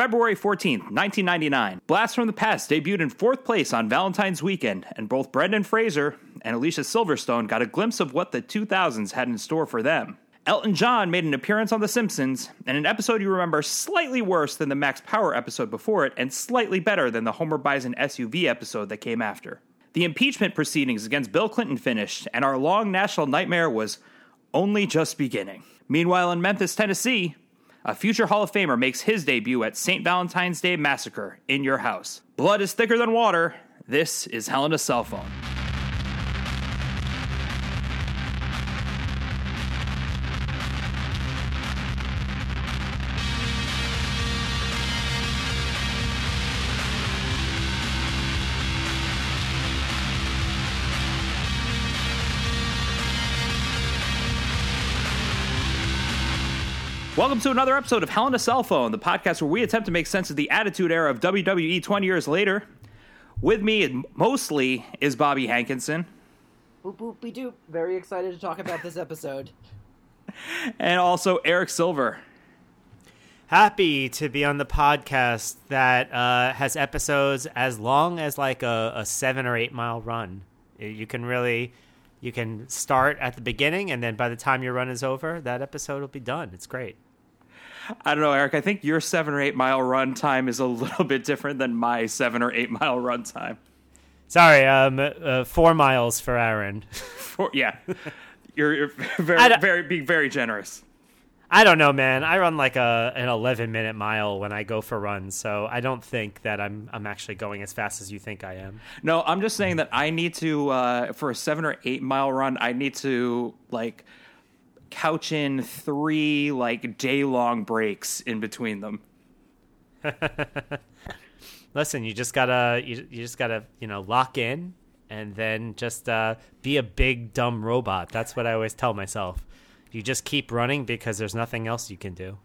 February 14th, 1999. Blast from the Past debuted in fourth place on Valentine's weekend, and both Brendan Fraser and Alicia Silverstone got a glimpse of what the 2000s had in store for them. Elton John made an appearance on The Simpsons, and an episode you remember slightly worse than the Max Power episode before it, and slightly better than the Homer buys an SUV episode that came after. The impeachment proceedings against Bill Clinton finished, and our long national nightmare was only just beginning. Meanwhile, in Memphis, Tennessee, a future Hall of Famer makes his debut at St. Valentine's Day Massacre in your house. Blood is thicker than water. This is a Cell Phone. Welcome to another episode of Hell in a Cell Phone, the podcast where we attempt to make sense of the attitude era of WWE 20 years later. With me mostly is Bobby Hankinson. Boop boop be doop. Very excited to talk about this episode. and also Eric Silver. Happy to be on the podcast that uh, has episodes as long as like a, a seven or eight mile run. You can really you can start at the beginning and then by the time your run is over that episode will be done it's great I don't know, Eric. I think your seven or eight mile run time is a little bit different than my seven or eight mile run time. Sorry, um, uh, four miles for Aaron. Four, yeah, you're, you're very, very being very generous. I don't know, man. I run like a an 11 minute mile when I go for runs, so I don't think that I'm I'm actually going as fast as you think I am. No, I'm just saying that I need to uh, for a seven or eight mile run. I need to like couch in three like day long breaks in between them. Listen, you just gotta you, you just gotta you know lock in and then just uh, be a big dumb robot. That's what I always tell myself. You just keep running because there's nothing else you can do.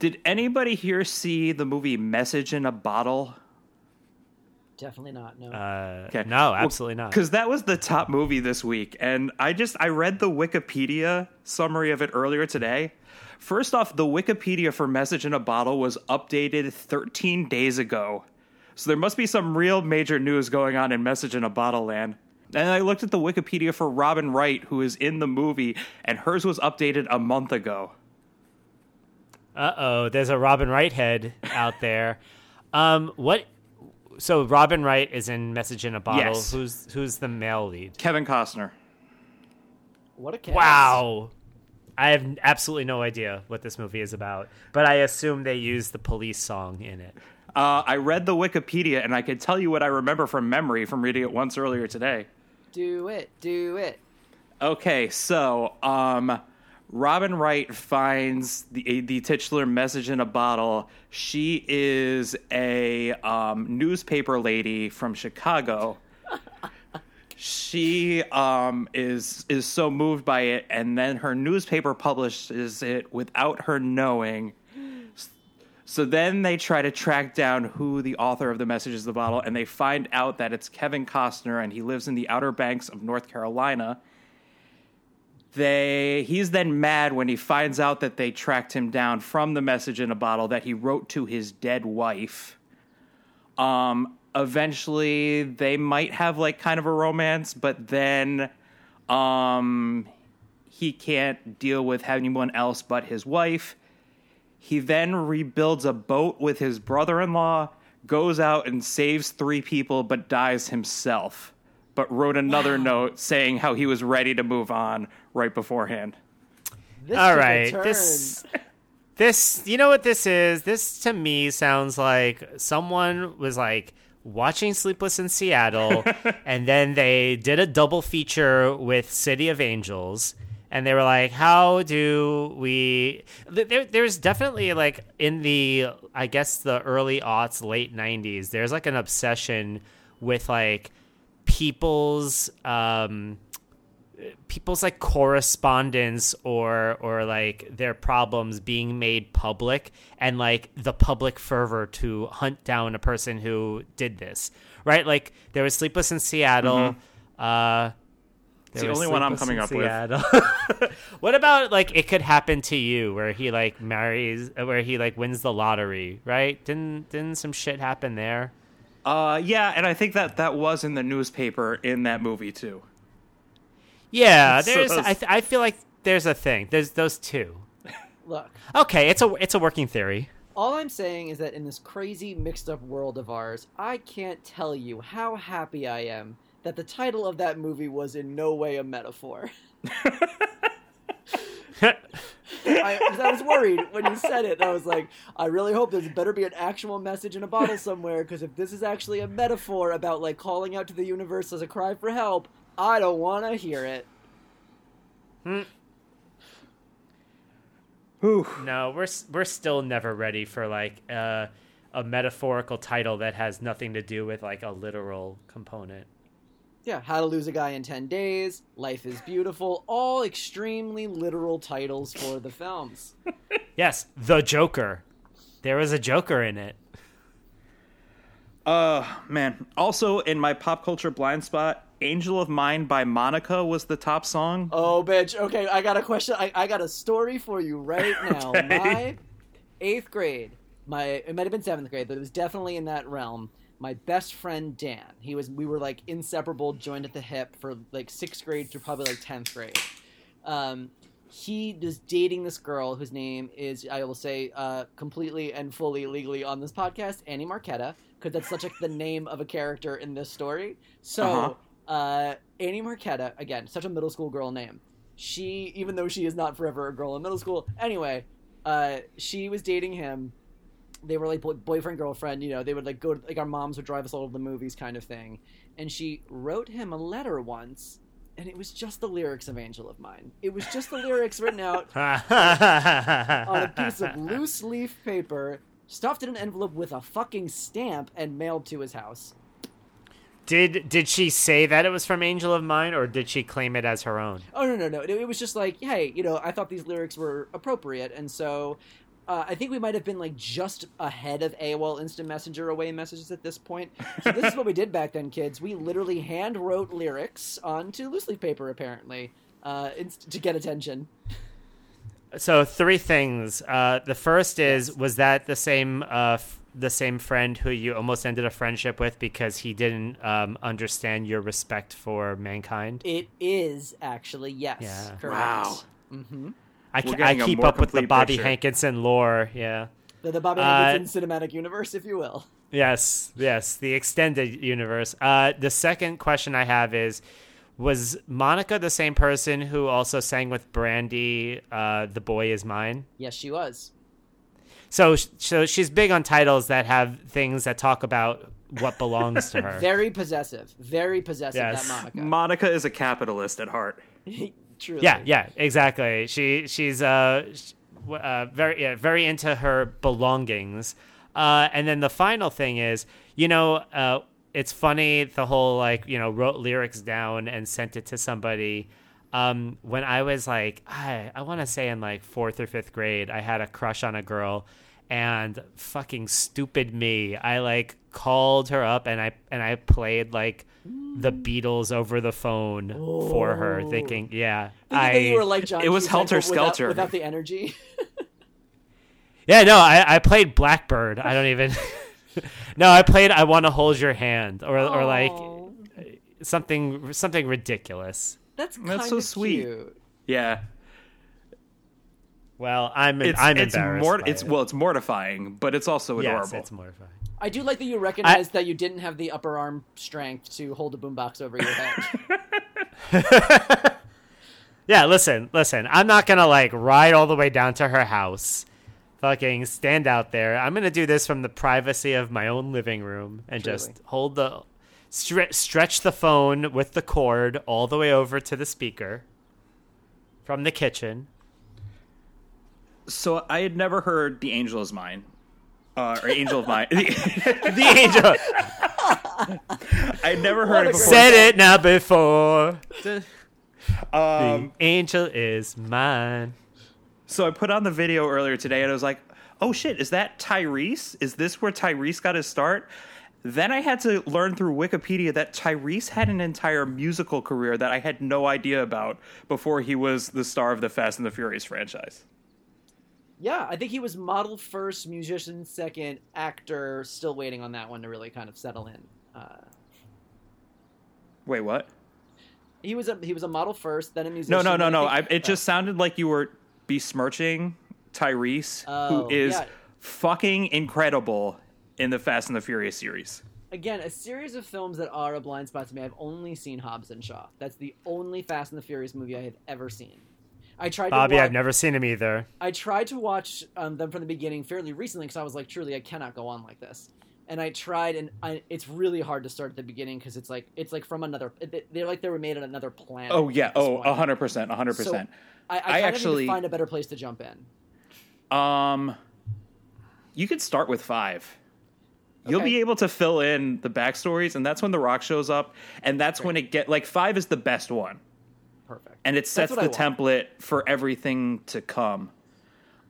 Did anybody here see the movie Message in a Bottle? Definitely not. No. Uh, okay. No, absolutely well, not. Because that was the top movie this week, and I just I read the Wikipedia summary of it earlier today. First off, the Wikipedia for Message in a Bottle was updated 13 days ago, so there must be some real major news going on in Message in a Bottle land. And I looked at the Wikipedia for Robin Wright, who is in the movie, and hers was updated a month ago. Uh oh, there's a Robin Wright head out there. Um, what so Robin Wright is in Message in a Bottle. Yes. Who's who's the male lead? Kevin Costner. What a cast. Wow. I have absolutely no idea what this movie is about, but I assume they use the police song in it. Uh, I read the Wikipedia, and I can tell you what I remember from memory from reading it once earlier today. Do it, do it. Okay, so um, Robin Wright finds the the titular message in a bottle. She is a um, newspaper lady from Chicago. she um, is is so moved by it, and then her newspaper publishes it without her knowing. So then they try to track down who the author of the message is the bottle, and they find out that it's Kevin Costner, and he lives in the Outer Banks of North Carolina they he's then mad when he finds out that they tracked him down from the message in a bottle that he wrote to his dead wife. Um, eventually they might have like kind of a romance, but then um, he can't deal with anyone else but his wife. He then rebuilds a boat with his brother-in-law, goes out and saves three people, but dies himself but wrote another wow. note saying how he was ready to move on right beforehand. This All right, this this you know what this is? This to me sounds like someone was like watching Sleepless in Seattle and then they did a double feature with City of Angels and they were like how do we there, there's definitely like in the i guess the early aughts late 90s there's like an obsession with like people's um people's like correspondence or or like their problems being made public and like the public fervor to hunt down a person who did this right like there was sleepless in seattle mm-hmm. uh It's the only one I'm coming up Seattle. with. what about like it could happen to you, where he like marries, where he like wins the lottery, right? Didn't didn't some shit happen there? Uh, yeah, and I think that that was in the newspaper in that movie too. Yeah, there's. So. I, th- I feel like there's a thing. There's those two. Look. Okay, it's a it's a working theory. All I'm saying is that in this crazy mixed up world of ours, I can't tell you how happy I am that the title of that movie was in no way a metaphor. I, I, was worried when you said it. I was like, I really hope there's better be an actual message in a bottle somewhere, because if this is actually a metaphor about like calling out to the universe as a cry for help, I don't want to hear it. Hmm. No, we're we're still never ready for like uh, a metaphorical title that has nothing to do with like a literal component. Yeah, How to Lose a Guy in 10 Days, Life is Beautiful, all extremely literal titles for the films. yes, The Joker. There was a Joker in it. Uh, man. Also, in my pop culture blind spot, Angel of Mine by Monica was the top song. Oh, bitch. Okay, I got a question. I, I got a story for you right now. okay. My eighth grade, my it might have been seventh grade, but it was definitely in that realm my best friend Dan. He was we were like inseparable, joined at the hip for like sixth grade through probably like tenth grade. Um, he was dating this girl whose name is I will say uh, completely and fully legally on this podcast, Annie Marquetta, because that's such like the name of a character in this story. So uh-huh. uh, Annie Marquetta, again, such a middle school girl name. She, even though she is not forever a girl in middle school, anyway, uh, she was dating him they were like boyfriend girlfriend you know they would like go to, like our moms would drive us all to the movies kind of thing and she wrote him a letter once and it was just the lyrics of angel of mine it was just the lyrics written out on a piece of loose leaf paper stuffed in an envelope with a fucking stamp and mailed to his house did did she say that it was from Angel of Mine, or did she claim it as her own? Oh no no no! It was just like, hey, you know, I thought these lyrics were appropriate, and so uh, I think we might have been like just ahead of AOL Instant Messenger away messages at this point. So this is what we did back then, kids. We literally hand wrote lyrics onto loose leaf paper, apparently, uh, to get attention. So three things. Uh, the first is yes. was that the same uh, f- the same friend who you almost ended a friendship with because he didn't um, understand your respect for mankind? It is actually yes. Yeah. Correct. Wow. Mm-hmm. I, I keep up with the Bobby picture. Hankinson lore. Yeah, the, the Bobby uh, Hankinson cinematic universe, if you will. Yes, yes, the extended universe. Uh, the second question I have is: Was Monica the same person who also sang with Brandy? Uh, the boy is mine. Yes, she was. So, so she's big on titles that have things that talk about what belongs to her. very possessive. Very possessive. Yes. That Monica. Monica is a capitalist at heart. Truly. Yeah, yeah, exactly. She she's uh, uh very yeah, very into her belongings. Uh, and then the final thing is, you know, uh, it's funny the whole like you know wrote lyrics down and sent it to somebody. Um, when I was like, I I want to say in like fourth or fifth grade, I had a crush on a girl, and fucking stupid me, I like called her up and I and I played like the mm. Beatles over the phone oh. for her, oh. thinking, yeah, I. You were like John it was Helter Skelter without, without the energy. yeah, no, I, I played Blackbird. I don't even. no, I played I Want to Hold Your Hand or or oh. like something something ridiculous. That's that's so sweet. Cute. Yeah. Well, I'm it's, I'm it's embarrassed. Mort- it's it. well, it's mortifying, but it's also adorable. Yes, it's mortifying. I do like that you recognize I, that you didn't have the upper arm strength to hold a boombox over your head. yeah, listen, listen. I'm not gonna like ride all the way down to her house, fucking stand out there. I'm gonna do this from the privacy of my own living room and Truly. just hold the stre- stretch the phone with the cord all the way over to the speaker from the kitchen. So I had never heard "The Angel Is Mine," uh, or Angel of Mine. the Angel. I'd never heard it before. Said it now before. The, um, the angel is mine. So I put on the video earlier today, and I was like, "Oh shit, is that Tyrese? Is this where Tyrese got his start?" Then I had to learn through Wikipedia that Tyrese had an entire musical career that I had no idea about before he was the star of the Fast and the Furious franchise. Yeah, I think he was model first, musician second, actor. Still waiting on that one to really kind of settle in. Uh, Wait, what? he was a he was a model first, then a musician. No, no, no, no. I I, think- it just sounded like you were besmirching Tyrese, Oh, who is yeah. fucking incredible in the Fast and the Furious series. again a series of films that are a blind spot to me. I've only seen Hobbs and Shaw. That's the only Fast and the Furious movie I have ever seen. I tried Bobby, to watch, I've never seen him either. I tried to watch um, them from the beginning fairly recently because I was like, truly, I cannot go on like this. And I tried, and I, it's really hard to start at the beginning because it's like it's like from another. They're like they were made on another planet. Oh yeah. at this Oh, point. hundred percent, hundred percent. I, I, I kind need actually- to find a better place to jump in. Um, you could start with five. You'll Okay. be able to fill in the backstories, and that's when the Rock shows up, and that's when it get like five is the best one, Perfect. and it sets the template for everything to come.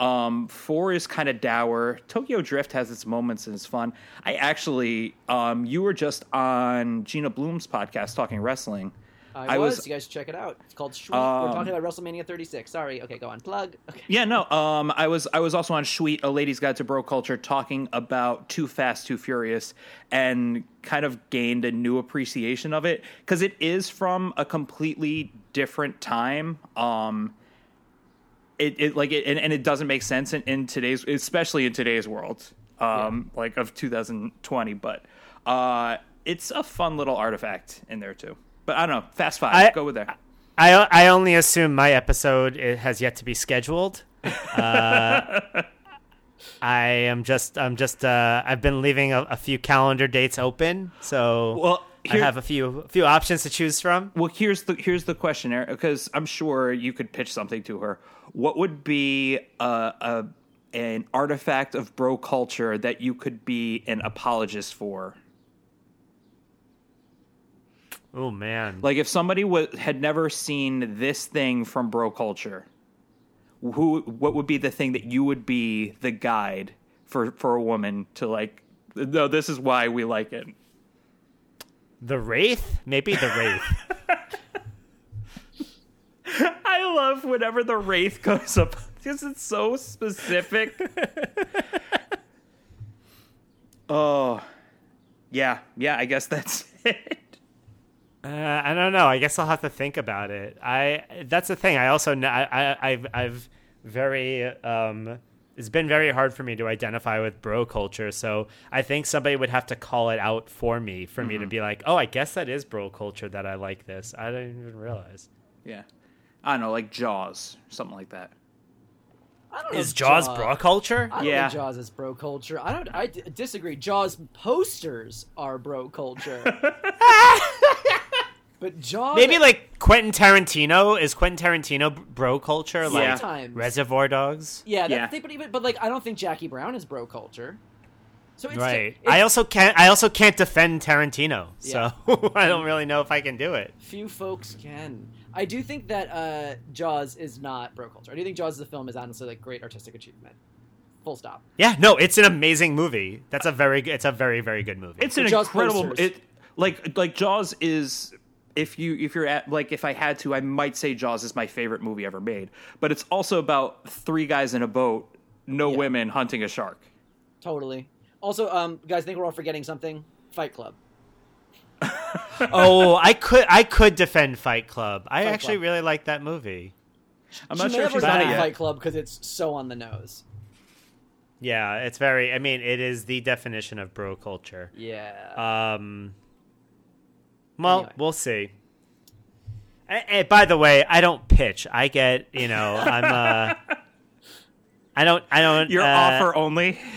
Um, four is kind of dour. Tokyo Drift has its moments and it's fun. I actually, um, you were just on Gina Bloom's podcast talking wrestling. I, I was, was- You guys should check it out. It's called Sweet. We're Um, talking about WrestleMania 36. Sorry. Okay, go on. Plug. Okay. Yeah, no. Um, I was I was also on Sweet, a ladies' guide to bro culture, talking about Too Fast, Too Furious, and kind of gained a new appreciation of it because it is from a completely different time. Um, it, it like it and, and it doesn't make sense in, in today's, especially in today's world, um, like of 2020. But uh, it's a fun little artifact in there too. But I don't know. Fast Five, I- go with there. I I only assume my episode it has yet to be scheduled. Uh, I am just I'm just uh, I've been leaving a, a few calendar dates open, so Well, I have a few few options to choose from. Well, here's the here's the questionnaire because I'm sure you could pitch something to her. What would be a, a an artifact of bro culture that you could be an apologist for? Oh man, Like if somebody wa had never seen this thing from bro culture, who what would be the thing that you would be the guide for for a woman to like? No, this is why we like it. the wraith, maybe the wraith. I love whenever the wraith goes up because it's so specific. oh, yeah, yeah. I guess that's it. Uh, I don't know. I guess I'll have to think about it. I that's the thing. I also kn- I, I I've I've very um. It's been very hard for me to identify with bro culture, so I think somebody would have to call it out for me for me to be like, oh, I guess that is bro culture that I like this. I didn't even realize. Yeah, I don't know, like Jaws, something like that. I don't Is if Jaws Jaw- bro culture? I don't Yeah. think Jaws is bro culture. I don't. I d- disagree. Jaws posters are bro culture. but Jaws Maybe like Quentin Tarantino is Quentin Tarantino bro culture, like Yeah. sometimes. Reservoir Dogs. Yeah, Yeah. the thing, but even but like I don't think Jackie Brown is bro culture. So it's Right. It's, I also can't. I also can't defend Tarantino, Yeah. so I don't really know if I can do it. few folks can. I do think that uh, Jaws is not bro culture. I do think Jaws as a film is honestly like great artistic achievement. Full stop. Yeah, no, it's an amazing movie. That's a very. It's a very very good movie. It's an Jaws incredible. posters. It like like Jaws is. If you if you're at like if I had to, I might say Jaws is my favorite movie ever made. But it's also about three guys in a boat, no Yeah. women hunting a shark. Totally. Also, um, guys, I think we're all forgetting something. Fight Club. oh, I could. I could defend Fight Club. I Fight actually Club. really like that movie. I'm she not may sure have if she's forgotten done. Fight Club because it's so on the nose. Yeah, it's very. I mean, it is the definition of bro culture. Yeah. Um. Well, Anyway. we'll see. By the way, I don't pitch. I get, you know, I'm. uh I don't. I don't. Your uh, offer only.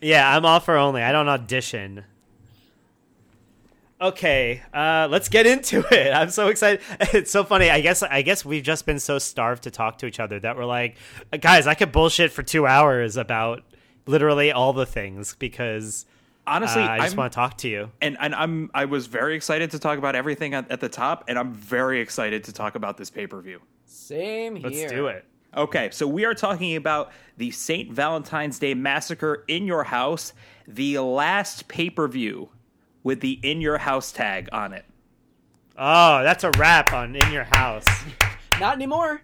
Yeah, I'm offer only. I don't audition. Okay, uh, let's get into it. I'm so excited. It's so funny. I guess I guess we've just been so starved to talk to each other that we're like, guys, I could bullshit for two hours about literally all the things because uh, Honestly, I just I'm, want to talk to you. and and I'm I was very excited to talk about everything at, at the top, and I'm very excited to talk about this pay per view. Same here. Let's do it. Okay, so we are talking about the St. Valentine's Day Massacre in Your House, the last pay per view with the "In Your House" tag on it. Oh, that's a wrap on "In Your House." Not anymore.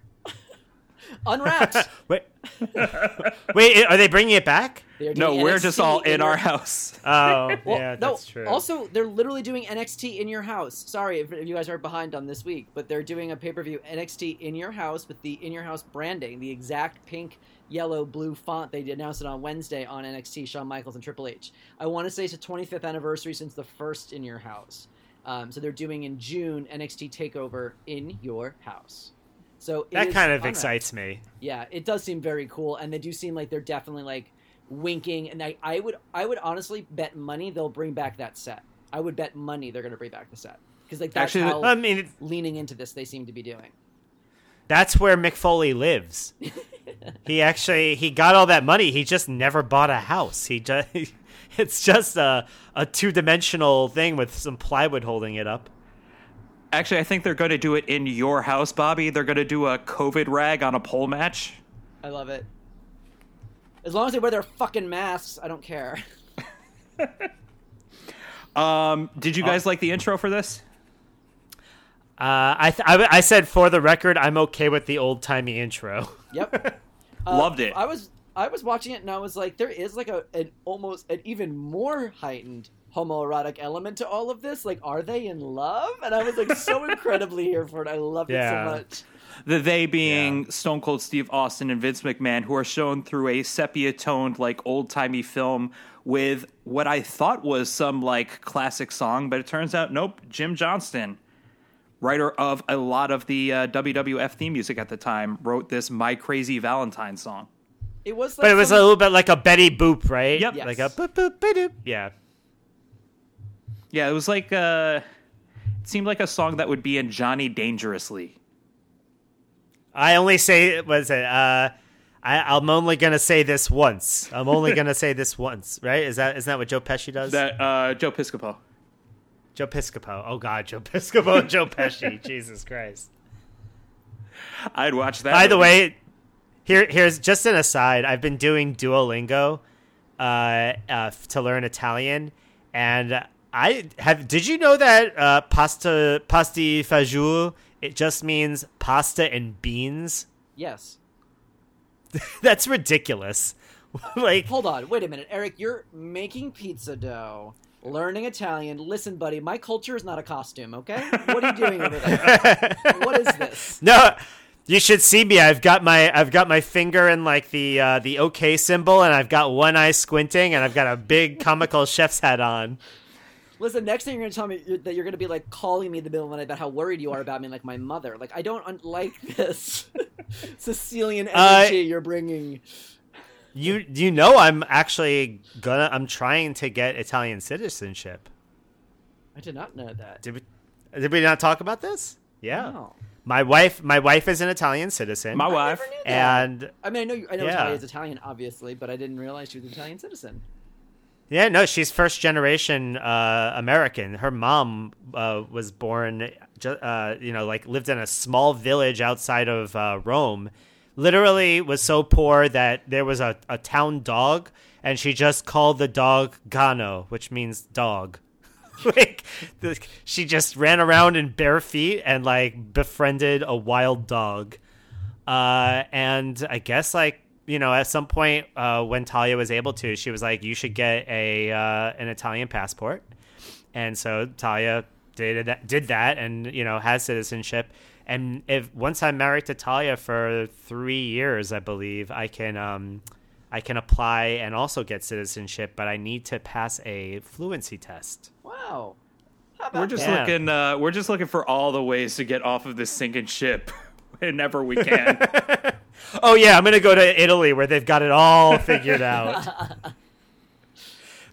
Unwrapped. Wait, wait, are they bringing it back? No, we're just all in, in our house. Oh, well, yeah, that's no, true. Also, they're literally doing NXT in your house. Sorry if, if you guys are behind on this week, but they're doing a pay per view NXT in your house with the in your house branding, the exact pink, yellow, blue font. They announced it on Wednesday on NXT. Shawn Michaels and Triple H. I want to say it's the 25th anniversary since the first in your house. Um, so they're doing in June NXT Takeover in your house. So that kind of excites me. Yeah, it does seem very cool, and they do seem like they're definitely like winking. And I, I would, I would honestly bet money they'll bring back that set. I would bet money they're going to bring back the set because like that's Actually, how I mean, leaning into this they seem to be doing. That's where Mick Foley lives. he actually he got all that money. He just never bought a house. He just it's just a a two dimensional thing with some plywood holding it up. Actually, I think they're going to do it in your house, Bobby. They're going to do a COVID rag on a pole match. I love it. As long as they wear their fucking masks, I don't care. um, did you guys uh, like the intro for this? Uh, I, th- I, I said for the record, I'm okay with the old timey intro. Yep, uh, loved it. I was I was watching it and I was like, there is like a an almost an even more heightened homoerotic element to all of this. Like, are they in love? And I was like so incredibly here for it. I loved yeah. it so much. The they being yeah. Stone Cold Steve Austin and Vince McMahon, who are shown through a sepia toned, like old timey film with what I thought was some like classic song, but it turns out nope, Jim Johnston. Writer of a lot of the uh, WWF theme music at the time wrote this "My Crazy Valentine" song. It was, like but it was some... a little bit like a Betty Boop, right? Yep, yes. like a boop boop boop. Yeah. Yeah, it was like uh it seemed like a song that would be in Johnny Dangerously. I only say was it uh I, am only gonna say this once. I'm only gonna say this once, right? Is that is that what Joe Pesci does? That uh, Joe Piscopo. Joe Piscopo. Oh God, Joe Piscopo, Joe Pesci. Jesus Christ. I'd watch that. By movie. the way, here here's just an aside. I've been doing Duolingo uh, uh, to learn Italian, and I have. Did you know that uh, pasta pasti fagioli it just means pasta and beans? Yes. That's ridiculous. like, hold on, wait a minute, Eric. You're making pizza dough, learning Italian. Listen, buddy, my culture is not a costume. Okay, what are you doing over there? what is this? No. You should see me. I've got my I've got my finger in like the uh, the OK symbol, and I've got one eye squinting, and I've got a big comical chef's hat on. Listen, next thing you're gonna tell me that you're gonna be like calling me in the middle of the night about how worried you are about me, like my mother. Like I don't un- like this Sicilian uh, energy uh, you're bringing. You you know I'm actually gonna I'm trying to get Italian citizenship. I did not know that. Did we did we not talk about this? Yeah. No. My wife my wife is an Italian citizen. My wife. And I mean I know you, I know yeah. is Italian obviously, but I didn't realize she was an Italian citizen. Yeah, no, she's first generation uh, American. Her mom uh, was born, uh, you know, like lived in a small village outside of uh, Rome. Literally was so poor that there was a, a town dog, and she just called the dog Gano, which means dog. like the, she just ran around in bare feet and like befriended a wild dog. Uh, and I guess like you know, at some point uh, when Talia was able to, she was like, "You should get a uh, an Italian passport," and so Talia did that, did that, and you know, has citizenship. And if once I'm married to Talia for three years, I believe I can um, I can apply and also get citizenship, but I need to pass a fluency test. Wow. We're just that? looking. Uh, we're just looking for all the ways to get off of this sinking ship whenever we can. oh yeah, I'm gonna go to Italy where they've got it all figured out.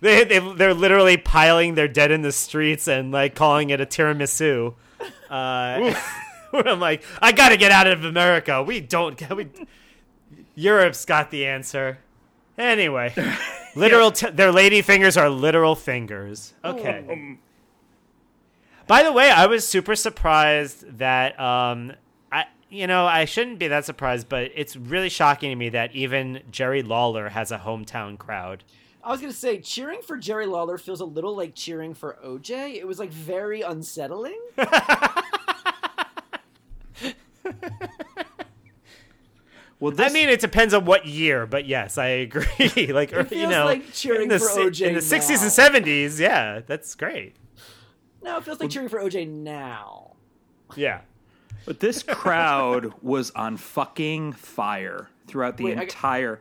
they they they're literally piling their dead in the streets and like calling it a tiramisu. Uh, I'm like, I gotta get out of America. We don't. We, Europe's got the answer. Anyway, literal. T- their lady fingers are literal fingers. Okay. Um, By the way, I was super surprised that um, you know, I shouldn't be that surprised, but it's really shocking to me that even Jerry Lawler has a hometown crowd. I was gonna say cheering for Jerry Lawler feels a little like cheering for OJ. It was like very unsettling. Well, this... I mean, it depends on what year, but yes, I agree. like, it you know, like cheering the, for OJ in the '60s and '70s. Yeah, that's great. No, it feels like well, cheering for OJ now. Yeah, but this crowd was on fucking fire throughout the Wait, entire.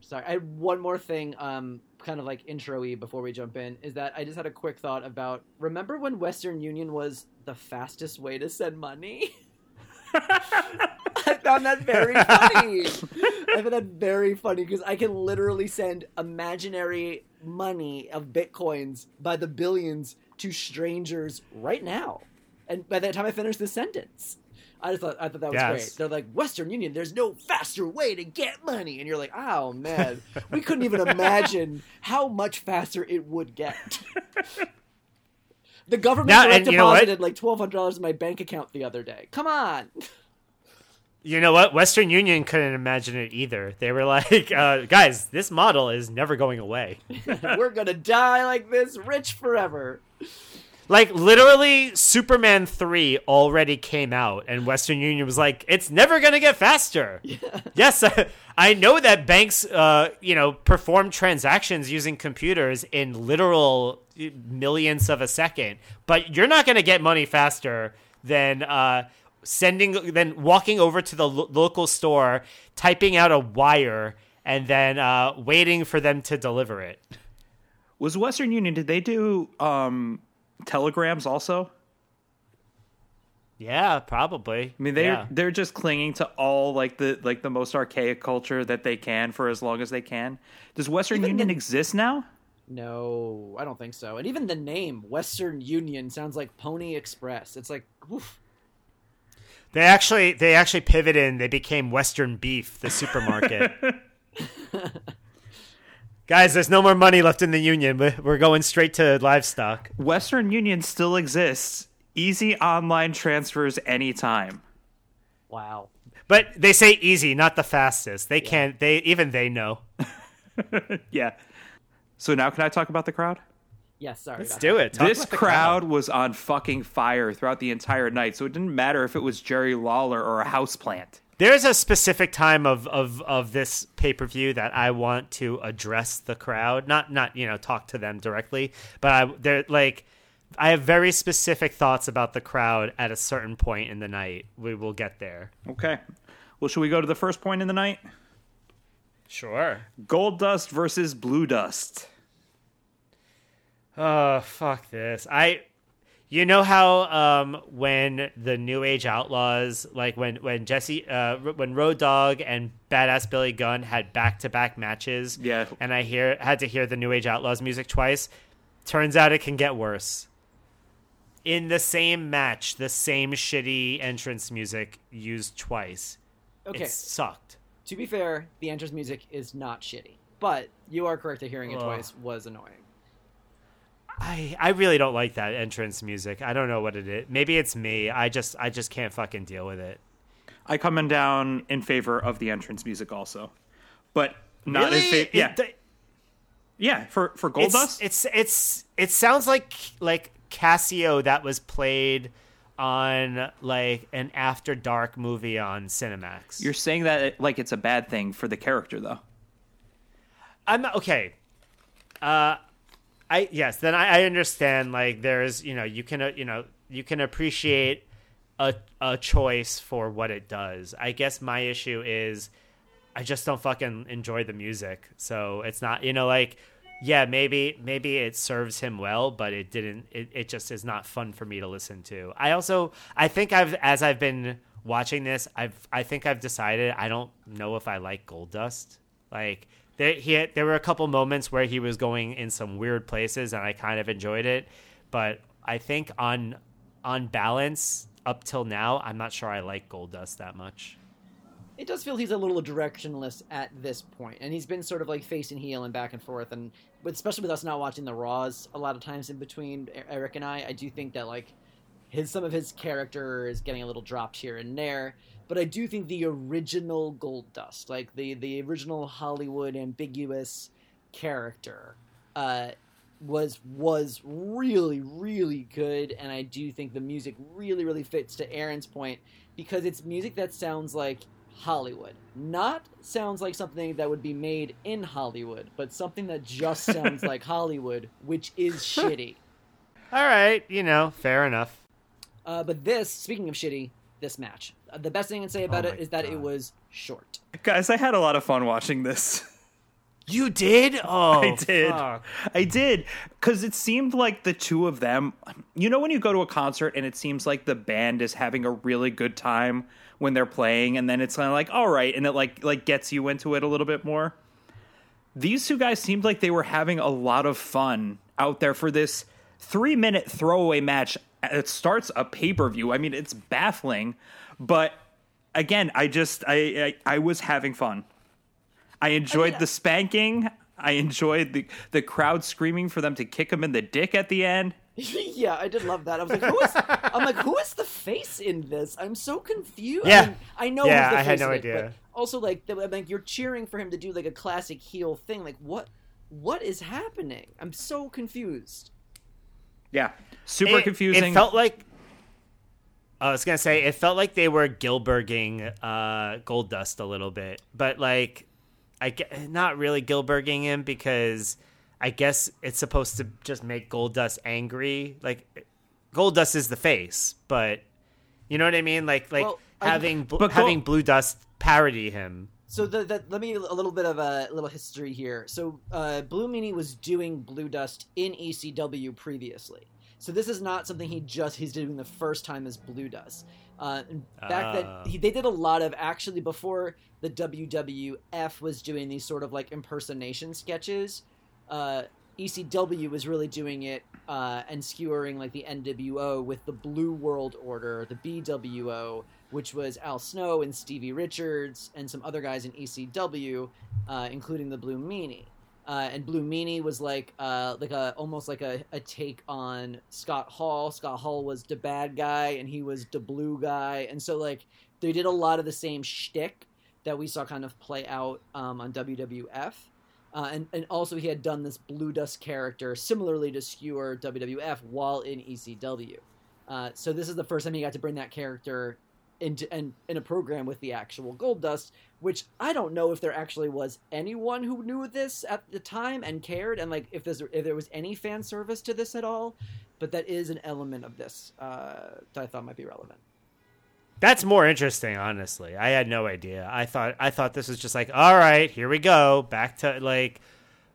Sorry, I had one more thing. Um, kind of like intro-y before we jump in is that I just had a quick thought about. Remember when Western Union was the fastest way to send money? I found that very funny. I found that very funny because I can literally send imaginary money of bitcoins by the billions to strangers right now. And by the time I finished the sentence, I just thought I thought that was yes. great. They're like Western Union. There's no faster way to get money, and you're like, oh man, we couldn't even imagine how much faster it would get. the government now, deposited like twelve hundred dollars in my bank account the other day. Come on. You know what? Western Union couldn't imagine it either. They were like, uh, guys, this model is never going away. We're going to die like this, rich forever. Like, literally, Superman 3 already came out, and Western Union was like, it's never going to get faster. Yeah. Yes, I know that banks, uh, you know, perform transactions using computers in literal millionths of a second, but you're not going to get money faster than. Uh, sending then walking over to the lo- local store, typing out a wire, and then uh, waiting for them to deliver it. Was Western Union? Did they do um, telegrams also? Yeah, probably. I mean, they yeah. they're just clinging to all like the like the most archaic culture that they can for as long as they can. Does Western even Union the, exist now? No, I don't think so. And even the name Western Union sounds like Pony Express. It's like, oof. They actually they actually pivoted and they became Western Beef, the supermarket. Guys, there's no more money left in the union. We're going straight to livestock. Western Union still exists. Easy online transfers anytime. Wow. But they say easy, not the fastest. They yeah. can't they even they know. yeah. So now can I talk about the crowd? Yes, sorry. Let's do it. Talk this crowd, crowd was on fucking fire throughout the entire night, so it didn't matter if it was Jerry Lawler or a houseplant. There's a specific time of, of, of this pay per view that I want to address the crowd, not not you know talk to them directly, but I they're like I have very specific thoughts about the crowd at a certain point in the night. We will get there. Okay. Well, should we go to the first point in the night? Sure. Goldust versus Blue Dust. Oh fuck this! I, you know how um when the New Age Outlaws, like when when Jesse, uh, when Road Dogg and Badass Billy Gunn had back to back matches, yeah, and I hear had to hear the New Age Outlaws music twice. Turns out it can get worse. In the same match, the same shitty entrance music used twice. Okay, it sucked. To be fair, the entrance music is not shitty, but you are correct that hearing it Ugh. twice was annoying. I I really don't like that entrance music. I don't know what it is. Maybe it's me. I just I just can't fucking deal with it. I come in down in favor of the entrance music also, but not really? in favor. Yeah, it, yeah. For for Gold it's, Dust, it's it's it sounds like like Casio that was played on like an after dark movie on Cinemax. You're saying that like it's a bad thing for the character though. I'm okay. Uh, I yes, then I, I understand. Like there's you know you can uh, you know you can appreciate a a choice for what it does. I guess my issue is I just don't fucking enjoy the music. So it's not you know like yeah maybe maybe it serves him well, but it didn't. It it just is not fun for me to listen to. I also I think I've as I've been watching this I've I think I've decided I don't know if I like Goldust like there he had, there were a couple moments where he was going in some weird places and I kind of enjoyed it, but I think on on balance up till now, I'm not sure I like Goldust that much. It does feel he's a little directionless at this point, and he's been sort of like facing heel and back and forth, and especially with us not watching the Raws a lot of times in between Eric and I, I do think that like his some of his character is getting a little dropped here and there but I do think the original Goldust, like the the original Hollywood ambiguous character uh, was was really really good, and I do think the music really really fits to Aaron's point because it's music that sounds like Hollywood, not sounds like something that would be made in Hollywood, but something that just sounds like Hollywood, which is shitty. All right, you know, fair enough. Uh, but this, speaking of shitty, this match, the best thing I can say about Oh it my is that it was short. Guys, I had a lot of fun watching this. You did? Oh, I did. fuck. I did. Because it seemed like the two of them, you know, when you go to a concert and it seems like the band is having a really good time when they're playing, and then it's kind of like, all right, and it like like gets you into it a little bit more. These two guys seemed like they were having a lot of fun out there for this three minute throwaway match. It starts a pay per view. I mean, it's baffling, but again, I just I I, I was having fun. I enjoyed oh, yeah. the spanking. I enjoyed the the crowd screaming for them to kick him in the dick at the end. yeah, I did love that. I was like, who is? I'm like, who is the face in this? I'm so confused. Yeah. I, mean, I know. Yeah, who's the I had face no in it, idea. also, like, the, I'm like, you're cheering for him to do like a classic heel thing. Like, what? What is happening? I'm so confused. Yeah, super It- confusing. It felt like I was gonna say it felt like they were Gillberging uh, Goldust a little bit, but like I get not really Gillberging him because I guess it's supposed to just make Goldust angry. Like Goldust is the face, but you know what I mean. Like like Well, I- having Bl- But Gold- having Blue Dust parody him. So the, the, let me a little bit of a little history here. So uh, Blue Meanie was doing Blue Dust in ECW previously. So this is not something he just he's doing the first time as Blue Dust. Uh, back Ah. then, he, they did a lot of actually before the WWF was doing these sort of like impersonation sketches. Uh, ECW was really doing it uh, and skewering like the NWO with the Blue World Order, the BWO, which was Al Snow and Stevie Richards and some other guys in ECW, uh, including the Blue Meanie. Uh, and Blue Meanie was like uh, like a almost like a, a take on Scott Hall. Scott Hall was the bad guy and he was the blue guy, and so like they did a lot of the same shtick that we saw kind of play out um, on WWF. Uh, and, and also he had done this Blue Dust character similarly to skewer WWF while in ECW. Uh, so this is the first time he got to bring that character into and in a program with the actual Goldust, which I don't know if there actually was anyone who knew this at the time and cared, and like if there's if there was any fan service to this at all. But that is an element of this uh, that I thought might be relevant. That's more interesting, honestly. I had no idea. I thought I thought this was just like, all right, here we go, back to like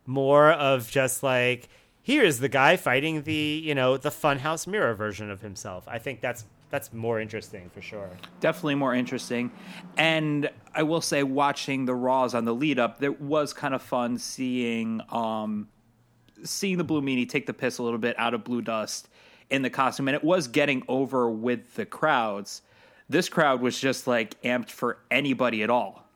more of just like here's the guy fighting the you know the funhouse mirror version of himself. I think that's that's more interesting for sure. definitely more interesting. And I will say, watching the Raws on the lead up, it was kind of fun seeing um, seeing the Blue Meanie take the piss a little bit out of Blue Dust in the costume, and it was getting over with the crowds. This crowd was just like amped for anybody at all.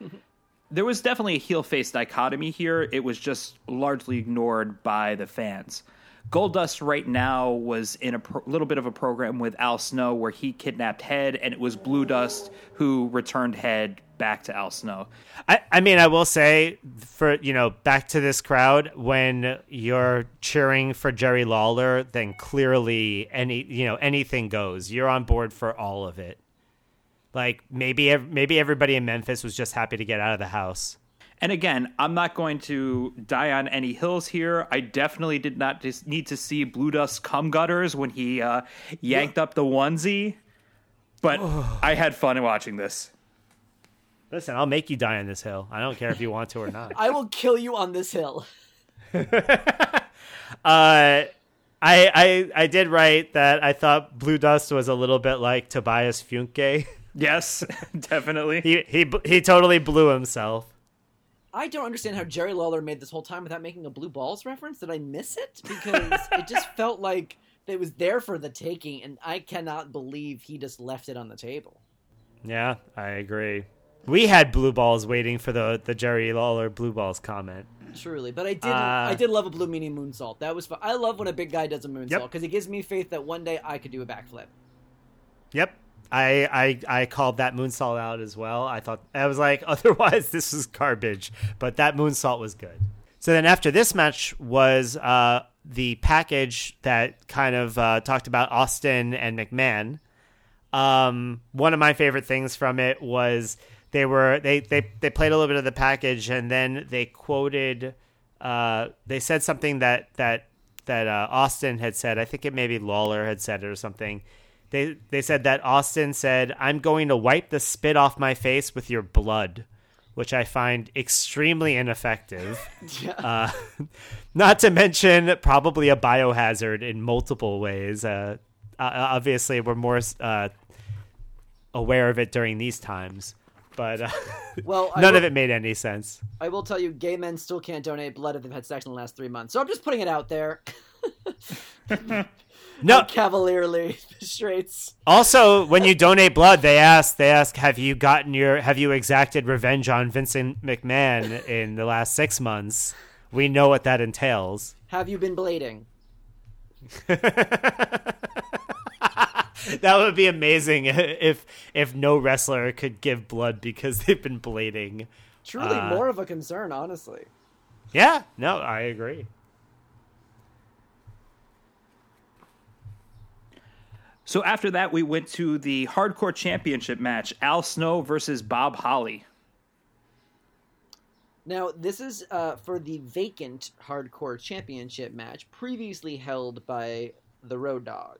there was definitely a heel face dichotomy here. It was just largely ignored by the fans. Goldust right now was in a pro- little bit of a program with Al Snow where he kidnapped Head, and it was Blue Dust who returned Head back to Al Snow. I, I mean, I will say for you know back to this crowd when you're cheering for Jerry Lawler, then clearly any you know anything goes. You're on board for all of it. Like maybe maybe everybody in Memphis was just happy to get out of the house. And again, I'm not going to die on any hills here. I definitely did not just need to see Blue Dust cum gutters when he uh, yanked up the onesie, but I had fun watching this. Listen, I'll make you die on this hill. I don't care if you want to or not. I will kill you on this hill. Uh, I I I did write that I thought Blue Dust was a little bit like Tobias Funke. Yes, definitely. he he he totally blew himself. I don't understand how Jerry Lawler made this whole time without making a blue balls reference. Did I miss it? Because it just felt like it was there for the taking, and I cannot believe he just left it on the table. Yeah, I agree. We had blue balls waiting for the the Jerry Lawler blue balls comment. Truly, but I did. Uh, I did love a blue meanie moonsault. That was fun. I love when a big guy does a moonsault Yep. because it gives me faith that one day I could do a backflip. Yep. I, I I called that moonsault out as well. I thought I was like, otherwise this is garbage. But that moonsault was good. So then after this match was uh, the package that kind of uh, talked about Austin and McMahon. Um, one of my favorite things from it was they were they they they played a little bit of the package and then they quoted uh, they said something that that that uh, Austin had said. I think it maybe Lawler had said it or something. They they said that Austin said, "I'm going to wipe the spit off my face with your blood." which I find extremely ineffective. yeah. uh, not to mention probably a biohazard in multiple ways. Uh, obviously, we're more uh, aware of it during these times, but uh, well, none will, of it made any sense. I will tell you, gay men still can't donate blood if they've had sex in the last three months. So I'm just putting it out there. No cavalierly straights. Also, when you donate blood, they ask they ask have you gotten your have you exacted revenge on Vincent McMahon in the last 6 months? We know what that entails. Have you been blading? that would be amazing if if no wrestler could give blood because they've been blading. Truly uh, more of a concern, honestly. Yeah, no, I agree. So after that, we went to the Hardcore Championship match: Al Snow versus Bob Holly. Now, this is uh, for the vacant Hardcore Championship match, previously held by the Road Dog.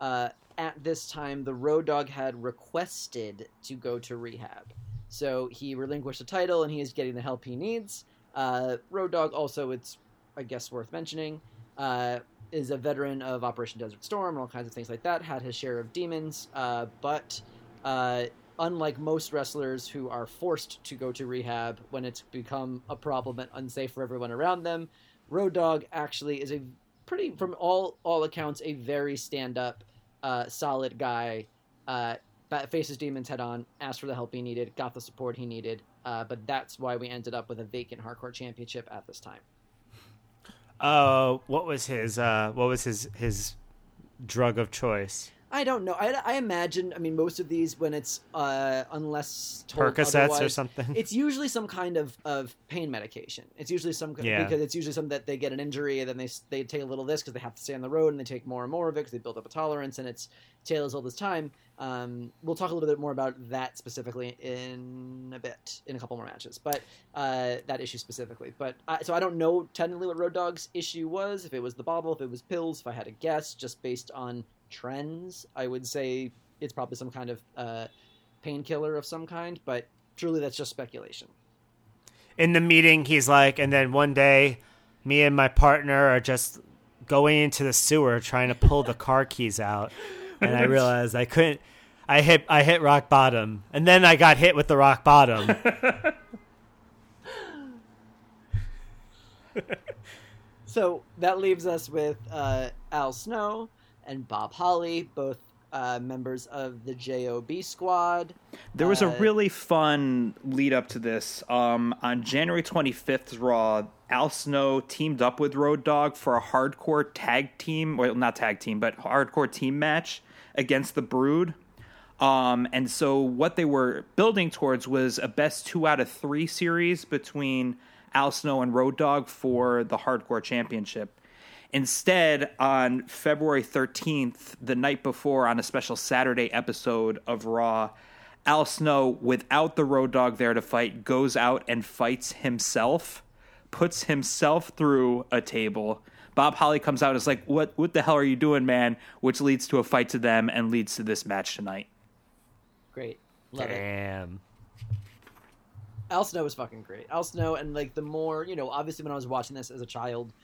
Uh, at this time, the Road Dog had requested to go to rehab. So he relinquished the title and he is getting the help he needs. Uh, Road Dog also, it's, I guess, worth mentioning, uh, is a veteran of Operation Desert Storm and all kinds of things like that. Had his share of demons, uh, but uh, unlike most wrestlers who are forced to go to rehab when it's become a problem and unsafe for everyone around them, Road Dog actually is a pretty, from all all accounts, a very stand up, uh, solid guy. Uh, faces demons head on, asked for the help he needed, got the support he needed. Uh, but that's why we ended up with a vacant hardcore championship at this time. Uh, what was his uh, what was his his drug of choice? I don't know. I, I imagine. I mean, most of these, when it's uh, unless told Percocets or something, it's usually some kind of, of pain medication. It's usually some yeah. because it's usually something that they get an injury and then they they take a little of this because they have to stay on the road and they take more and more of it because they build up a tolerance and it's tails all this time. Um, we'll talk a little bit more about that specifically in a bit in a couple more matches, but uh, that issue specifically. But I, so I don't know technically what Road Dog's issue was. If it was the bobble, if it was pills, if I had to guess, just based on trends, I would say it's probably some kind of uh, painkiller of some kind, but truly that's just speculation. In the meeting, he's like, and then one day, me and my partner are just going into the sewer trying to pull the car keys out, and I realized I couldn't. I hit I hit rock bottom, and then I got hit with the rock bottom. so that leaves us with uh, Al Snow, and Bob Holly, both uh, members of the JOB squad. There was uh, a really fun lead up to this. Um, on January 25th, Raw, Al Snow teamed up with Road Dog for a hardcore tag team, well, not tag team, but hardcore team match against the Brood. Um, and so what they were building towards was a best two out of three series between Al Snow and Road Dog for the Hardcore Championship. Instead, on February 13th, the night before, on a special Saturday episode of Raw, Al Snow, without the Road Dog there to fight, goes out and fights himself, puts himself through a table. Bob Holly comes out and is like, "What? What the hell are you doing, man?" Which leads to a fight to them and leads to this match tonight. Great, love it. Damn. it. Al Snow was fucking great. Al Snow, and like the more you know, obviously when I was watching this as a child,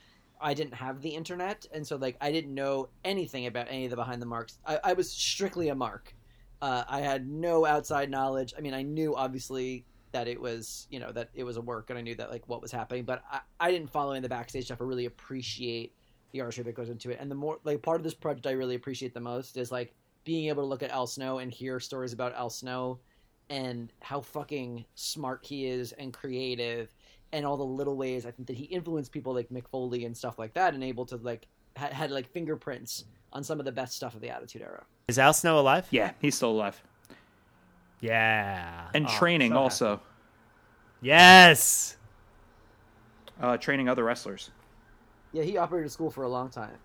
I didn't have the internet, and so like I didn't know anything about any of the behind the marks. I, I was strictly a mark. Uh, I had no outside knowledge. I mean, I knew obviously that it was you know that it was a work, and I knew that like what was happening, but I, I didn't follow in the backstage stuff i really appreciate the artistry that goes into it. And the more like part of this project I really appreciate the most is like being able to look at Al Snow and hear stories about Al Snow and how fucking smart he is and creative and all the little ways I think that he influenced people like Mick Foley and stuff like that, and able to like had, had like fingerprints on some of the best stuff of the Attitude Era. Is Al Snow alive? Yeah, he's still alive. Yeah, and oh, training so also. Yes. uh, training other wrestlers. Yeah, he operated a school for a long time.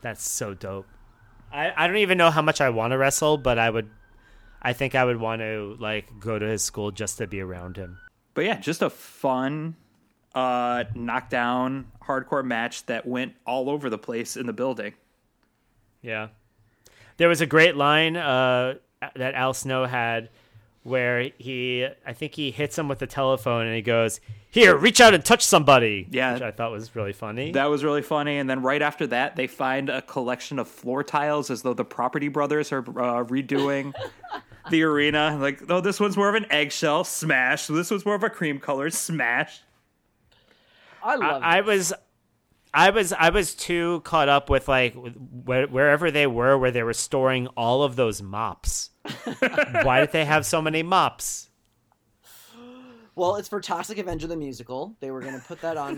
That's so dope. I, I don't even know how much I want to wrestle, but I would I think I would want to like go to his school just to be around him. But yeah, just a fun uh knockdown hardcore match that went all over the place in the building. Yeah. There was a great line uh that Al Snow had where he I think he hits him with the telephone and he goes, "Here, reach out and touch somebody." Yeah, which I thought was really funny. That was really funny. And then right after that, they find a collection of floor tiles as though the Property Brothers are uh, redoing the arena. Like, oh, this one's more of an eggshell smash. This one's more of a cream color smash. I love. I, I was. I was I was too caught up with like wh- wherever they were where they were storing all of those mops. Why did they have so many mops? Well, it's for Toxic Avenger the musical. They were going to put that on.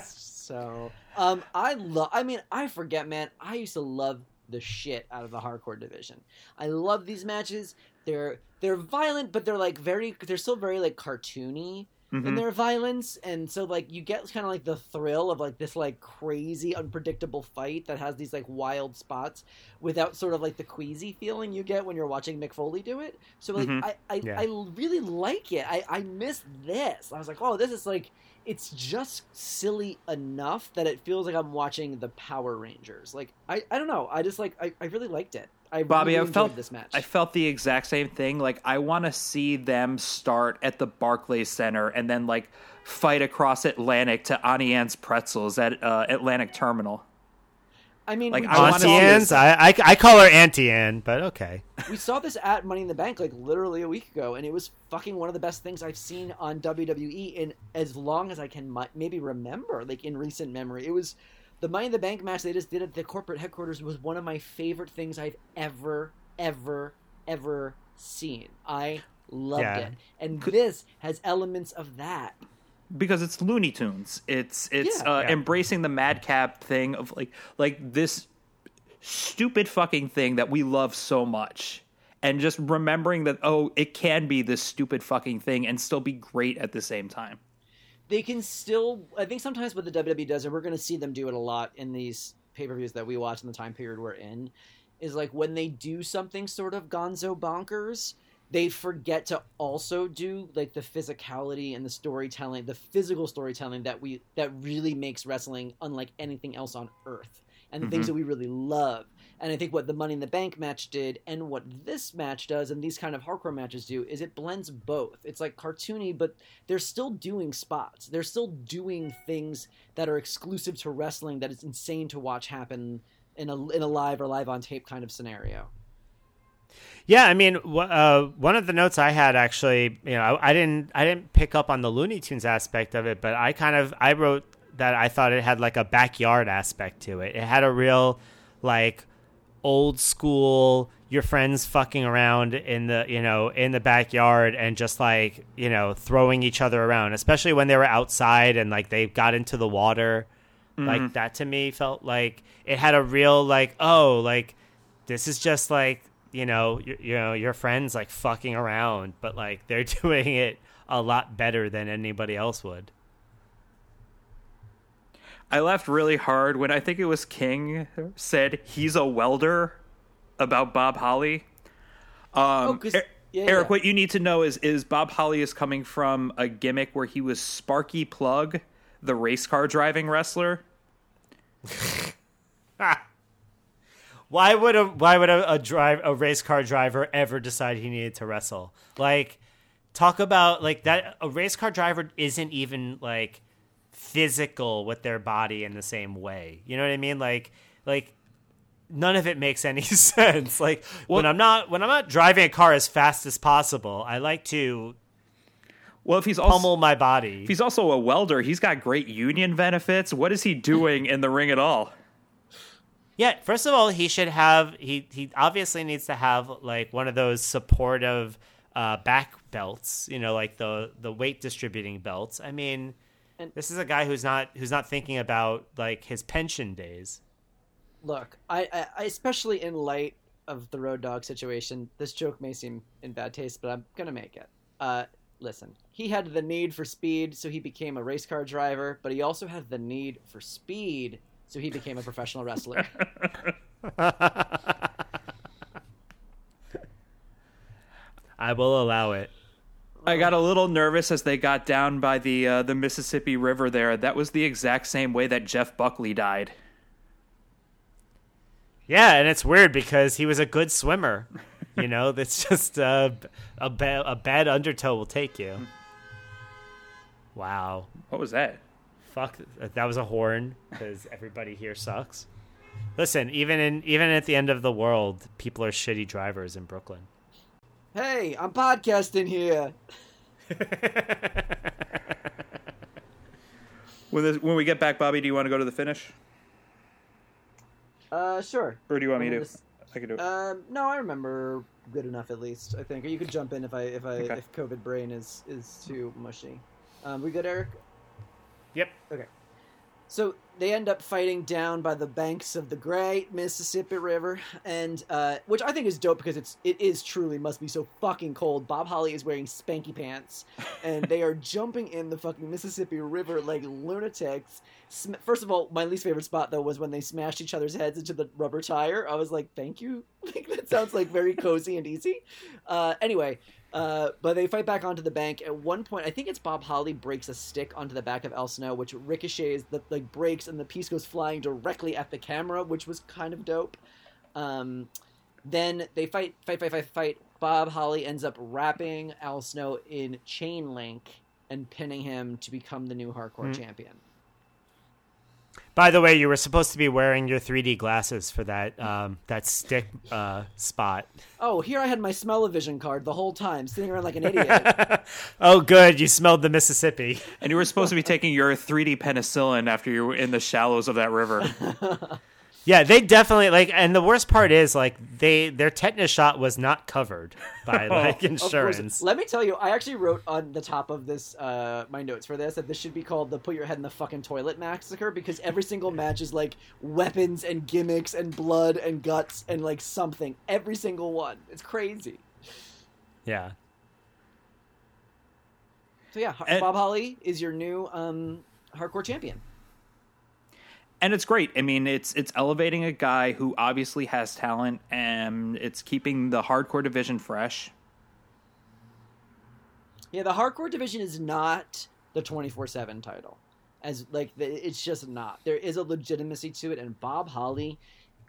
so, um, I love. I mean, I forget, man. I used to love the shit out of the hardcore division. I love these matches. They're they're violent, but they're like very. They're still very like cartoony mm-hmm. in their violence and so like you get kind of like the thrill of like this like crazy unpredictable fight that has these like wild spots without sort of like the queasy feeling you get when you're watching Mick Foley do it so like mm-hmm. I I, yeah. I really like it I I miss this I was like oh this is like it's just silly enough that it feels like I'm watching the Power Rangers. Like I, I don't know. I just like I, I really liked it. I Bobby, really I felt this match. I felt the exact same thing. Like I want to see them start at the Barclays Center and then like fight across Atlantic to Auntie Anne's Pretzels at uh, Atlantic Terminal. I mean, like Auntie Anne's. I, I, I call her Auntie Anne, but okay. We saw this at Money in the Bank like literally a week ago, and it was fucking one of the best things I've seen on WWE in as long as I can maybe remember, like in recent memory. It was the Money in the Bank match they just did at the corporate headquarters was one of my favorite things I've ever, ever, ever seen. I loved yeah. it, and this has elements of that because it's Looney Tunes. It's it's yeah, uh, yeah. embracing the madcap thing of like like this stupid fucking thing that we love so much. And just remembering that, oh, it can be this stupid fucking thing and still be great at the same time they can still. I think sometimes what the WWE does, and we're going to see them do it a lot in these pay per views that we watch in the time period we're in, is like when they do something sort of gonzo bonkers, they forget to also do like the physicality and the storytelling, the physical storytelling that we that really makes wrestling unlike anything else on earth, and the mm-hmm. things that we really love. And I think what the Money in the Bank match did and what this match does and these kind of hardcore matches do is it blends both. It's like cartoony, but they're still doing spots. They're still doing things that are exclusive to wrestling that is insane to watch happen in a in a live or live on tape kind of scenario. Yeah, I mean, uh, one of the notes I had actually, you know, I, I, didn't, I didn't pick up on the Looney Tunes aspect of it, but I kind of, I wrote that I thought it had like a backyard aspect to it. It had a real, like, old school your friends fucking around in the you know in the backyard and just like you know throwing each other around especially when they were outside and like they got into the water mm-hmm. like that to me felt like it had a real like oh like this is just like you know you, you know your friends like fucking around but like they're doing it a lot better than anybody else would I laughed really hard when I think it was King said he's a welder about Bob Holly. Um, oh, er- yeah, Eric, yeah. what you need to know is is Bob Holly is coming from a gimmick where he was Sparky Plugg, the race car driving wrestler. why would a why would a, a drive a race car driver ever decide he needed to wrestle? Like, talk about like that. A race car driver isn't even like physical with their body in the same way. You know what I mean? Like like none of it makes any sense. Like well, when I'm not when I'm not driving a car as fast as possible, I like to well, if he's pummel also, my body. If he's also a welder, he's got great union benefits. What is he doing in the ring at all? Yeah, first of all, he should have he he obviously needs to have like one of those supportive uh, back belts, you know, like the the weight distributing belts. I mean, and this is a guy who's not who's not thinking about like his pension days. Look, I, I especially in light of the road dog situation, this joke may seem in bad taste, but I'm gonna make it. Uh, listen, he had the need for speed, so he became a race car driver, but he also had the need for speed, so he became a professional wrestler. I will allow it. I got a little nervous as they got down by the uh, the Mississippi River there. That was the exact same way that Jeff Buckley died. Yeah, and it's weird because he was a good swimmer. You know, that's just uh, a ba- a bad undertow will take you. Wow. What was that? Fuck, that was a horn because everybody here sucks. Listen, even in even at the end of the world, people are shitty drivers in Brooklyn. Hey, I'm podcasting here. When, this, when we get back, Bobby, do you want to go to the finish, Uh, sure. or do you want me to? Just- I can do it. Um, no, I remember good enough at least. I think, or you could jump in if I if I Okay. if COVID brain is is too mushy. Um, we good, Eric? Yep. Okay. So they end up fighting down by the banks of the great Mississippi River, and uh, which I think is dope because it's it is truly must be so fucking cold. Bob Holly is wearing spanky pants, and they are jumping in the fucking Mississippi River like lunatics. First of all, my least favorite spot though was when they smashed each other's heads into the rubber tire. I was like, "Thank you." Like that sounds like very cozy and easy. Uh, anyway, uh, but they fight back onto the bank. At one point, I think it's Bob Holly breaks a stick onto the back of Al Snow, which ricochets, the like breaks, and the piece goes flying directly at the camera, which was kind of dope. Um, then they fight, fight, fight, fight, fight. Bob Holly ends up wrapping Al Snow in chain link and pinning him to become the new hardcore champion. By the way, you were supposed to be wearing your 3D glasses for that um, that stick uh, spot. Oh, here I had my smell-o-vision card the whole time, sitting around like an idiot. Oh, good, you smelled the Mississippi. and you were supposed to be taking your 3D penicillin after you were in the shallows of that river. Yeah, they definitely like, and the worst part is like they their tetanus shot was not covered by like insurance. Let me tell you, I actually wrote on the top of this, uh, my notes for this, that this should be called the "Put Your Head in the Fucking Toilet" massacre because every single match is like weapons and gimmicks and blood and guts and like something. Every single one. It's crazy. Yeah. So yeah, And- Bob Holly is your new um, hardcore champion. And it's great. I mean, it's it's elevating a guy who obviously has talent, and it's keeping the hardcore division fresh. Yeah, the hardcore division is not the twenty four seven title, as like it's just not. There is a legitimacy to it, and Bob Holly.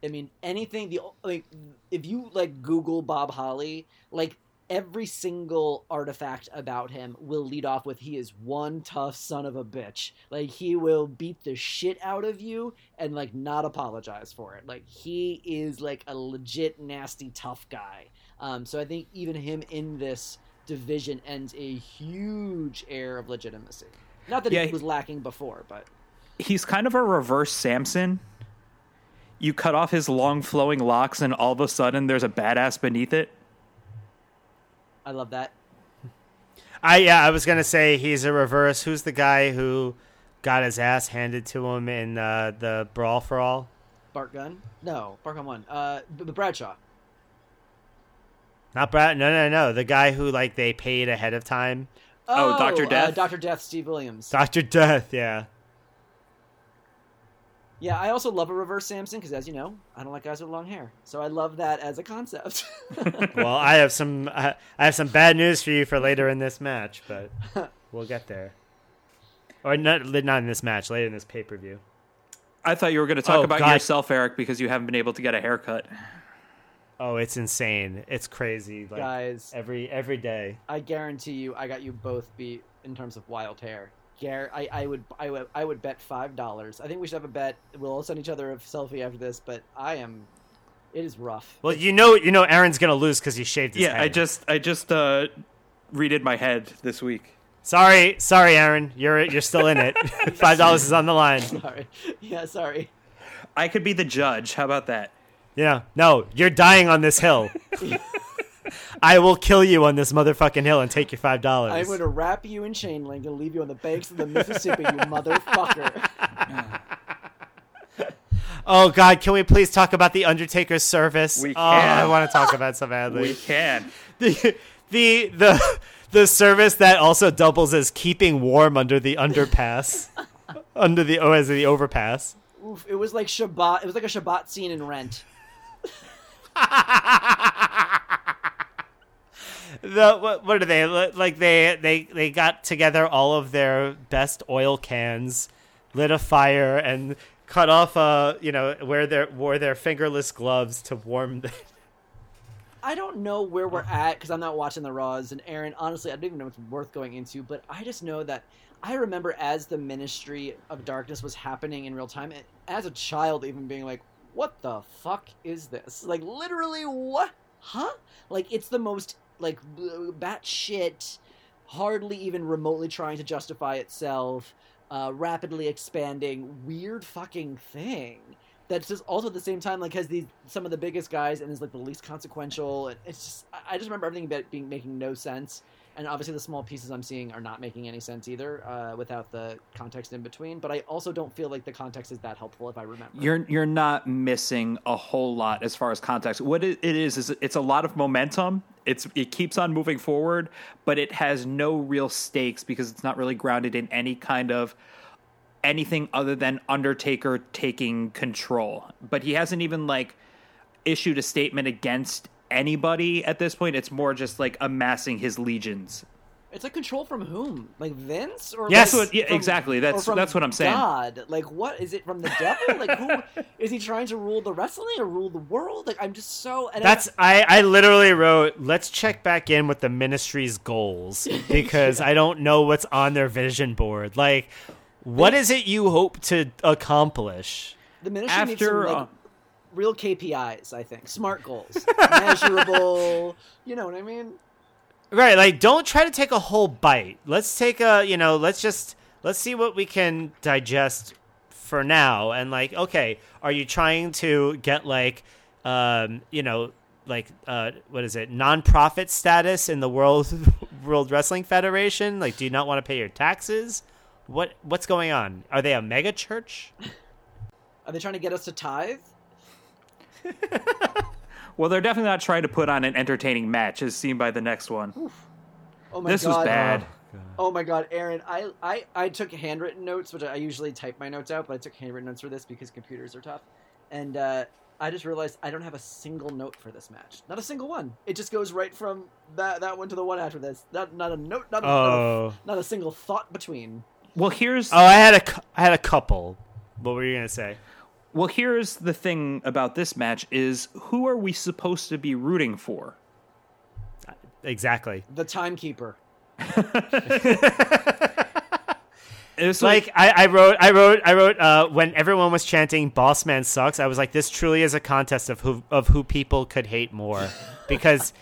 I mean, anything the like if you like Google Bob Holly, like every single artifact about him will lead off with he is one tough son of a bitch. Like he will beat the shit out of you and like not apologize for it. Like he is like a legit nasty tough guy. Um, so I think even him in this division ends a huge air of legitimacy. Not that Yeah, he he- was lacking before, but He's kind of a reverse Samson. You cut off his long flowing locks, and all of a sudden, there's a badass beneath it. I love that. I yeah, I was gonna say he's a reverse. Who's the guy who got his ass handed to him in uh, the brawl for all? Bart Gunn? No, Bart Gunn won. Uh, B- B- Bradshaw. Not Brad. No, no, no. The guy who like they paid ahead of time. Oh, Dr. Uh, Death? Dr. Death, Steve Williams. Doctor Death. Yeah. Yeah, I also love a reverse Samson because, as you know, I don't like guys with long hair. So I love that as a concept. Well, I have some. I I have some bad news for you for later in this match, but we'll get there. Or not, not in this match. Later in this pay per view. I thought you were going to talk Oh, about God. yourself, Eric, because you haven't been able to get a haircut. Oh, it's insane. It's crazy. Like guys, every every day. I guarantee you, I got you both beat in terms of wild hair. Gar- I, I would I would I would bet five dollars. I think we should have a bet. We'll all send each other a selfie after this. But I am, it is rough. Well, you know, you know, Aaron's gonna lose because he shaved his Yeah, head. I just I just uh, redid my head this week. Sorry, sorry, Aaron. You're you're still in it. Five dollars is on the line. Sorry. Yeah, sorry. I could be the judge. How about that? Yeah. No, you're dying on this hill. I will kill you on this motherfucking hill and take your five dollars. I'm going to wrap you in chain link and leave you on the banks of the Mississippi, you motherfucker. Oh God, can we please talk about the Undertaker's service? We Oh, I want to talk about it so badly. We can. the the the the service that also doubles as keeping warm under the underpass, under the oh, as the overpass. Oof, it was like Shabbat. It was like a Shabbat scene in Rent. The what, what are they like? They they they got together all of their best oil cans, lit a fire, and cut off uh you know where their wore their fingerless gloves to warm. The- I don't know where we're at because I'm not watching the Raws. And Aaron, honestly, I don't even know it's worth going into. But I just know that I remember as the Ministry of Darkness was happening in real time, as a child, even being like, "What the fuck is this?" Like literally, what? Huh? Like it's the most like batshit, hardly even remotely trying to justify itself, uh, rapidly expanding, weird fucking thing that's just also at the same time like has these some of the biggest guys and is like the least consequential. And it's just i just remember everything about being making no sense and obviously the small pieces i'm seeing are not making any sense either uh, without the context in between but i also don't feel like the context is that helpful if i remember. You're you're not missing a whole lot as far as context. What it is is it's a lot of momentum. It's it keeps on moving forward but it has no real stakes because it's not really grounded in any kind of anything other than Undertaker taking control. But he hasn't even like issued a statement against anybody at this point. It's more just like amassing his legions. It's like control from whom? Like Vince or yes, like yeah, from, exactly. That's that's what I'm saying. God, like what is it from the devil? Like who is he trying to rule the wrestling or rule the world? Like I'm just so. that's I, I literally wrote. Let's check back in with the ministry's goals because yeah. I don't know what's on their vision board. Like what is it you hope to accomplish? The ministry After, needs some, like, uh, real KPIs. I think smart goals, measurable. You know what I mean? Right. Like, don't try to take a whole bite. Let's take a. You know. Let's just let's see what we can digest for now. And like, okay, are you trying to get like, um, you know, like uh, what is it nonprofit status in the world world wrestling federation like do you not want to pay your taxes what what's going on? Are they a mega church? Are they trying to get us to tithe? well, they're definitely not trying to put on an entertaining match, as seen by the next one. Oof. Oh my this god. was bad. Oh, oh my god, Aaron! I, I I took handwritten notes, which I usually type my notes out, but I took handwritten notes for this because computers are tough. And uh, I just realized I don't have a single note for this match. Not a single one. It just goes right from that that one to the one after this. Not not a note. Not, oh. not, a, oh. not a single thought between. Well, here's oh, I had a I had a couple. What were you gonna say? Well, here's the thing about this match: is who are we supposed to be rooting for? Exactly. The timekeeper. It's like I, I, wrote, I wrote, I wrote. Uh, when everyone was chanting "Boss Man sucks," I was like, "This truly is a contest of who of who people could hate more," because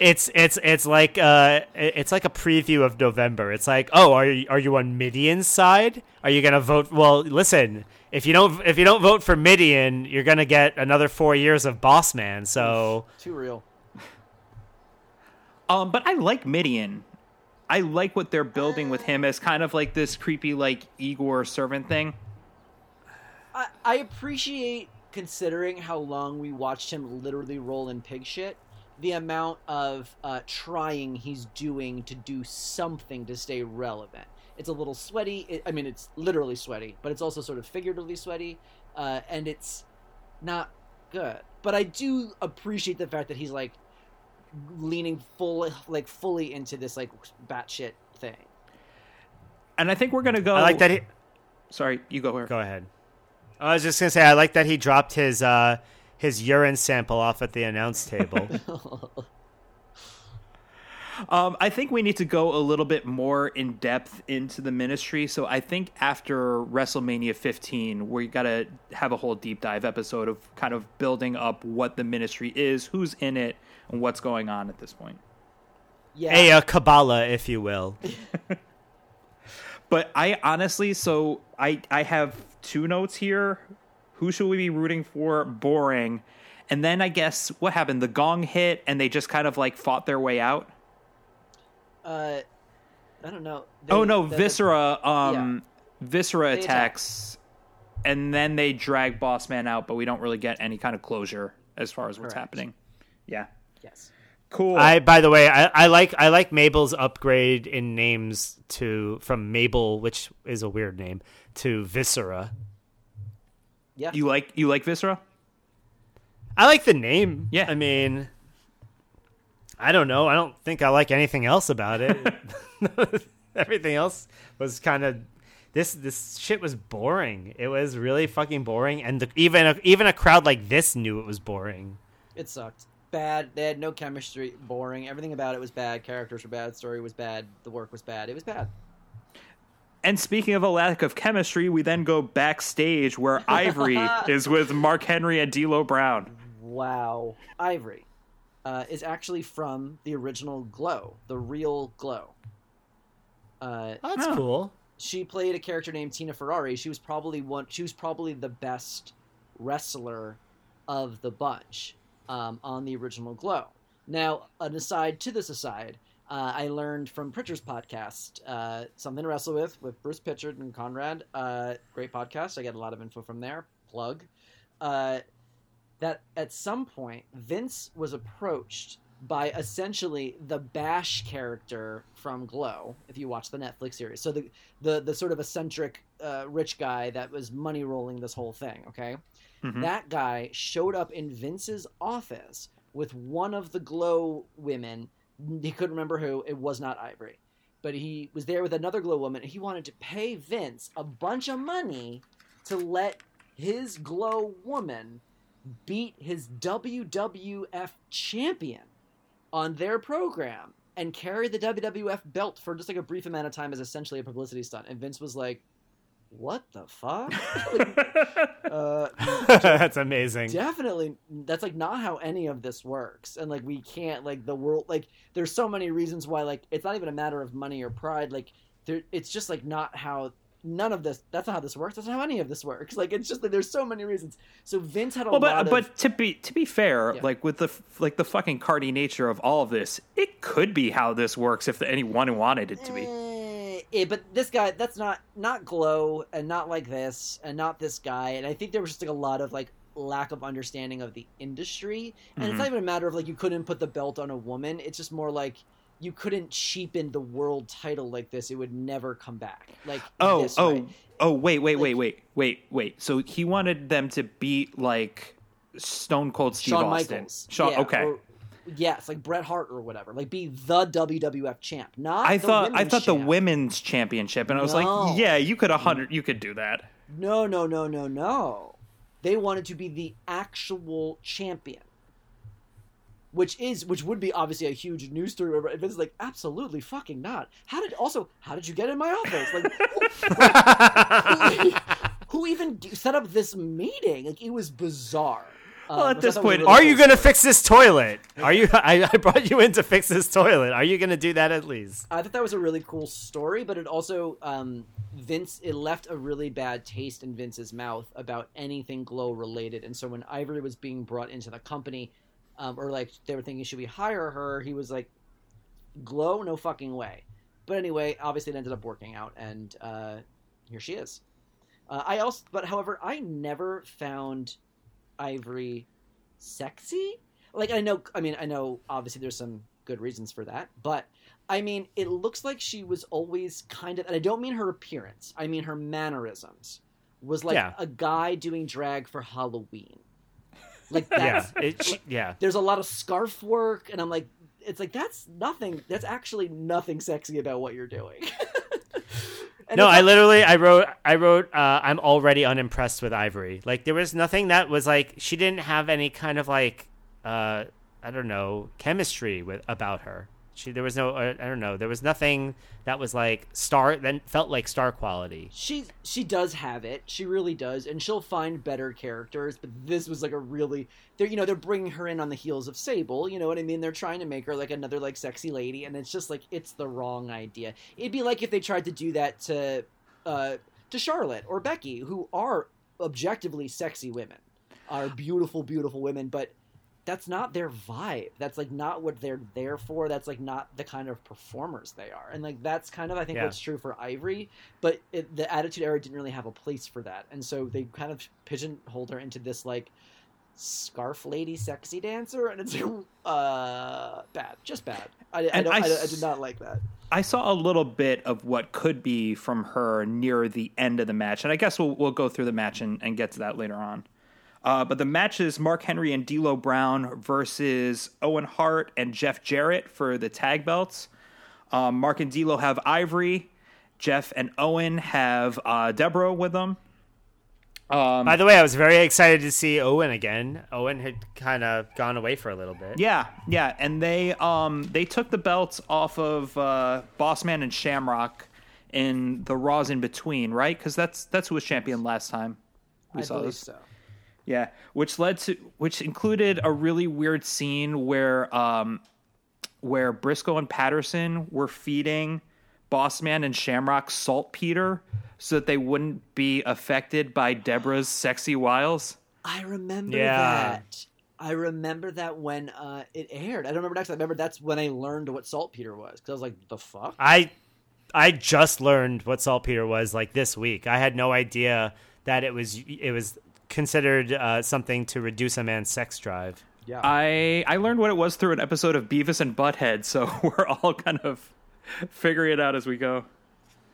it's it's it's like uh it's like a preview of November. It's like, oh, are you are you on Mideon's side? Are you gonna vote? Well, listen, if you don't if you don't vote for Mideon, you're gonna get another four years of Boss Man. So too real. Um, but I like Mideon. I like what they're building with him as kind of like this creepy like Igor servant thing. I I appreciate considering how long we watched him literally roll in pig shit the amount of uh, trying he's doing to do something to stay relevant. It's a little sweaty. It, I mean, it's literally sweaty, but it's also sort of figuratively sweaty, uh, and it's not good. But I do appreciate the fact that he's like leaning full, like fully into this like batshit thing. And I think we're gonna go. I like that. He... Sorry, you go. Where? Go ahead. I was just gonna say I like that he dropped his. Uh his urine sample off at the announce table. um, I think we need to go a little bit more in depth into the ministry. So I think after WrestleMania 15, we got to have a whole deep dive episode of kind of building up what the ministry is, who's in it, and what's going on at this point. Yeah. A, a Kabbalah, if you will. but I honestly, so I I have two notes here who should we be rooting for? Boring. And then I guess what happened? The gong hit, and they just kind of like fought their way out. Uh, I don't know. They, oh no, Viscera. Um, yeah. Viscera they attacks, attack. and then they drag Boss Man out, but we don't really get any kind of closure as far as what's Correct. happening. Yeah. Yes. Cool. I by the way, I, I like I like Mabel's upgrade in names to from Mabel, which is a weird name, to Viscera. Yeah. you like you like Viscera? I like the name. Yeah. I mean, I don't know. I don't think I like anything else about it. Everything else was kind of this. This shit was boring. It was really fucking boring, and the, even a, even a crowd like this knew it was boring. It sucked. Bad. They had no chemistry. Boring. Everything about it was bad. Characters were bad. Story was bad. The work was bad. It was bad. And speaking of a lack of chemistry, we then go backstage where Ivory is with Mark Henry and D'Lo Brown. Wow. Ivory uh, is actually from the original Glow, the real Glow. Uh, Oh, that's Oh. cool. she played a character named Tina Ferrari. She was probably one. She was probably the best wrestler of the bunch um, on the original Glow. Now, an aside to this aside, uh, I learned from Prichard's podcast, uh, something to wrestle with with Bruce Prichard and Conrad. Uh, great podcast. I get a lot of info from there. Plug. Uh, that at some point Vince was approached by essentially the Bash character from Glow. If you watch the Netflix series, so the the the sort of eccentric uh, rich guy that was money rolling this whole thing. Okay, Mhm. that guy showed up in Vince's office with one of the Glow women. He couldn't remember who. It was not Ivory, but he was there with another Glow woman. And he wanted to pay Vince a bunch of money to let his Glow woman beat his WWF champion on their program and carry the WWF belt for just like a brief amount of time as essentially a publicity stunt. And Vince was like, "What the fuck?" uh, that's amazing. definitely that's like not how any of this works and like we can't like the world like there's so many reasons why like it's not even a matter of money or pride like there it's just like not how none of this that's not how this works that's not how any of this works like it's just like there's so many reasons so vince had a Well, lot but of but to be to be fair, Yeah. like with the like the fucking carny nature of all of this, it could be how this works if anyone wanted it to be. Eh, eh, but this guy, that's not not glow, and not like this, and not this guy. And I think there was just like a lot of like lack of understanding of the industry. And it's Mhm. not even a matter of like you couldn't put the belt on a woman. It's just more like you couldn't cheapen the world title like this. It would never come back. Like Oh, this oh, way. oh! Wait, wait, wait, wait, wait, wait. So he wanted them to beat like Stone Cold Steve Shawn Austin. Michaels. Shawn, Yeah, okay. or- yes, like Bret Hart or whatever. Like be the WWF champ, not. I thought I thought the women's championship, and I was No. like, yeah, you could a hundred, you could do that. No, no, no, no, no. They wanted to be the actual champion. Which is which would be obviously a huge news story. Where Vince is like, absolutely fucking not. How did also how did you get in my office? Like, who, who even set up this meeting? Like it was bizarre. Well, Um, at this thought was a point- really Are you gonna fix this toilet? Are you? I, I brought you in to fix this toilet. Are you gonna do that at least? I thought that was a really cool story, but it also um, Vince it left a really bad taste in Vince's mouth about anything glow related. And so when Ivory was being brought into the company, um, or like they were thinking should we hire her, he was like, "Glow, no fucking way." But anyway, obviously it ended up working out, and uh, here she is. Uh, I also, but however, I never found Ivory sexy. Like I know, I mean, I know. Obviously, there's some good reasons for that, but I mean, it looks like she was always kind of, and I don't mean her appearance. I mean her mannerisms. Was like Yeah. a guy doing drag for Halloween. Like Yeah, it, sh- yeah. there's a lot of scarf work, and I'm like, it's like that's nothing. That's actually nothing sexy about what you're doing. And No, I literally I wrote I wrote uh, I'm already unimpressed with Ivory. Like there was nothing that was like she didn't have any kind of like uh I don't know chemistry with about her. She there was no uh, I don't know. There was nothing that was like star then felt like star quality. she she does have it. She really does. And she'll find better characters but this was like a really they're you know they're bringing her in on the heels of sable you know what i mean? They're trying to make her like another like sexy lady and it's just like it's the wrong idea. It'd be like if they tried to do that to uh to charlotte or becky who are objectively sexy women are beautiful beautiful women but that's not their vibe. That's like not what they're there for. That's like not the kind of performers they are. And like that's kind of I think Yeah. what's true for Ivory. But it, the Attitude Era didn't really have a place for that, and so they kind of pigeonholed her into this like scarf lady sexy dancer, and it's uh bad, just bad. I, I, I, I, I did not like that. I saw a little bit of what could be from her near the end of the match, and I guess we'll we'll go through the match and, and get to that later on. Uh, but the match is Mark Henry and D'Lo Brown versus Owen Hart and Jeff Jarrett for the tag belts. Um, Mark and D'Lo have Ivory. Jeff and Owen have uh, Deborah with them. Um, By the way, I was very excited to see Owen again. Owen had kind of gone away for a little bit. Yeah, yeah, and they um they took the belts off of uh, Bossman and Shamrock in the Raws in between, right? Because that's that's who was champion last time. We I saw this. So. Yeah, which led to which included a really weird scene where um where Brisco and Patterson were feeding Bossman and Shamrock saltpeter so that they wouldn't be affected by Deborah's sexy wiles. I remember yeah. that. I remember that when uh, it aired. I don't remember next. I remember that's when I learned what saltpeter was because I was like, "The fuck." I I just learned what saltpeter was like this week. I had no idea that it was it was considered uh, something to reduce a man's sex drive. Yeah. I I learned what it was through an episode of Beavis and Butthead, so we're all kind of figuring it out as we go.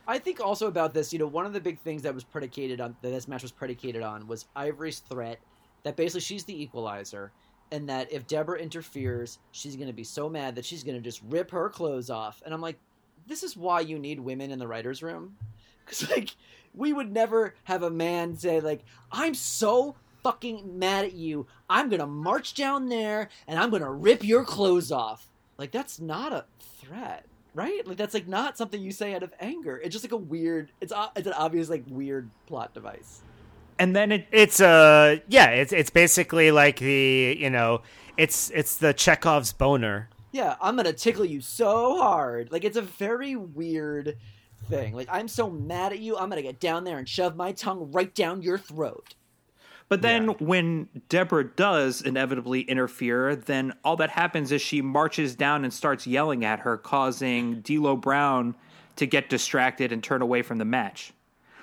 I think also about this, you know, one of the big things that was predicated on that this match was predicated on was Ivory's threat that basically she's the equalizer, and that if Deborah interferes, she's going to be so mad that she's going to just rip her clothes off. And I'm like, this is why you need women in the writers' room, because like we would never have a man say like, I'm so fucking mad at you, I'm gonna march down there and I'm gonna rip your clothes off. Like that's not a threat right? Like that's like not something you say out of anger. It's just like a weird. It's it's an obvious like weird plot device. And then it, it's uh yeah it's it's basically like the you know it's it's the Chekhov's boner. Yeah, I'm gonna tickle you so hard. Like it's a very weird thing. Like I'm so mad at you, I'm gonna get down there and shove my tongue right down your throat. But then yeah. when Deborah does inevitably interfere, then all that happens is she marches down and starts yelling at her, causing D'Lo Brown to get distracted and turn away from the match.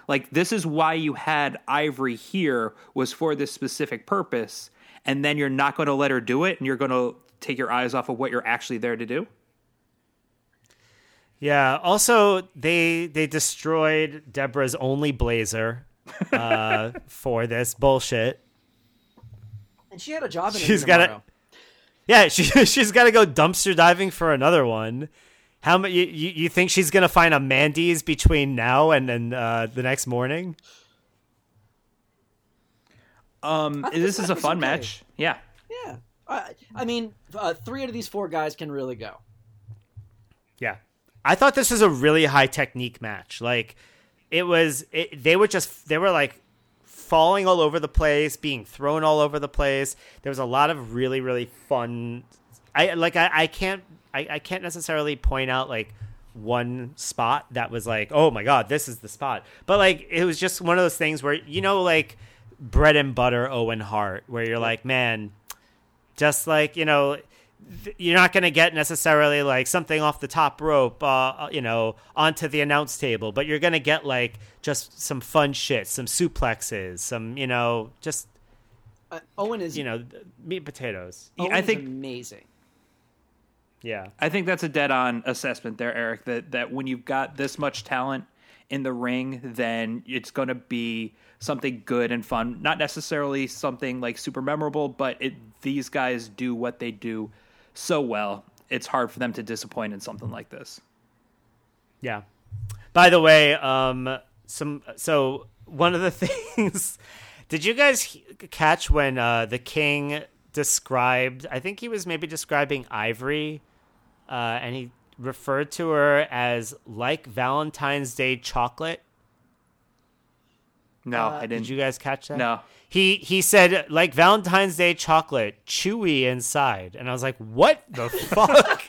Like this is why you had Ivory here was for this specific purpose, and then you're not going to let her do it, and you're going to take your eyes off of what you're actually there to do. Yeah. Also, they they destroyed Deborah's only blazer uh, for this bullshit. And she had a job. In she's got to. Yeah, she she's got to go dumpster diving for another one. How many? You, you think she's gonna find a Mandy's between now and and uh, the next morning? Um, this is a fun okay. match. Yeah. Yeah. I, I mean, uh, three out of these four guys can really go. Yeah, I thought this was a really high technique match. Like it was it, they were just they were like falling all over the place, being thrown all over the place. There was a lot of really really fun. I like I, I can't I, I can't necessarily point out like one spot that was like oh my god this is the spot, but like it was just one of those things where you know like bread and butter Owen Hart where you're like man just like you know you're not going to get necessarily like something off the top rope, uh, uh, you know, onto the announce table, but you're going to get like just some fun shit, some suplexes, some, you know, just uh, Owen is, you know, meat and potatoes. Owen's I think amazing. Yeah, I think that's a dead-on assessment there, Eric. That that when you've got this much talent in the ring, then it's going to be something good and fun. Not necessarily something like super memorable, but it, these guys do what they do so well. It's hard for them to disappoint in something like this. Yeah. By the way, um, some so one of the things. Did you guys catch when uh, the king described? I think he was maybe describing Ivory, uh, and he referred to her as like Valentine's Day chocolate. No, uh, I didn't. Did you guys catch that? No. He he said like Valentine's Day chocolate, chewy inside, and I was like, "What the fuck?"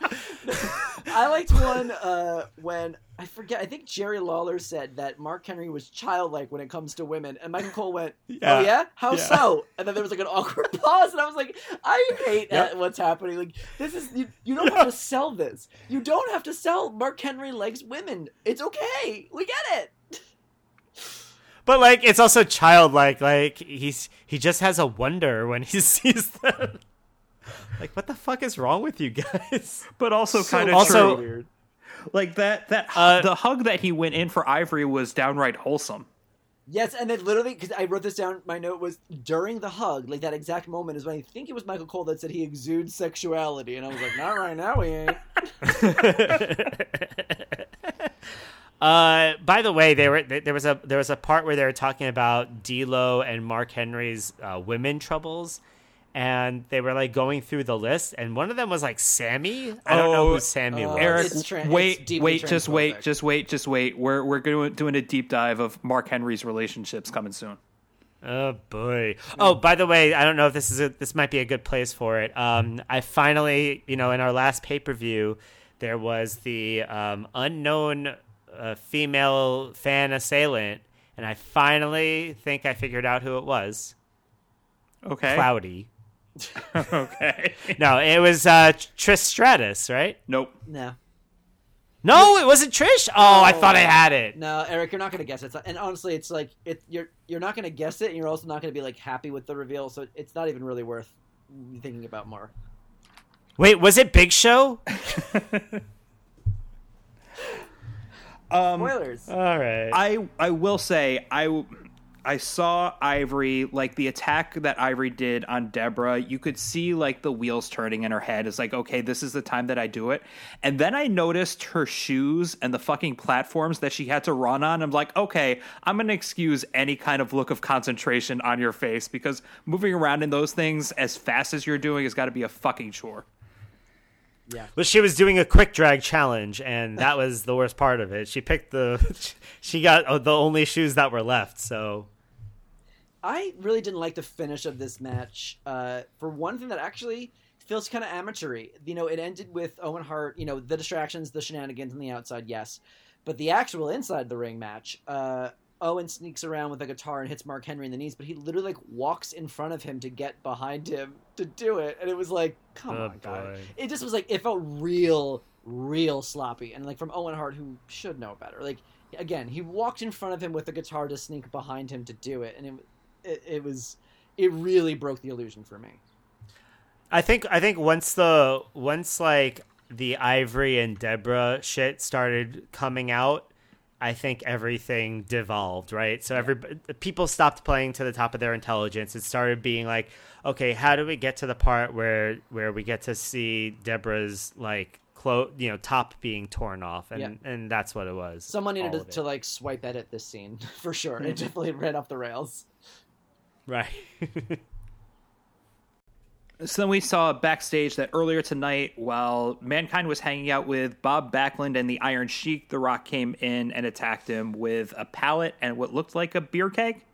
I liked one uh, when I forget. I think Jerry Lawler said that Mark Henry was childlike when it comes to women, and Michael Cole went, "Oh yeah. yeah, how yeah. so?" And then there was like an awkward pause, and I was like, "I hate yep. what's happening. Like this is you, you don't have to sell this. You don't have to sell Mark Henry likes women. It's okay. We get it." But like it's also childlike. Like he's he just has a wonder when he sees them. like what the fuck is wrong with you guys? But also So kind of Also- weird. Like that that Uh, the hug that he went in for Ivory was downright wholesome. Yes, and then literally, because I wrote this down, my note was during the hug, like that exact moment is when I think it was Michael Cole that said he exudes sexuality, and I was like, not right now, he ain't. Uh, by the way, they were there was a there was a part where they were talking about D'Lo and Mark Henry's uh, women troubles, and they were like going through the list, and one of them was like Sammy. I don't know Oh, who Sammy uh, was. Eric, It's tra- wait, deeply wait, just wait, just wait, just wait. We're we're doing doing a deep dive of Mark Henry's relationships coming soon. Oh boy! Oh, by the way, I don't know if this is a, this might be a good place for it. Um, I finally, you know, in our last pay per view, there was the um, unknown uh, female fan assailant, and I finally think I figured out who it was. Okay. Cloudy. okay. No, it was uh, Trish Stratus, right? Nope. No, No, it wasn't Trish. Oh, I thought I had it. no, Eric, you're not gonna guess it. And honestly, it's like it, you're you're not gonna guess it, and you're also not gonna be like happy with the reveal, so it's not even really worth thinking about more. Wait, was it Big Show? Um, Spoilers. All right. I I will say I I saw Ivory like the attack that Ivory did on Debra. You could see like the wheels turning in her head. It's like okay, this is the time that I do it. And then I noticed her shoes and the fucking platforms that she had to run on. I'm like, okay, I'm gonna excuse any kind of look of concentration on your face because moving around in those things as fast as you're doing has got to be a fucking chore. Yeah. Well, she was doing a quick drag challenge, and that was the worst part of it. She picked the, she got uh, the only shoes that were left. So I really didn't like the finish of this match. Uh, for one thing, that actually feels kind of amateury. You know, it ended with Owen Hart. You know, the distractions, the shenanigans on the outside, yes, but the actual inside the ring match. Uh, Owen sneaks around with a guitar and hits Mark Henry in the knees, but he literally like walks in front of him to get behind him to do it, and it was like, come Oh, on, guy. It just was like it felt real, real sloppy, and like from Owen Hart, who should know better. Like again, he walked in front of him with the guitar to sneak behind him to do it, and it it, it was it really broke the illusion for me. I think I think once the once like the Ivory and Debra shit started coming out, I think everything devolved, right? So every people stopped playing to the top of their intelligence. It started being like, okay, how do we get to the part where where we get to see Debra's like clo- you know, top being torn off, and Yeah. and that's what it was. Someone needed to, to like swipe edit this scene for sure. It mm-hmm. definitely ran off the rails. right. So then we saw backstage that earlier tonight, while Mankind was hanging out with Bob Backlund and the Iron Sheik, The Rock came in and attacked him with a pallet and what looked like a beer keg.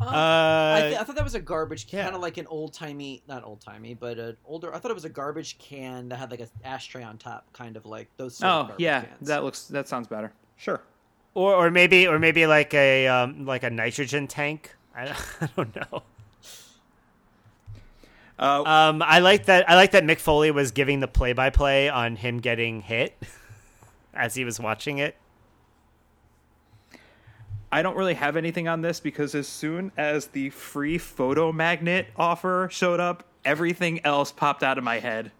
I, uh, th- I thought that was a garbage can, yeah. kind of like an old timey, not old timey, but an older. I thought it was a garbage can that had like an ashtray on top, kind of like those. Sort of Oh garbage yeah, cans. that looks that sounds better. Sure. or or maybe or maybe like a um, like a nitrogen tank. I, I don't know. Uh, Um, I like that. I like that Mick Foley was giving the play-by-play on him getting hit as he was watching it. I don't really have anything on this because as soon as the free photo magnet offer showed up, everything else popped out of my head.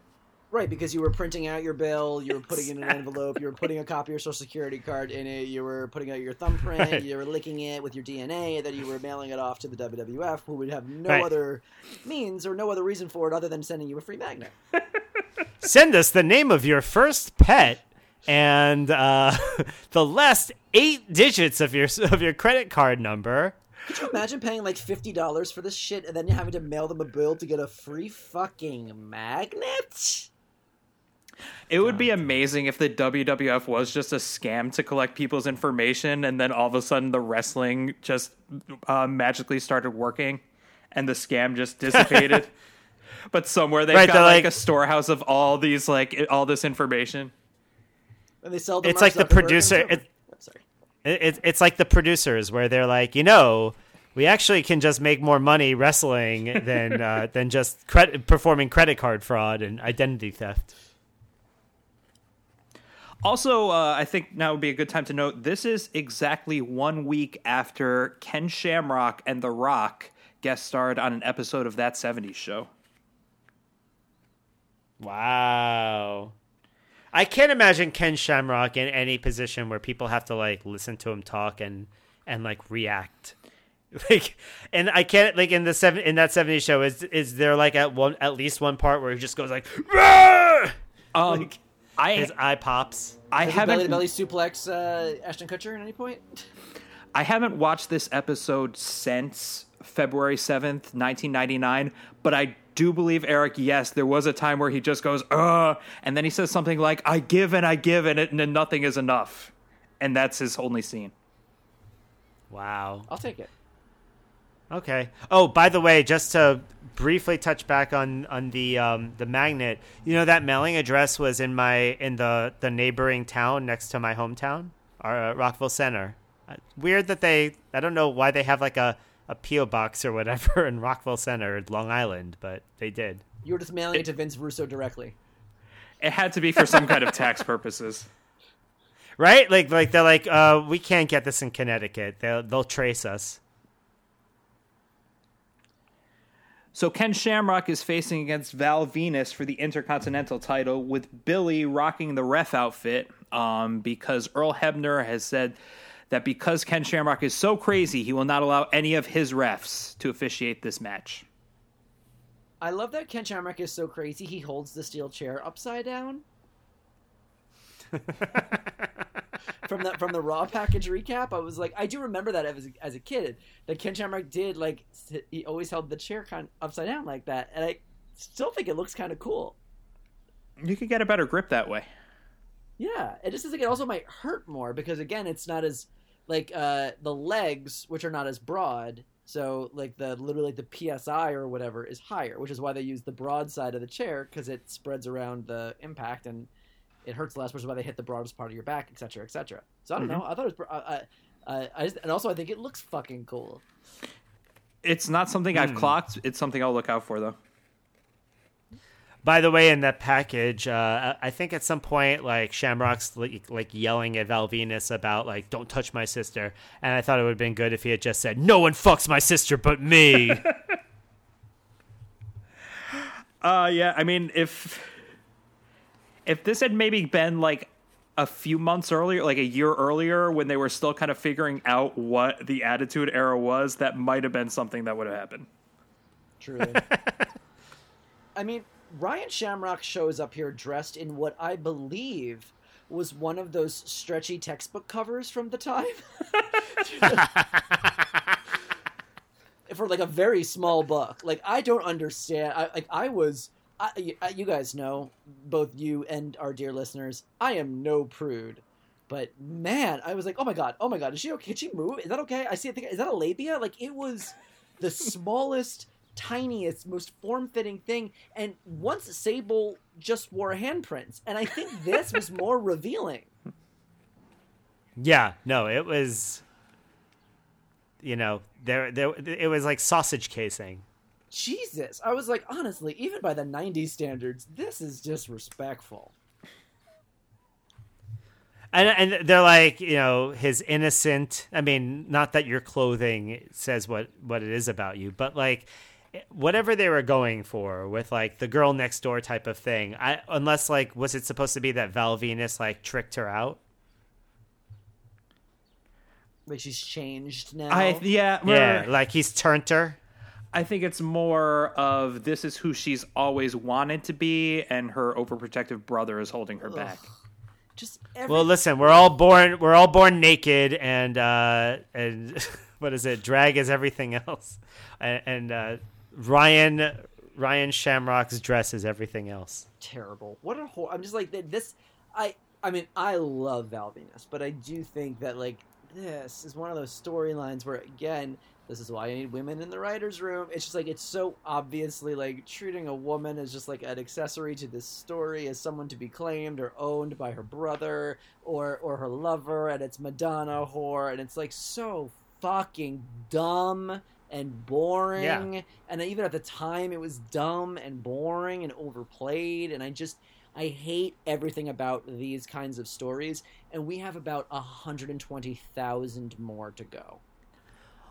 Right, because you were printing out your bill, you were putting it in an envelope, you were putting a copy of your social security card in it, you were putting out your thumbprint, Right. you were licking it with your DNA, and then you were mailing it off to the WWF, who would have no Right. other means or no other reason for it other than sending you a free magnet. Send us the name of your first pet and uh, the last eight digits of your of your credit card number. Could you imagine paying like fifty dollars for this shit and then having to mail them a bill to get a free fucking magnet? It would be amazing if the WWF was just a scam to collect people's information, and then all of a sudden the wrestling just uh, magically started working, and the scam just dissipated. but somewhere they've Right, got like, like- a storehouse of all these like all this information. And they sell. To It's like the producer- it- I'm sorry. It, it, it's like the producers where they're like, you know, we actually can just make more money wrestling than uh, than just credit, performing credit card fraud and identity theft. Also, uh, I think now would be a good time to note this is exactly one week after Ken Shamrock and The Rock guest starred on an episode of that 70s show. Wow. I can't imagine Ken Shamrock in any position where people have to like listen to him talk and and like react. Like and I can't like in the seven in that 70s show is is there like at one at least one part where he just goes like Rah! Um, like I his eye pops. I Does haven't belly to belly suplex uh, Ashton Kutcher at any point? I haven't watched this episode since February 7th, 1999, but I do believe Eric, yes, there was a time where he just goes, uh, and then he says something like, I give and I give and, it, and nothing is enough. And that's his only scene. Wow. I'll take it. Okay. Oh, by the way, just to briefly touch back on on the um, the magnet, you know that mailing address was in my in the the neighboring town next to my hometown, our, uh, Rockville Centre. Uh, weird that they I don't know why they have like a a PO box or whatever in Rockville Centre, Long Island, but they did. You were just mailing it to Vince Russo directly. It had to be for some kind of tax purposes. Right? Like like they're like uh we can't get this in Connecticut. They'll they'll trace us. So Ken Shamrock is facing against Val Venis for the Intercontinental title with Billy rocking the ref outfit um, because Earl Hebner has said that because Ken Shamrock is so crazy, he will not allow any of his refs to officiate this match. I love that Ken Shamrock is so crazy he holds the steel chair upside down. from the from the raw package recap, I was like, I do remember that as as a kid that Ken Shamrock did like he always held the chair kind of upside down like that, and I still think it looks kind of cool. You could get a better grip that way. Yeah, it just is like it also might hurt more because again, it's not as like uh the legs, which are not as broad. So like the literally the psi or whatever is higher, which is why they use the broad side of the chair because it spreads around the impact and it hurts less, which is why they hit the broadest part of your back, etc., etc. So I don't Mm-hmm. know. I thought it was. Uh, uh, I just, and also I think it looks fucking cool. It's not something I've clocked. It's something I'll look out for though. By the way, in that package, uh, I think at some point, like Shamrock's like, like yelling at Val Venis about like "Don't touch my sister," and I thought it would have been good if he had just said, "No one fucks my sister but me." Uh, yeah. I mean, if if this had maybe been like a few months earlier, like a year earlier, when they were still kind of figuring out what the Attitude Era was, that might have been something that would have happened. Truly. I mean, Ryan Shamrock shows up here dressed in what I believe was one of those stretchy textbook covers from the time. For like a very small book. Like I don't understand. I like I was I, I- you guys know, both you and our dear listeners, I am no prude. But man, I was like, oh my god, oh my god, is she okay? Can she move? Is that okay? I see. I think is that a labia? Like it was the smallest, tiniest, most form-fitting thing. And once Sable just wore handprints, and I think this was more revealing. yeah, no, it was. You know, there, there, it was like sausage casing. Jesus, I was like, honestly, even by the '90s standards, this is disrespectful. And and they're like, you know, his innocent. I mean, not that your clothing says what what it is about you, but like whatever they were going for with like the girl next door type of thing. I unless like was it supposed to be that Val Venis like tricked her out? Like she's changed now. I yeah Yeah, like he's turned her. I think it's more of this is who she's always wanted to be, and her overprotective brother is holding her back. just every Well, listen, we're all born we're all born naked, and uh, and what is it? Drag is everything else, and, and uh, Ryan Ryan Shamrock's dress is everything else. terrible. What a whole. I'm just like this. I I mean I love Val Venis, but I do think that like this is one of those storylines where again this is why I need women in the writers' room. It's just like it's so obviously like treating a woman as just like an accessory to this story, as someone to be claimed or owned by her brother or or her lover, and it's Madonna whore, and it's like so fucking dumb and boring. Yeah. And even at the time, it was dumb and boring and overplayed. And I just I hate everything about these kinds of stories, and we have about 120,000 more to go.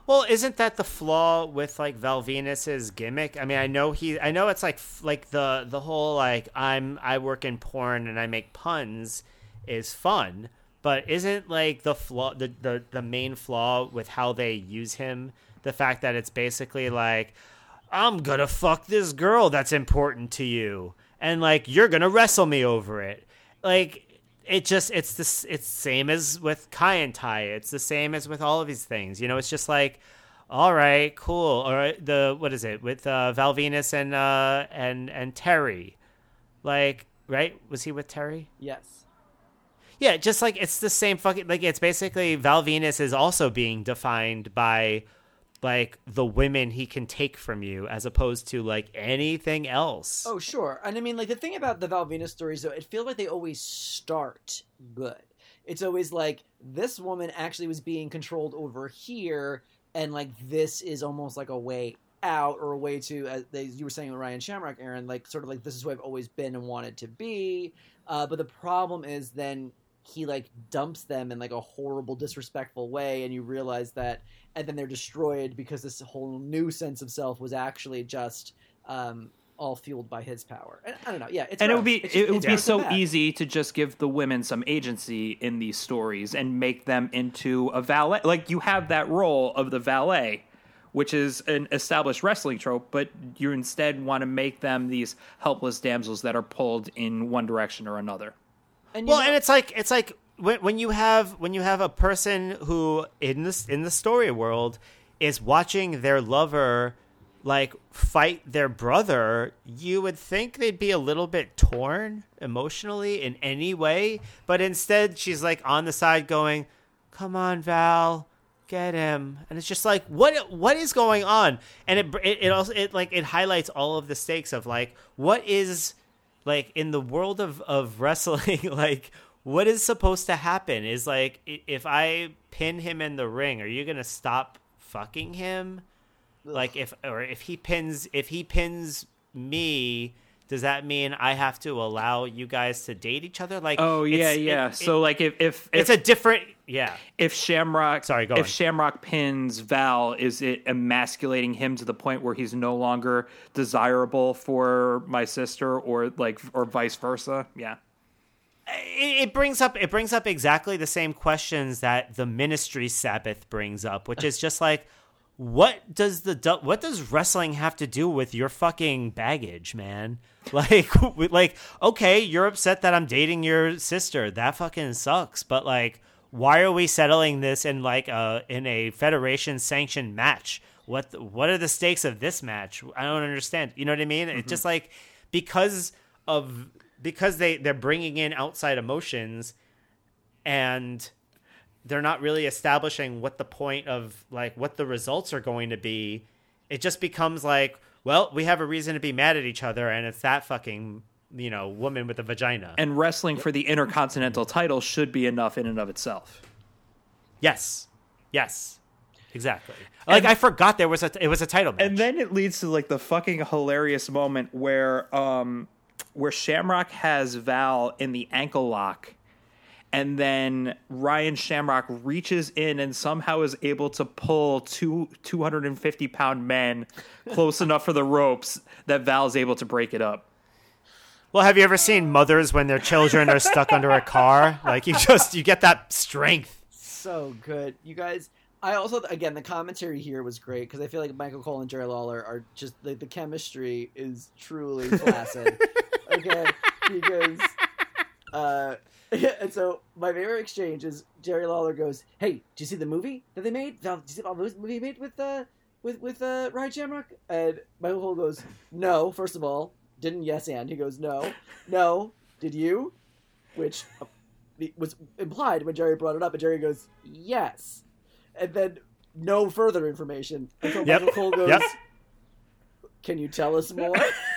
Well, isn't that the flaw with like Val Venis's gimmick? I mean, I know he, I know it's like like the the whole like I'm I work in porn and I make puns is fun, but isn't like the flaw the the, the main flaw with how they use him the fact that it's basically like I'm gonna fuck this girl that's important to you, and like you're gonna wrestle me over it, like it just it's this it's same as with Kaientai. It's the same as with all of these things. You know, it's just like, all right, cool. All right, the what is it with uh, Val Venis and uh, and and Terry, like right? Was he with Terry? Yes. Yeah, just like it's the same fucking like it's basically Val Venis is also being defined by like the women he can take from you as opposed to like anything else. Oh, sure. And I mean, like the thing about the Valvina stories, though, it feels like they always start good. It's always like this woman actually was being controlled over here, and like this is almost like a way out or a way to, as you were saying with Ryan Shamrock, Aaron, like sort of like this is who I've always been and wanted to be. Uh, but the problem is then he like dumps them in like a horrible disrespectful way and you realize that and then they're destroyed because this whole new sense of self was actually just um, all fueled by his power. And, I don't know. Yeah, and it would be it's, it would be so easy to just give the women some agency in these stories and make them into a valet. Like you have that role of the valet, which is an established wrestling trope, but you instead want to make them these helpless damsels that are pulled in one direction or another. And well, know, and it's like it's like when, when you have when you have a person who in this in the story world is watching their lover like fight their brother, you would think they'd be a little bit torn emotionally in any way, but instead she's like on the side going, "Come on, Val, get him." And it's just like, "What what is going on?" And it it, it also it like it highlights all of the stakes of like what is like in the world of of wrestling like what is supposed to happen is like if I pin him in the ring, are you gonna stop fucking him? Ugh. Like if or if he pins if he pins me, does that mean I have to allow you guys to date each other? Like oh yeah yeah. It, so it, like if, if, if it's a different yeah. If Shamrock sorry go if on. Shamrock pins Val, is it emasculating him to the point where he's no longer desirable for my sister or like or vice versa? Yeah it brings up it brings up exactly the same questions that the ministry sabbath brings up which is just like what does the what does wrestling have to do with your fucking baggage man like like okay you're upset that i'm dating your sister. That fucking sucks. But like why are we settling this in like a in a federation sanctioned match? What what are the stakes of this match? I don't understand. You know what i mean? Mm-hmm. it's just like because of because they they're bringing in outside emotions and they're not really establishing what the point of like what the results are going to be it just becomes like well we have a reason to be mad at each other and it's that fucking you know woman with a vagina. And wrestling for the intercontinental title should be enough in and of itself. Yes. Yes. Exactly. Like and, i forgot there was a it was a title match. and then it leads to like the fucking hilarious moment where um where Shamrock has Val in the ankle lock, and then Ryan Shamrock reaches in and somehow is able to pull two 250 pound men close enough for the ropes that Val is able to break it up. Well, have you ever seen mothers when their children are stuck under a car? Like you just you get that strength. So good, you guys. I also again the commentary here was great because I feel like Michael Cole and Jerry Lawler are just like the chemistry is truly placid. okay, because uh, and so my favorite exchange is Jerry Lawler goes, "Hey, did you see the movie that they made? Did you see the movie made with uh with with uh Ryan Shamrock?" And Michael Cole goes, "No, first of all, didn't yes and." He goes, "No, no, did you?" Which uh, was implied when Jerry brought it up, and Jerry goes, "Yes," and then no further information until yep. Michael Cole goes, yep. "Can you tell us more?"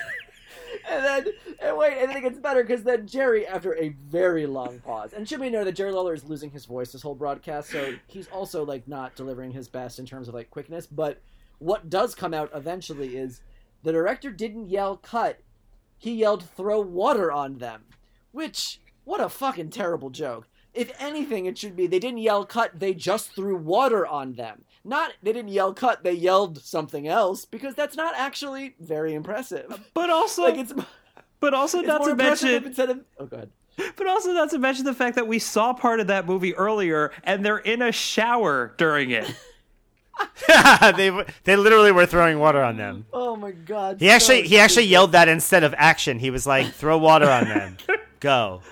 and then and wait, and then it gets better because then Jerry, after a very long pause, and should we know that Jerry Lawler is losing his voice this whole broadcast, so he's also like not delivering his best in terms of like quickness. But what does come out eventually is the director didn't yell cut. he yelled, throw water on them. Which, what a fucking terrible joke. If anything, it should be they didn't yell cut, they just threw water on them. Not they didn't yell cut, they yelled something else, because that's not actually very impressive. But also, Like it's, but also it's not more to impressive mention, instead of oh god. but also not to mention the fact that we saw part of that movie earlier, and they're in a shower during it. they they literally were throwing water on them. Oh my god. He actually so he actually yelled that instead of action. He was like, "Throw water on them, go."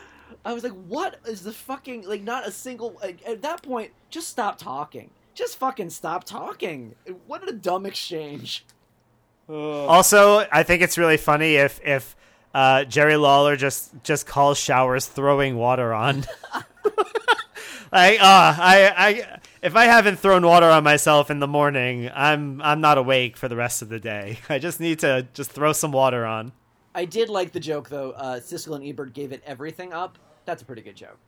I was like, what is the fucking like? Not a single. Like, at that point, just stop talking. Just fucking stop talking. What a dumb exchange. Also, I think it's really funny if if uh, Jerry Lawler just just calls showers throwing water on. like, uh, I I if I haven't thrown water on myself in the morning, I'm I'm not awake for the rest of the day. I just need to just throw some water on. I did like the joke though. Uh, Siskel and Ebert gave it everything up. That's a pretty good joke.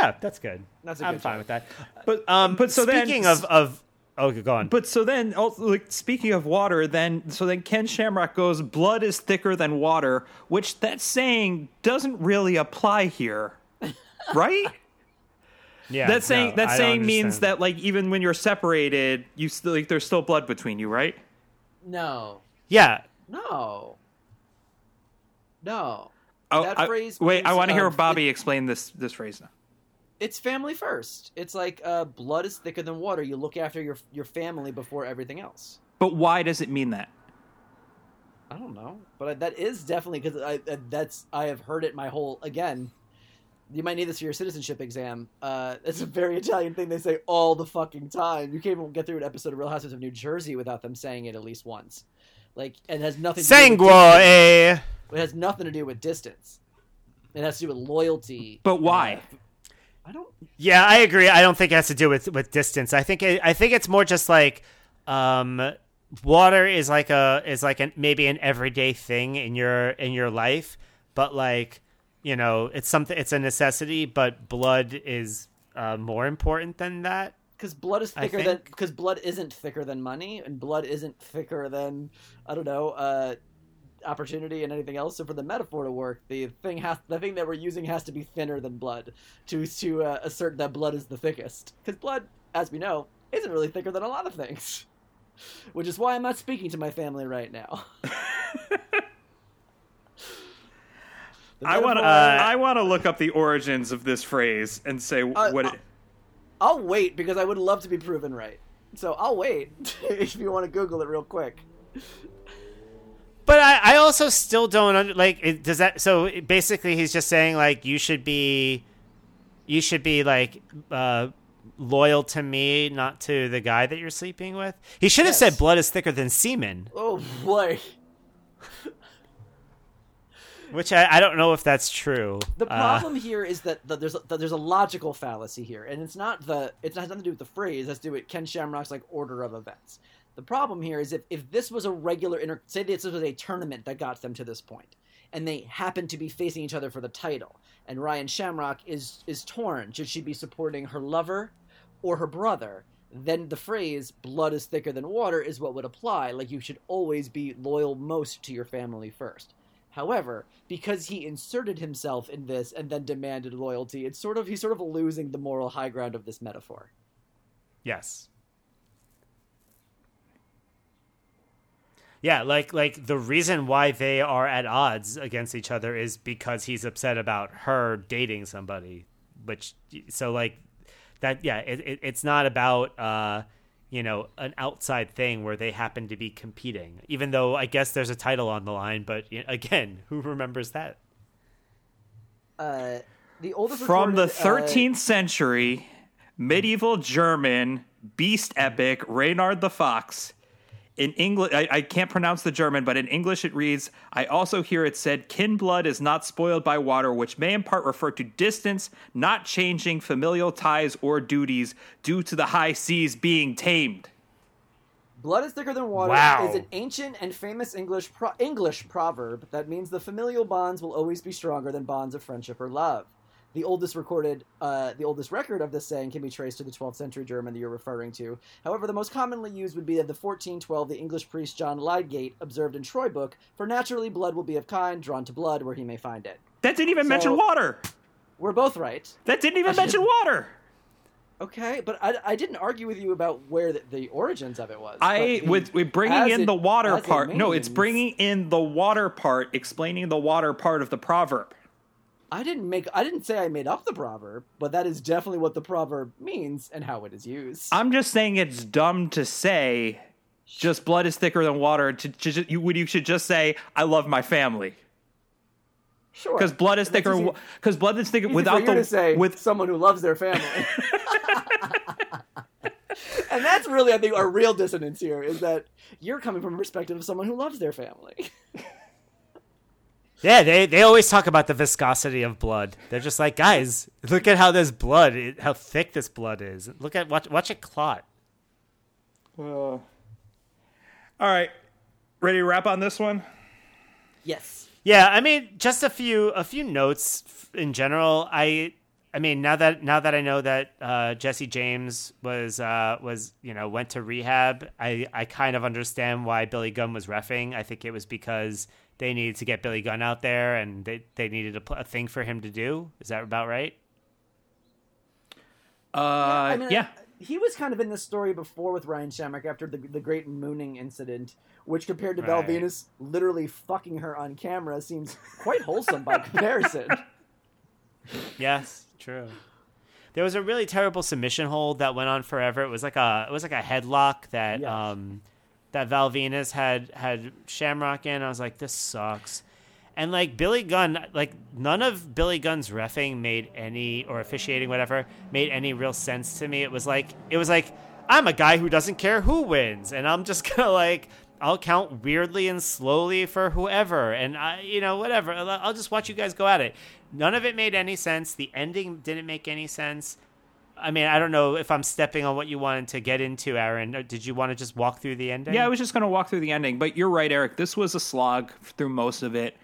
Yeah, that's good. That's a I'm good fine joke. with that. But Um, but so then- speaking of of oh, go on. But so then, also, like speaking of water, then so then Ken Shamrock goes, "Blood is thicker than water," which that saying doesn't really apply here, right? yeah, that saying no, that I saying means that like even when you're separated, you still like there's still blood between you, right? No, yeah, no, no. Oh, That I- phrase wait, I want to hear uh, Bobby explain this this phrase now. It's family first. It's like uh, blood is thicker than water. You look after your your family before everything else. But why does it mean that? I don't know, but I, that is definitely because I uh, that's I have heard it my whole again. You might need this for your citizenship exam. Uh, it's a very Italian thing they say all the fucking time. You can't even get through an episode of Real Housewives of New Jersey without them saying it at least once. Like, and it has nothing. To do with sangue. distance. eh? It has nothing to do with distance. It has to do with loyalty. But why? Uh, I don't. Yeah, I agree. I don't think it has to do with with distance. I think it, I think it's more just like um, water is like a is like an maybe an everyday thing in your in your life, but like you know, it's something. It's a necessity, but blood is uh, more important than that. because blood is thicker than because blood isn't thicker than money and blood isn't thicker than i don't know uh opportunity and anything else so for the metaphor to work the thing has the thing that we're using has to be thinner than blood to to uh, assert that blood is the thickest because blood as we know isn't really thicker than a lot of things which is why i'm not speaking to my family right now I want to metaphor- I want to look up the origins of this phrase and say Uh, what uh, it. I'll wait because I would love to be proven right. So I'll wait if you want to Google it real quick. But I, I also still don't under, like. It, does that? So basically, he's just saying like you should be, you should be like uh, loyal to me, not to the guy that you're sleeping with. He should have Yes. said blood is thicker than semen, Oh boy. which I, I don't know if that's true. The Uh, problem here is that the, there's a, that there's a logical fallacy here, and it's not the it has nothing to do with the phrase. It has to do with Ken Shamrock's like order of events. The problem here is if if this was a regular inter say this was a tournament that got them to this point, and they happen to be facing each other for the title, and Ryan Shamrock is is torn. Should she be supporting her lover or her brother? Then the phrase "blood is thicker than water" is what would apply. Like you should always be loyal most to your family first. However, because he inserted himself in this and then demanded loyalty, it's sort of he's sort of losing the moral high ground of this metaphor. Yes. Yeah, like like the reason why they are at odds against each other is because he's upset about her dating somebody, which so like that yeah, it, it, it's not about uh you know an outside thing where they happen to be competing. Even though I guess there's a title on the line, but y- again, who remembers that? Uh, the oldest From the recorded, uh, 13th century, medieval German beast epic Reynard the Fox. In English, I, I can't pronounce the German, but in English it reads, I also hear it said, kin blood is not spoiled by water, which may in part refer to distance, not changing familial ties or duties due to the high seas being tamed. Blood is thicker than water Wow. is an ancient and famous English pro- English proverb that means the familial bonds will always be stronger than bonds of friendship or love. The oldest recorded, uh, the oldest record of this saying can be traced to the 12th century German that you're referring to. However, the most commonly used would be that the 1412 the English priest John Lydgate observed in Troy Book, for naturally blood will be of kind, drawn to blood where he may find it. That didn't even So- mention water. We're both right. That didn't even mention water. Okay, but I, I didn't argue with you about where the, the origins of it was. I the- with, with bringing in it- the water as it part. No, it's bringing in the water part, explaining the water part of the proverb. I didn't make. I didn't say I made up the proverb, but that is definitely what the proverb means and how it is used. I'm just saying it's dumb to say just blood is thicker than water. To, to, you, when you should just say I love my family sure, because blood is thicker. Because blood is thicker without the to say with someone who loves their family. and that's really, I think, our real dissonance here is that you're coming from a perspective of someone who loves their family. Yeah, they, they always talk about the viscosity of blood. They're just like, guys, look at how this blood, how thick this blood is. Look at watch watch it clot. All right, ready to wrap on this one? yes. Yeah, I mean, just a few a few notes in general. I I mean, now that now that I know that uh, Jesse James was uh, was you know went to rehab, I I kind of understand why Billy Gunn was refing. I think it was because they needed to get Billy Gunn out there, and they they needed a, pl- a thing for him to do. Is that about right? Uh, I mean, yeah. he was kind of in this story before with Ryan Shamrock after the the great mooning incident, which compared to Val Right. Venus literally fucking her on camera seems quite wholesome by comparison. Yes, true. There was a really terrible submission hold that went on forever. It was like a it was like a headlock that Yes. um that Val Venis had had Shamrock in. I was like, this sucks. And like Billy Gunn, like none of Billy Gunn's refing made any or officiating whatever made any real sense to me. It was like it was like I'm a guy who doesn't care who wins, and I'm just gonna like I'll count weirdly and slowly for whoever, and I you know whatever. I'll just watch you guys go at it. None of it made any sense. The ending didn't make any sense. I mean, I don't know if I'm stepping on what you wanted to get into, Aaron. Did you want to just walk through the ending? Yeah, I was just going to walk through the ending, but you're right, Eric. This was a slog through most of it.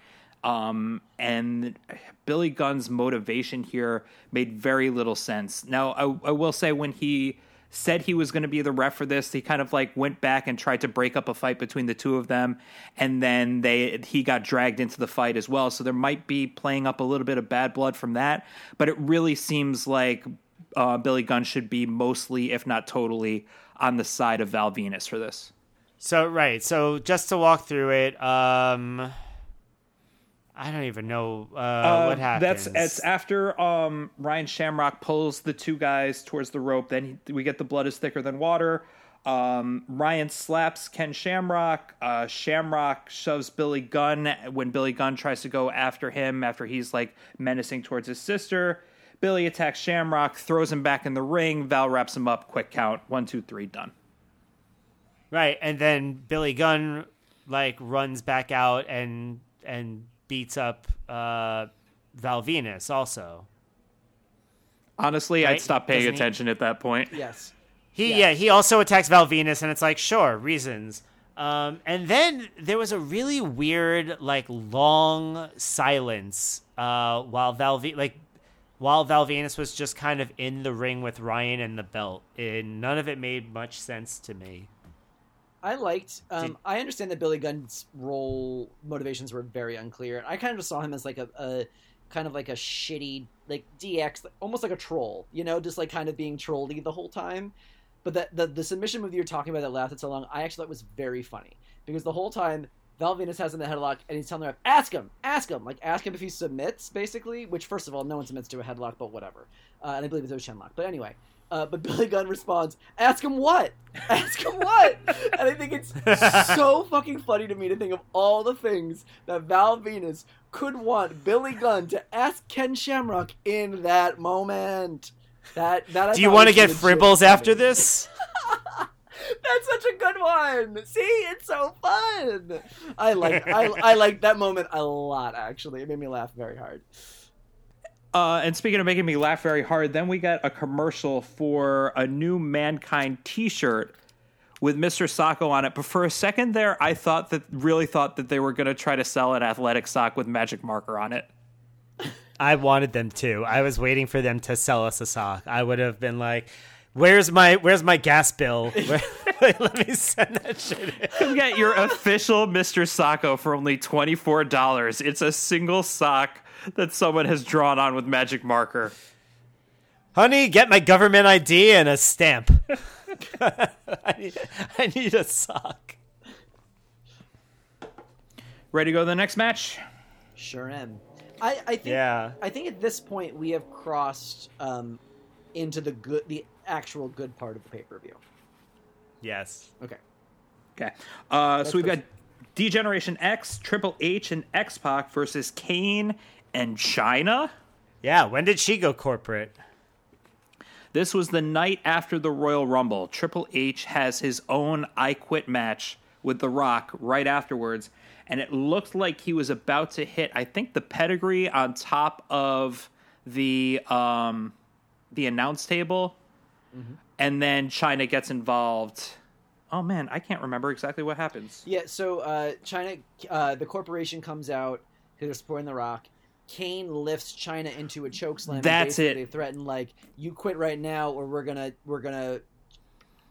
Um, and Billy Gunn's motivation here made very little sense. Now, I, I will say when he said he was going to be the ref for this, he kind of like went back and tried to break up a fight between the two of them, and then they he got dragged into the fight as well. So there might be playing up a little bit of bad blood from that, but it really seems like uh, Billy Gunn should be mostly, if not totally, on the side of Val Venis for this. So right, so just to walk through it, um, I don't even know uh, what happens. That's it's after um, Ryan Shamrock pulls the two guys towards the rope. Then he, we get the blood is thicker than water. Um, Ryan slaps Ken Shamrock. Uh, Shamrock shoves Billy Gunn when Billy Gunn tries to go after him after he's like menacing towards his sister. Billy attacks Shamrock, throws him back in the ring. Val wraps him up. Quick count. One, two, three, done. right, and then Billy Gunn like runs back out and and beats up uh, Val Venis also. Honestly, Right? I'd stop paying Doesn't he- attention at that point. Yes. He Yeah. yeah. he also attacks Val Venis, and it's like sure reasons. Um, and then there was a really weird like long silence uh, while Val Ve- like while Val Venis was just kind of in the ring with Ryan and the belt, and none of it made much sense to me. I liked. Um, Did- I understand that Billy Gunn's role motivations were very unclear. I kind of just saw him as like a, a kind of like a shitty like DX, almost like a troll. You know, just like kind of being trolly the whole time. But that the the submission move you're talking about that lasted so long, I actually thought was very funny because the whole time Val Venis has him in the headlock and he's telling the ref, "Ask him, ask him, like ask him if he submits." Basically, which first of all, no one submits to a headlock, but whatever. Uh, and I believe it's Ocean lock. But anyway, uh, but Billy Gunn responds, "Ask him what? Ask him what?" and I think it's so fucking funny to me to think of all the things that Val Venis could want Billy Gunn to ask Ken Shamrock in that moment. That that I Do you want to get fribbles after this? That's such a good one. See, it's so fun. I like I I like that moment a lot. Actually, it made me laugh very hard. Uh, and speaking of making me laugh very hard, then we got a commercial for a new Mankind T-shirt with Mr. Socko on it. But for a second there, I thought that really thought that they were going to try to sell an athletic sock with magic marker on it. I wanted them to. I was waiting for them to sell us a sock. I would have been like, "Where's my Where's my gas bill? Let me send that shit." In. Come get your official Mr. Socko for only twenty four dollars. It's a single sock that someone has drawn on with magic marker. Honey, get my government ID and a stamp. I, need, I need a sock. Ready to go to the next match? Sure am. I, I think Yeah. I think at this point we have crossed um, into the good the actual good part of the pay per view. Yes. Okay. Okay. Uh, so we've the- got D-Generation X, Triple H, and X Pac versus Kane and Chyna. Yeah. When did she go corporate? This was the night after the Royal Rumble. Triple H has his own I Quit match with The Rock right afterwards, and it looked like he was about to hit, I think, the pedigree on top of the um, the announce table, and then Chyna gets involved. Oh man, I can't remember exactly what happens. Yeah. So uh, Chyna, uh, the corporation comes out because they're supporting the Rock. Kane lifts Chyna into a choke slam. and That's it. They Threaten like you quit right now, or we're gonna we're gonna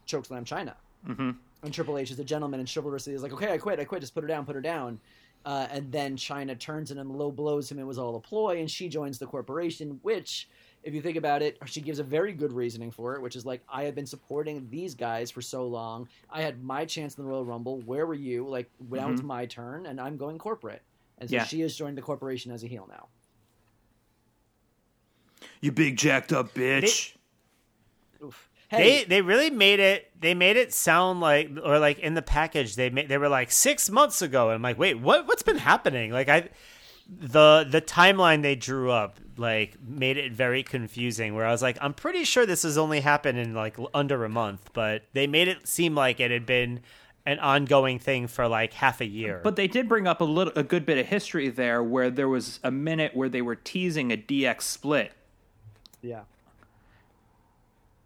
choke slam Chyna. hmm And Triple H is a gentleman and chivalrously is like, okay, I quit, I quit, just put her down, put her down. Uh, and then Chyna turns on him, low blows him. It was all a ploy, and she joins the corporation. Which, if you think about it, she gives a very good reasoning for it, which is like, I have been supporting these guys for so long. I had my chance in the Royal Rumble. Where were you? Like, now it's mm-hmm. my turn, and I'm going corporate. And so Yeah. she has joined the corporation as a heel now. You big jacked up bitch. They Hey, they really made it. They made it sound like, or like in the package, they made they were like six months ago. And I'm like, wait, what? What's been happening? Like I, the the timeline they drew up like made it very confusing. Where I was like, I'm pretty sure this has only happened in like under a month, but they made it seem like it had been an ongoing thing for like half a year. But they did bring up a little, a good bit of history there, where there was a minute where they were teasing a DX split. yeah.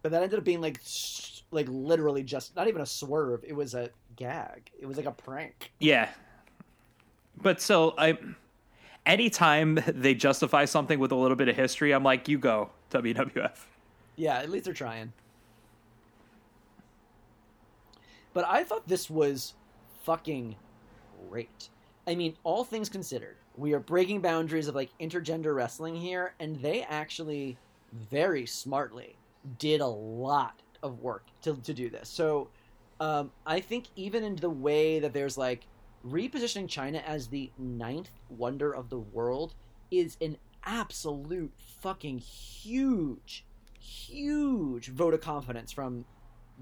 But that ended up being like, sh- like literally just not even a swerve. It was a gag. It was like a prank. Yeah, but so I, anytime they justify something with a little bit of history, I'm like, you go WWF. Yeah, at least they're trying. But I thought this was fucking great. I mean, all things considered, we are breaking boundaries of like intergender wrestling here, and they actually very smartly did a lot of work to, to do this. So um, I think even in the way that there's like repositioning Chyna as the ninth wonder of the world is an absolute fucking huge, huge vote of confidence from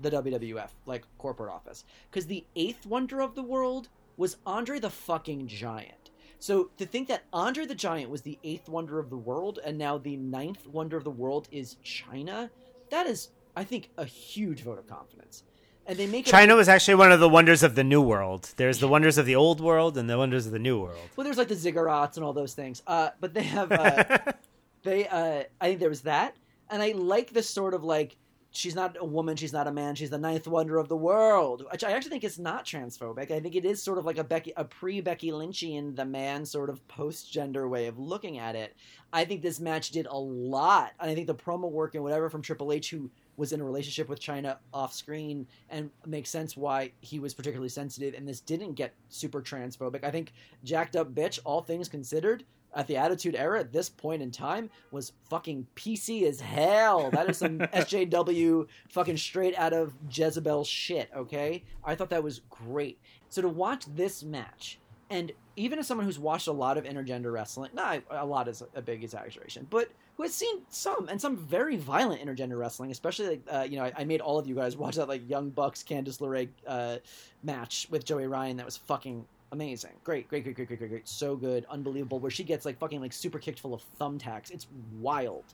the WWF, like corporate office. Because the eighth wonder of the world was Andre the fucking Giant. So to think that Andre the Giant was the eighth wonder of the world, and now the ninth wonder of the world is Chyna, that is, I think, a huge vote of confidence. And they make China was actually one of the wonders of the new world. There's the wonders of the old world and the wonders of the new world. Well, there's like the ziggurats and all those things. Uh, but they have, uh, they, uh, I think there was that, and I like this sort of like she's not a woman, she's not a man, she's the ninth wonder of the world. Which I actually think is not transphobic. I think it is sort of like a Becky, a pre Becky Lynchian, the man sort of post gender way of looking at it. I think this match did a lot, and I think the promo work and whatever from Triple H, who was in a relationship with Chyna off screen, and makes sense why he was particularly sensitive, and this didn't get super transphobic. I think jacked up bitch, all things considered, at the Attitude Era at this point in time was fucking PC as hell. That is some SJW fucking straight out of Jezebel shit, okay? I thought that was great. So to watch this match, and even as someone who's watched a lot of intergender wrestling, not a lot is a big exaggeration, but who has seen some and some very violent intergender wrestling, especially like uh, you know I, I made all of you guys watch that like Young Bucks Candice LeRae uh, match with Joey Ryan that was fucking amazing, great, great, great, great, great, great, great, so good, unbelievable. Where she gets like fucking like super kicked full of thumbtacks, it's wild.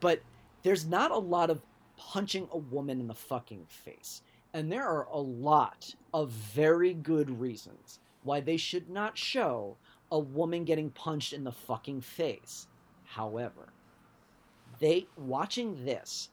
But there's not a lot of punching a woman in the fucking face, and there are a lot of very good reasons why they should not show a woman getting punched in the fucking face. However, they watching this,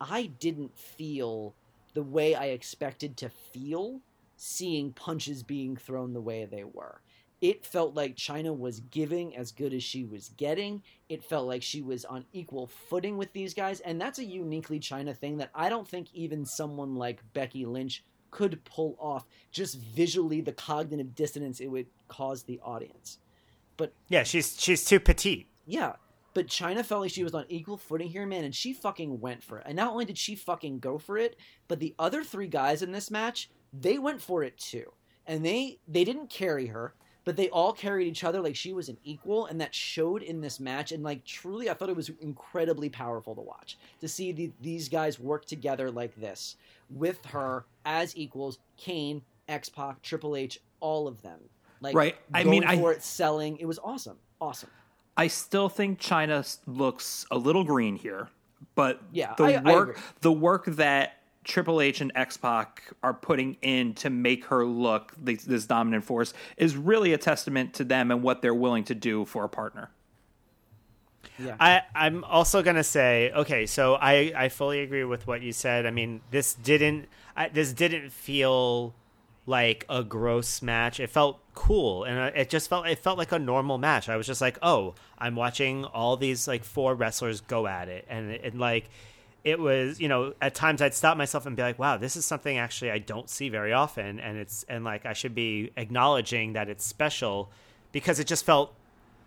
I didn't feel the way I expected to feel seeing punches being thrown the way they were. it felt like Chyna was giving as good as she was getting. It felt like she was on equal footing with these guys, and that's a uniquely Chyna thing that I don't think even someone like Becky Lynch could pull off. Just visually, the cognitive dissonance it would cause the audience. But yeah, she's she's too petite. Yeah, but Chyna felt like she was on equal footing here, man, and she fucking went for it. And not only did she fucking go for it, but the other three guys in this match, they went for it too. And they they didn't carry her but they all carried each other like she was an equal and that showed in this match. And like truly i thought it was incredibly powerful to watch to see the, these guys work together like this with her as equals kane x-pac triple h all of them. Like right. I mean for I, it selling. It was awesome. Awesome i still think Chyna looks a little green here but yeah the I, work I the work that Triple H and X Pac are putting in to make her look this, this, dominant force is really a testament to them and what they're willing to do for a partner. Yeah. I, I'm also gonna say, okay, so I, I fully agree with what you said. I mean, this didn't I, this didn't feel like a gross match. It felt cool, and it just felt it felt like a normal match. I was just like, oh, I'm watching all these like four wrestlers go at it, and, and like it was you know at times i'd stop myself and be like wow this is something actually i don't see very often and it's and like i should be acknowledging that it's special because it just felt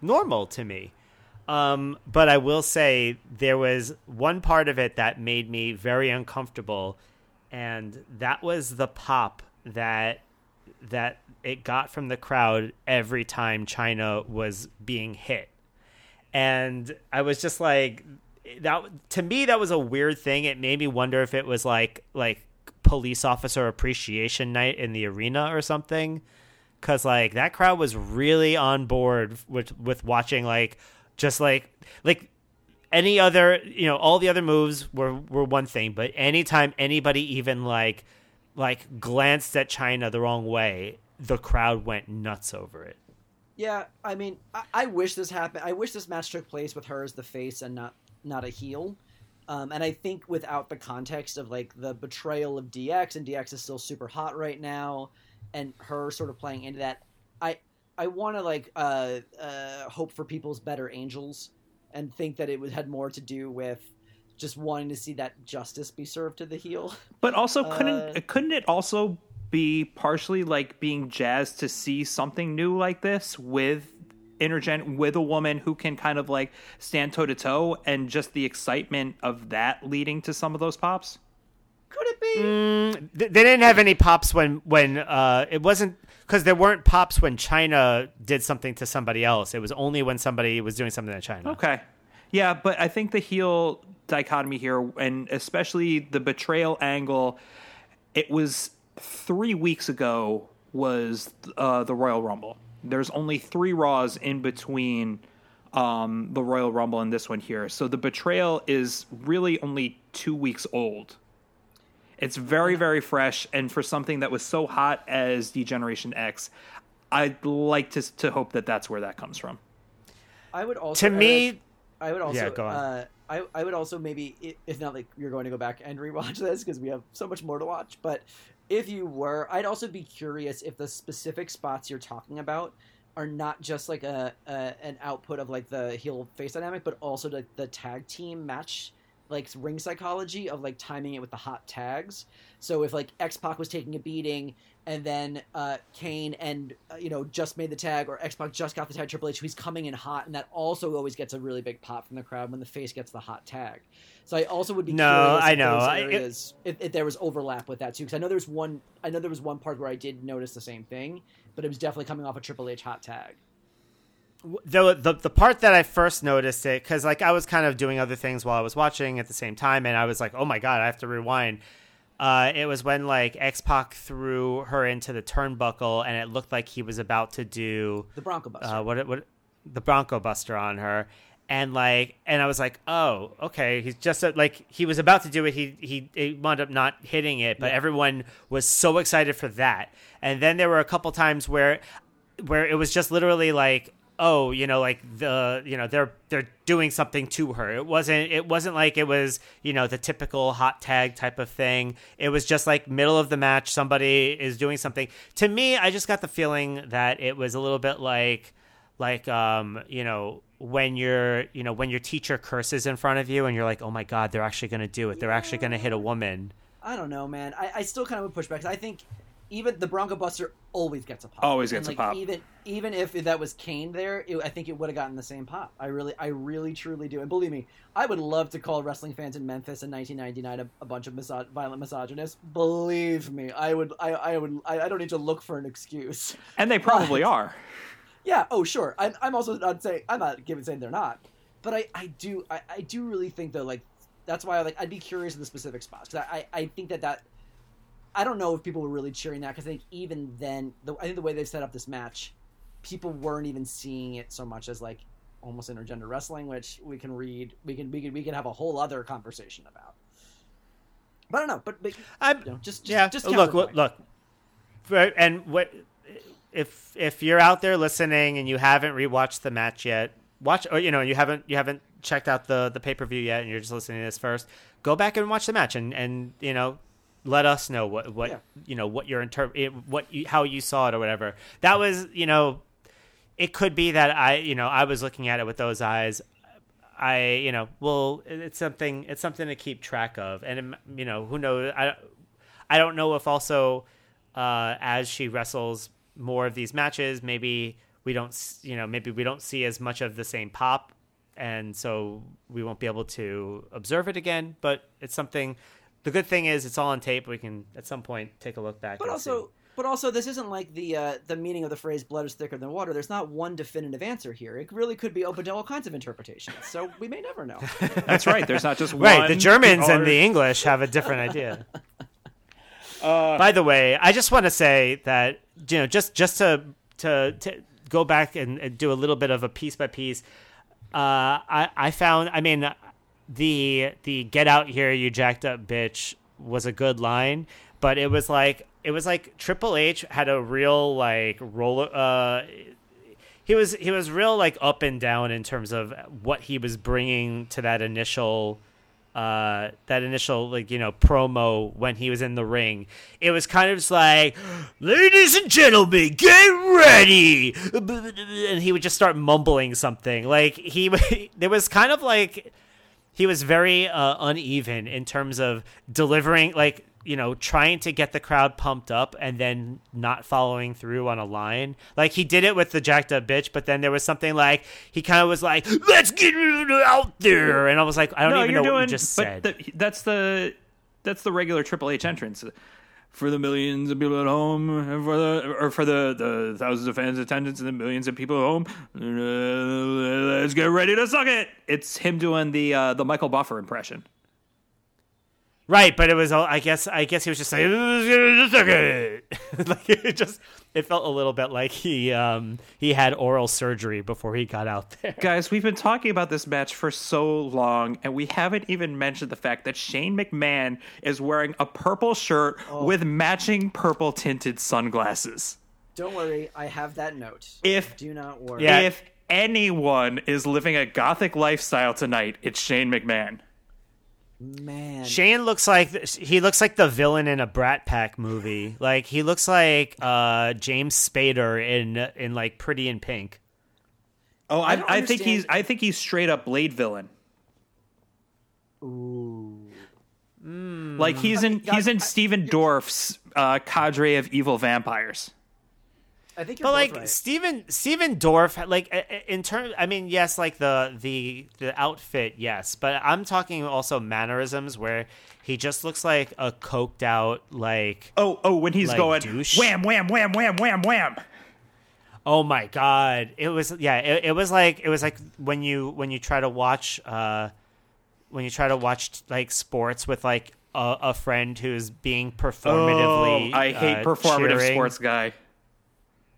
normal to me um, but i will say there was one part of it that made me very uncomfortable and that was the pop that that it got from the crowd every time Chyna was being hit and i was just like that to me that was a weird thing. It made me wonder if it was like like police officer appreciation night in the arena or something. Cause like that crowd was really on board with with watching like just like like any other you know all the other moves were were one thing, but anytime anybody even like like glanced at Chyna the wrong way, the crowd went nuts over it. Yeah, I mean, I, I wish this happened. I wish this match took place with her as the face and not not a heel. Um, and I think without the context of like the betrayal of DX and DX is still super hot right now, and her sort of playing into that, I I want to like uh, uh, hope for people's better angels and think that it would had more to do with just wanting to see that justice be served to the heel. But also, couldn't uh, couldn't it also be partially like being jazzed to see something new like this with intergen with a woman who can kind of like stand toe to toe and just the excitement of that leading to some of those pops could it be mm, they didn't have any pops when when uh it wasn't because there weren't pops when Chyna did something to somebody else it was only when somebody was doing something to Chyna. okay yeah but i think the heel dichotomy here and especially the betrayal angle it was three weeks ago was uh, the royal rumble there's only three Raws in between um, the Royal Rumble and this one here. So the betrayal is really only two weeks old. It's very, very fresh. And for something that was so hot as D-Generation X, I'd like to, to hope that that's where that comes from. I would also. To me. I would also. Yeah, go on. Uh, I, I would also maybe, if not like you're going to go back and rewatch this because we have so much more to watch, but if you were, I'd also be curious if the specific spots you're talking about are not just like a, a an output of like the heel face dynamic, but also the, the tag team match like ring psychology of like timing it with the hot tags. So if like X Pac was taking a beating and then uh, Kane and uh, you know just made the tag, or X Pac just got the tag Triple H, he's coming in hot, and that also always gets a really big pop from the crowd when the face gets the hot tag. So I also would be no, I know areas, I, it, if, if, there was overlap with that too, because I know there's one, I know there was one part where I did notice the same thing, but it was definitely coming off a Triple H hot tag. The, the the part that I first noticed it because like I was kind of doing other things while I was watching at the same time, and I was like, oh my god, I have to rewind uh, it was when like X Pac threw her into the turnbuckle, and it looked like he was about to do the Bronco Buster. Uh, what what the Bronco Buster on her, and like, and I was like, oh, okay. He's just a, like he was about to do it. He he, he wound up not hitting it, but yeah. everyone was so excited for that. And then there were a couple times where where it was just literally like oh, you know, like the you know they're they're doing something to her. It wasn't it wasn't like it was you know the typical hot tag type of thing. It was just like middle of the match, somebody is doing something. To me, I just got the feeling that it was a little bit like like um you know when your you know when your teacher curses in front of you and you're like oh my god they're actually going to do it they're actually going to hit a woman i don't know man i, I still kind of would push back i think even the Bronco Buster always gets a pop. Always gets like, a pop. Even even if that was Kane there, it, I think it would have gotten the same pop. I really, I really, truly do. And believe me, I would love to call wrestling fans in Memphis in 1999 a, a bunch of miso- violent misogynists. Believe me, I would, I, I would, I, I, don't need to look for an excuse. And they probably but, are. Yeah. Oh, sure. I'm, I'm also not saying I'm not giving saying they're not, but I, I do, I, I do really think though, like that's why I like I'd be curious in the specific spots because I, I, I think that that I don't know if people were really cheering that because I think even then, the, I think the way they've set up this match, people weren't even seeing it so much as like almost intergender wrestling, which we can read, we can we can we can have a whole other conversation about. But I don't know. But, but I'm, you know, just, just yeah. Just look, look, look, and what if if you're out there listening and you haven't rewatched the match yet, watch or you know you haven't you haven't checked out the the pay per view yet, and you're just listening to this first. Go back and watch the match, and and you know let us know what what yeah. you know what your inter what you, how you saw it or whatever. That was you know, it could be that I you know I was looking at it with those eyes. I you know well it's something it's something to keep track of, and you know who knows I I don't know if also uh, as she wrestles more of these matches, maybe we don't you know maybe we don't see as much of the same pop and so we won't be able to observe it again but it's something the good thing is it's all on tape. We can at some point take a look back. But also, see. but also, this isn't like the uh, the meaning of the phrase "blood is thicker than water." There's not one definitive answer here. It really could be open to all kinds of interpretations. So we may never know. That's right. There's not just one. right. The Germans and the English have a different idea. Uh, By the way, I just want to say that you know just just to to, to go back and, and, do a little bit of a piece by piece. Uh, I I found I mean the the get out here you jacked up bitch was a good line but it was like it was like triple h had a real like roller uh he was he was real like up and down in terms of what he was bringing to that initial uh, that initial like you know promo when he was in the ring. It was kind of just like ladies and gentlemen get ready! And he would just start mumbling something. Like he there was kind of like he was very uh, uneven in terms of delivering like you know trying to get the crowd pumped up and then not following through on a line. Like he did it with the jacked up bitch but then there was something like he kind of was like let's get out there. And i was like i don't no, even know doing, what you just said. the, that's the that's the regular triple h entrance. For the millions of people at home, and for the or for the, the thousands of fans attendance and the millions of people at home. Let's get ready to suck it. It's him doing the uh, the Michael Buffer impression. Right, but it was all I guess I guess he was just saying like it just it felt a little bit like he um he had oral surgery before he got out there. Guys, we've been talking about this match for so long and we haven't even mentioned the fact that Shane McMahon is wearing a purple shirt oh. with matching purple tinted sunglasses. Don't worry, I have that note. If do not worry. Yeah. If anyone is living a gothic lifestyle tonight, it's Shane McMahon. Man, Shane looks like he looks like the villain in a Brat Pack movie. Like he looks like uh, James Spader in in like Pretty in Pink. Oh, I, I, I think he's I think he's straight up Blade villain. Ooh. Mm. Like he's in he's in Stephen Dorff's uh, cadre of evil vampires. I think, but like right. Stephen Stephen Dorff, like in terms, I mean, yes, like the the the outfit, yes, but I'm talking also mannerisms where he just looks like a coked out like oh oh when he's like going douche. wham wham wham wham wham wham. Oh my god! It was yeah. It, it was like it was like when you when you try to watch uh when you try to watch like sports with like a, a friend who's being performatively. Oh, I hate uh, performative cheering. sports guy.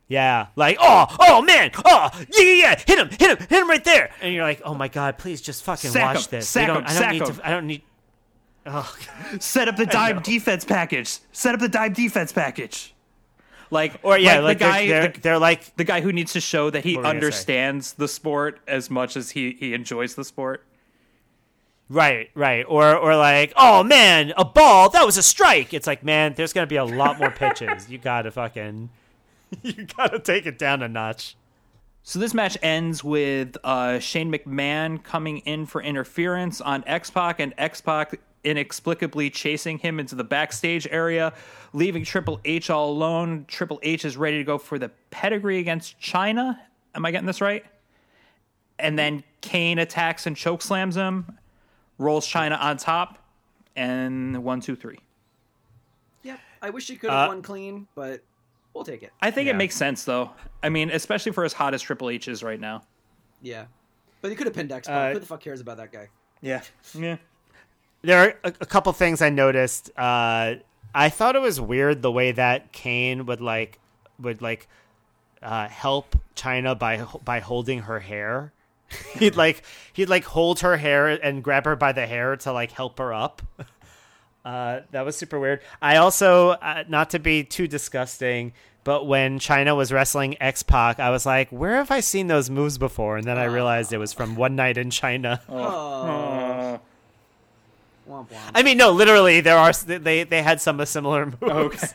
Yeah, like oh, oh man, oh yeah, yeah, yeah, hit him, hit him, hit him right there, and you're like, oh my god, please just fucking sack watch him, this. Sack don't, him, I don't sack need him. to. I don't need. Oh, Set up the dime defense package. Set up the dime defense package. Like or yeah, like, like the guy, they're, they're, the, they're like the guy who needs to show that he What were you gonna say? understands the sport as much as he he enjoys the sport. Right, right. Or or like, oh man, a ball, that was a strike. It's like, man, there's gonna be a lot more pitches. You gotta fucking you gotta take it down a notch. So this match ends with uh, Shane McMahon coming in for interference on X Pac, and X Pac inexplicably chasing him into the backstage area, leaving Triple H all alone. Triple H is ready to go for the pedigree against Chyna. Am I getting this right? And then Kane attacks and chokeslams him, rolls Chyna on top, and one, two, three. Yep. I wish he could have Uh, won clean, but we'll take it. I think Yeah. it makes sense though. I mean, especially for as hot as Triple H is right now. Yeah. But he could have pinned X Uh, Who the fuck cares about that guy? Yeah. Yeah. There are a, a couple things I noticed. Uh, I thought it was weird the way that Kane would like would like uh, help Chyna by by holding her hair. he'd like he'd like hold her hair and grab her by the hair to like help her up. Uh, that was super weird. I also, uh, not to be too disgusting, but when Chyna was wrestling X Pac, I was like, "Where have I seen those moves before?" And then I realized it was from One Night in China. Oh. Womp womp. I mean, no, literally, there are they they had some similar moves. Okay.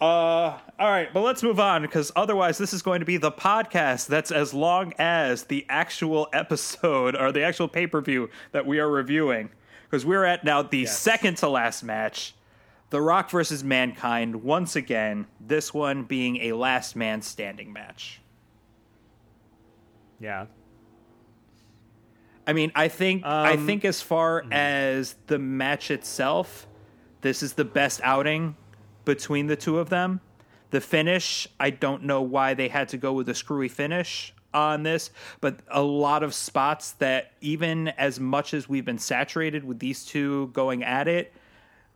Uh, all right, but let's move on because otherwise, this is going to be the podcast that's as long as the actual episode or the actual pay per view that we are reviewing. Because we're at now the second to last match The Rock versus Mankind, once again, this one being a last man standing match. Yeah. I mean, I think I Um, think as far as the match itself, this is the best outing between the two of them. The finish, I don't know why they had to go with a screwy finish on this, but a lot of spots that even as much as we've been saturated with these two going at it,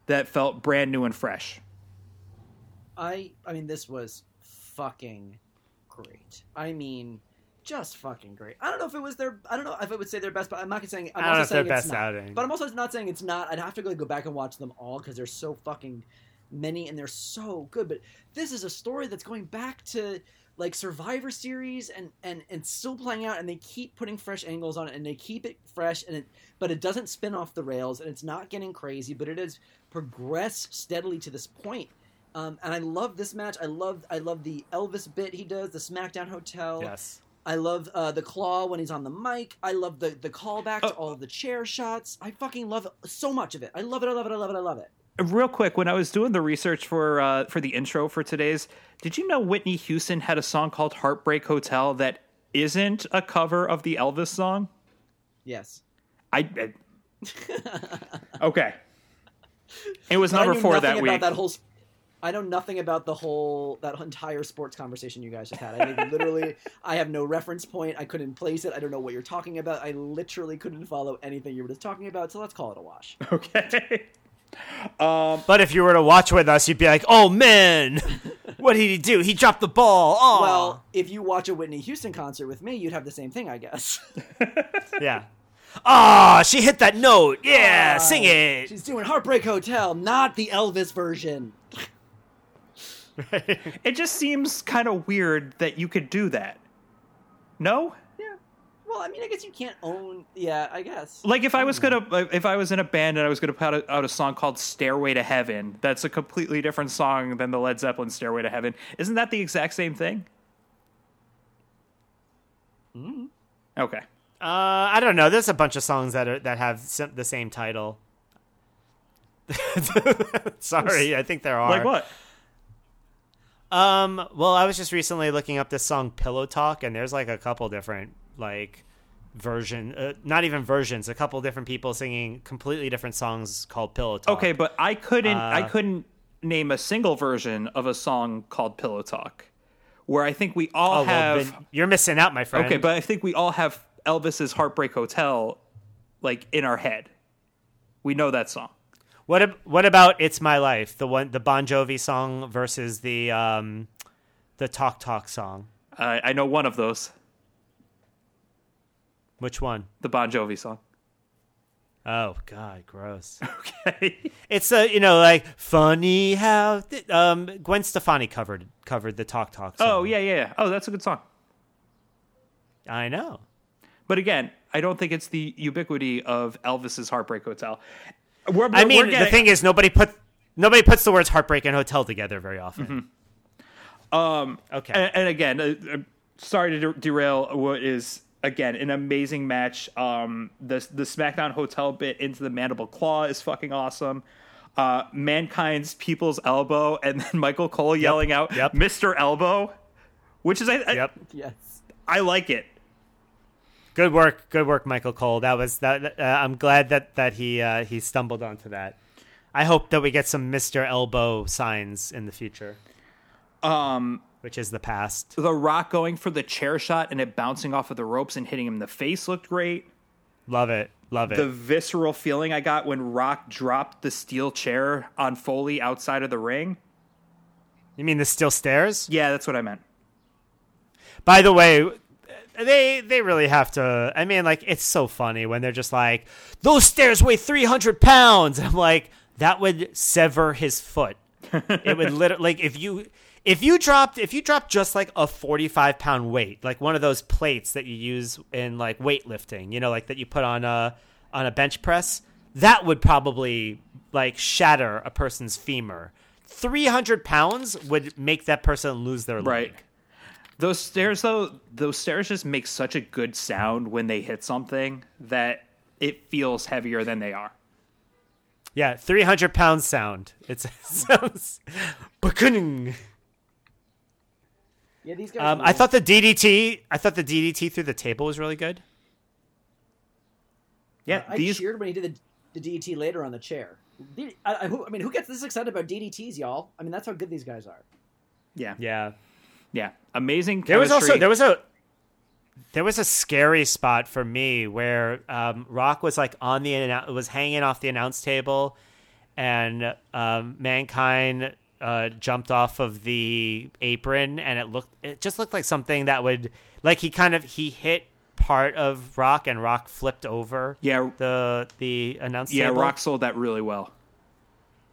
that felt brand new and fresh. I I mean this was fucking great. I mean just fucking great. I don't know if it was their I don't know if I would say their best, but I'm not saying I'm I don't know also if their saying it's best not. outing. But I'm also not saying it's not. I'd have to go back and watch them all because there's so fucking many and they're so good. But this is a story that's going back to like Survivor Series and and and still playing out, and they keep putting fresh angles on it, and they keep it fresh, and it but it doesn't spin off the rails, and it's not getting crazy, but it has progressed steadily to this point. Um, and I love this match. I love I love the Elvis bit he does, the SmackDown Hotel. Yes. I love uh, the claw when he's on the mic. I love the the callback to Oh. all of the chair shots. I fucking love so much of it. I love it. I love it. I love it. I love it. Real quick, when I was doing the research for uh, for the intro for today's, did you know Whitney Houston had a song called "Heartbreak Hotel" that isn't a cover of the Elvis song? Yes. I, I- okay. It was number four that week. that whole. I know nothing about the whole that entire sports conversation you guys just had. I mean, literally, I have no reference point. I couldn't place it. I don't know what you're talking about. I literally couldn't follow anything you were just talking about. So let's call it a wash. okay. But if you were to watch with us, you'd be like, "Oh man, what did he do? He dropped the ball." Oh, Well, if you watch a Whitney Houston concert with me, you'd have the same thing, I guess. yeah. Ah, she hit that note. Yeah, sing it. She's doing Heartbreak Hotel, not the Elvis version. It just seems kind of weird that you could do that. No? Yeah. Well, I mean, I guess you can't own. Yeah, I guess. Like if I was gonna, if I was in a band and I was gonna put out a, out a song called "Stairway to Heaven," that's a completely different song than the Led Zeppelin "Stairway to Heaven." Isn't that the exact same thing? Hmm. Okay. Uh, I don't know. There's a bunch of songs that are that have sim- the same title. Sorry, I think there are. Like what? Um, well, I was just recently looking up this song "Pillow Talk," and there's like a couple different like version, uh, not even versions, a couple different people singing completely different songs called "Pillow Talk." Okay, but I couldn't. I Uh, couldn't name a single version of a song called "Pillow Talk," where I think we all oh, well, have. then you're missing out, my friend. okay, but I think we all have Elvis's "Heartbreak Hotel" like in our head. We know that song. what ab- what about "It's My Life," the one, the Bon Jovi song versus the um, the Talk Talk song? Uh, I know one of those, Which one? the Bon Jovi song. Oh God, gross. Okay. It's a you know like funny how th- um Gwen Stefani covered covered the Talk Talk. Song. Oh yeah, yeah, yeah. Oh, that's a good song. I know. But again, I don't think it's the ubiquity of Elvis's Heartbreak Hotel. We're, I we're mean, getting- the thing is, nobody put nobody puts the words heartbreak and hotel together very often. Um, Okay. And, and again, uh, sorry to de- derail what is again an amazing match. Um, the the SmackDown Hotel bit into the Mandible Claw is fucking awesome. Uh, Mankind's People's Elbow, and then Michael Cole yelling out Yep. "Mr. Elbow," which is I, I, Yep. Yes. I like it. Good work, good work, Michael Cole. That was that. Uh, I'm glad that that he uh, he stumbled onto that. I hope that we get some Mister Elbow signs in the future, Um, which is the past. the Rock going for the chair shot and it bouncing off of the ropes and hitting him in the face looked great. Love it, love it. The visceral feeling I got when Rock dropped the steel chair on Foley outside of the ring. you mean the steel stairs? Yeah, that's what I meant. By the way, they they really have to. I mean, like it's so funny when they're just like, "Those stairs weigh three hundred pounds." I'm like, that would sever his foot. it would literally like if you if you dropped if you dropped just like a forty five pound weight, like one of those plates that you use in like weightlifting, you know, like that you put on a on a bench press, that would probably like shatter a person's femur. Three hundred pounds would make that person lose their leg. Right. Those stairs, though, those stairs just make such a good sound when they hit something that it feels heavier than they are. Yeah, 300 pound sound. It sounds. Bakuning. Yeah, these guys. Um, I thought the DDT. I thought the DDT through the table was really good. Yeah, I these. cheered when he did the, the DDT later on the chair. D- I, I, who, I mean, who gets this excited about DDTs, y'all? I mean, that's how good these guys are. Yeah, Yeah. yeah, amazing. There was also there was a there was a scary spot for me where um, Rock was like on the annou- was hanging off the announce table, and um, mankind uh, jumped off of the apron, and it looked it just looked like something that would like he kind of he hit part of Rock, and Rock flipped over. Yeah. the the announce yeah, table. Rock sold that really well.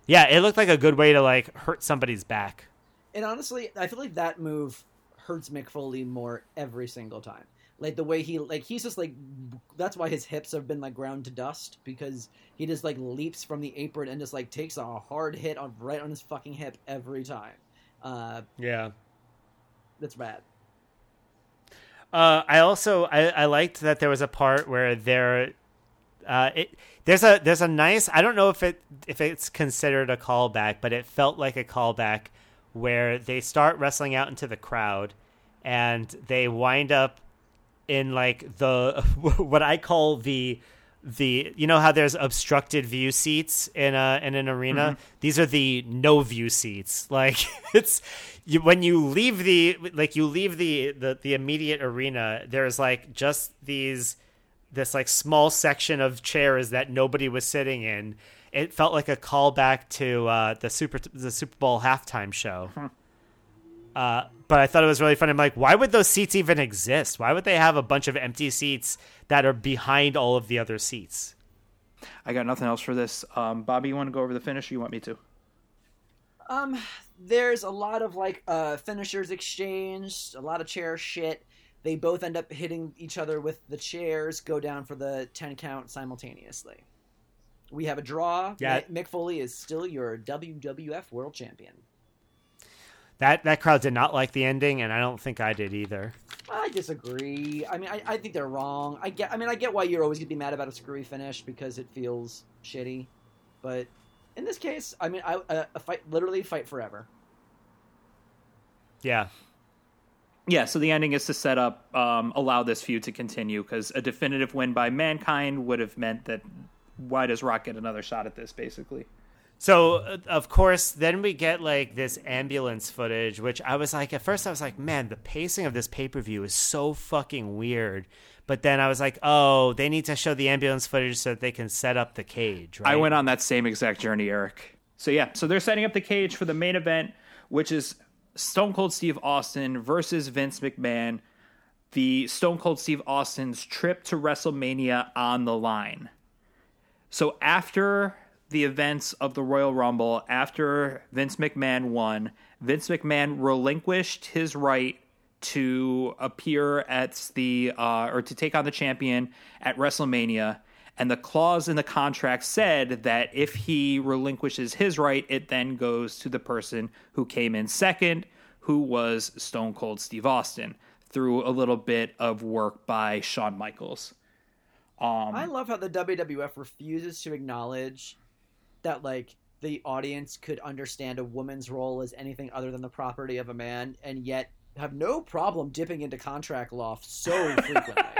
Yeah, it looked like a good way to like hurt somebody's back. And honestly, I feel like that move hurts Mick Foley more every single time. Like the way he like he's just like that's why his hips have been like ground to dust because he just like leaps from the apron and just like takes a hard hit on right on his fucking hip every time. Uh, Yeah. that's bad. Uh, I also I, I liked that there was a part where there, uh, it there's a there's a nice I don't know if it if it's considered a callback, but it felt like a callback where they start wrestling out into the crowd, and they wind up in like the what I call the the you know how there's obstructed view seats in a in an arena? These are the no view seats. Like it's you when you leave the like you leave the the, the immediate arena there's like just these this like small section of chairs that nobody was sitting in. It felt like a callback to uh the super the super bowl halftime show uh, but I thought it was really funny. I'm like, why would those seats even exist? Why would they have a bunch of empty seats that are behind all of the other seats? I got nothing else for this. Um, Bobby, you want to go over the finish? Or you want me to? Um, there's a lot of like uh finishers exchanged, a lot of chair shit. They both end up hitting each other with the chairs, go down for the ten count simultaneously. We have a draw. Yeah. Mick Foley is still your WWF World Champion. That that crowd did not like the ending, and I don't think I did either. I disagree. I mean, I, I think they're wrong. I get. I mean, I get why you're always gonna be mad about a screwy finish because it feels shitty, but in this case, I mean, I a, a fight literally fight forever. Yeah, Yeah, so the ending is to set up, um, allow this feud to continue because a definitive win by Mankind would have meant that why does Rock get another shot at this, basically? So uh, of course, then we get like this ambulance footage, which I was like, at first I was like, man, the pacing of this pay per view is so fucking weird. But then I was like, oh, they need to show the ambulance footage so that they can set up the cage. Right? I went on that same exact journey, Eric. So yeah, so they're setting up the cage for the main event, which is Stone Cold Steve Austin versus Vince McMahon. The Stone Cold Steve Austin's trip to WrestleMania on the line. So after the events of the Royal Rumble, after Vince McMahon won, Vince McMahon relinquished his right to appear at the uh, or to take on the champion at WrestleMania. And the clause in the contract said that if he relinquishes his right, it then goes to the person who came in second, who was Stone Cold Steve Austin, through a little bit of work by Shawn Michaels. Um, I love how the WWF refuses to acknowledge that, like, the audience could understand a woman's role as anything other than the property of a man, and yet have no problem dipping into contract law so frequently.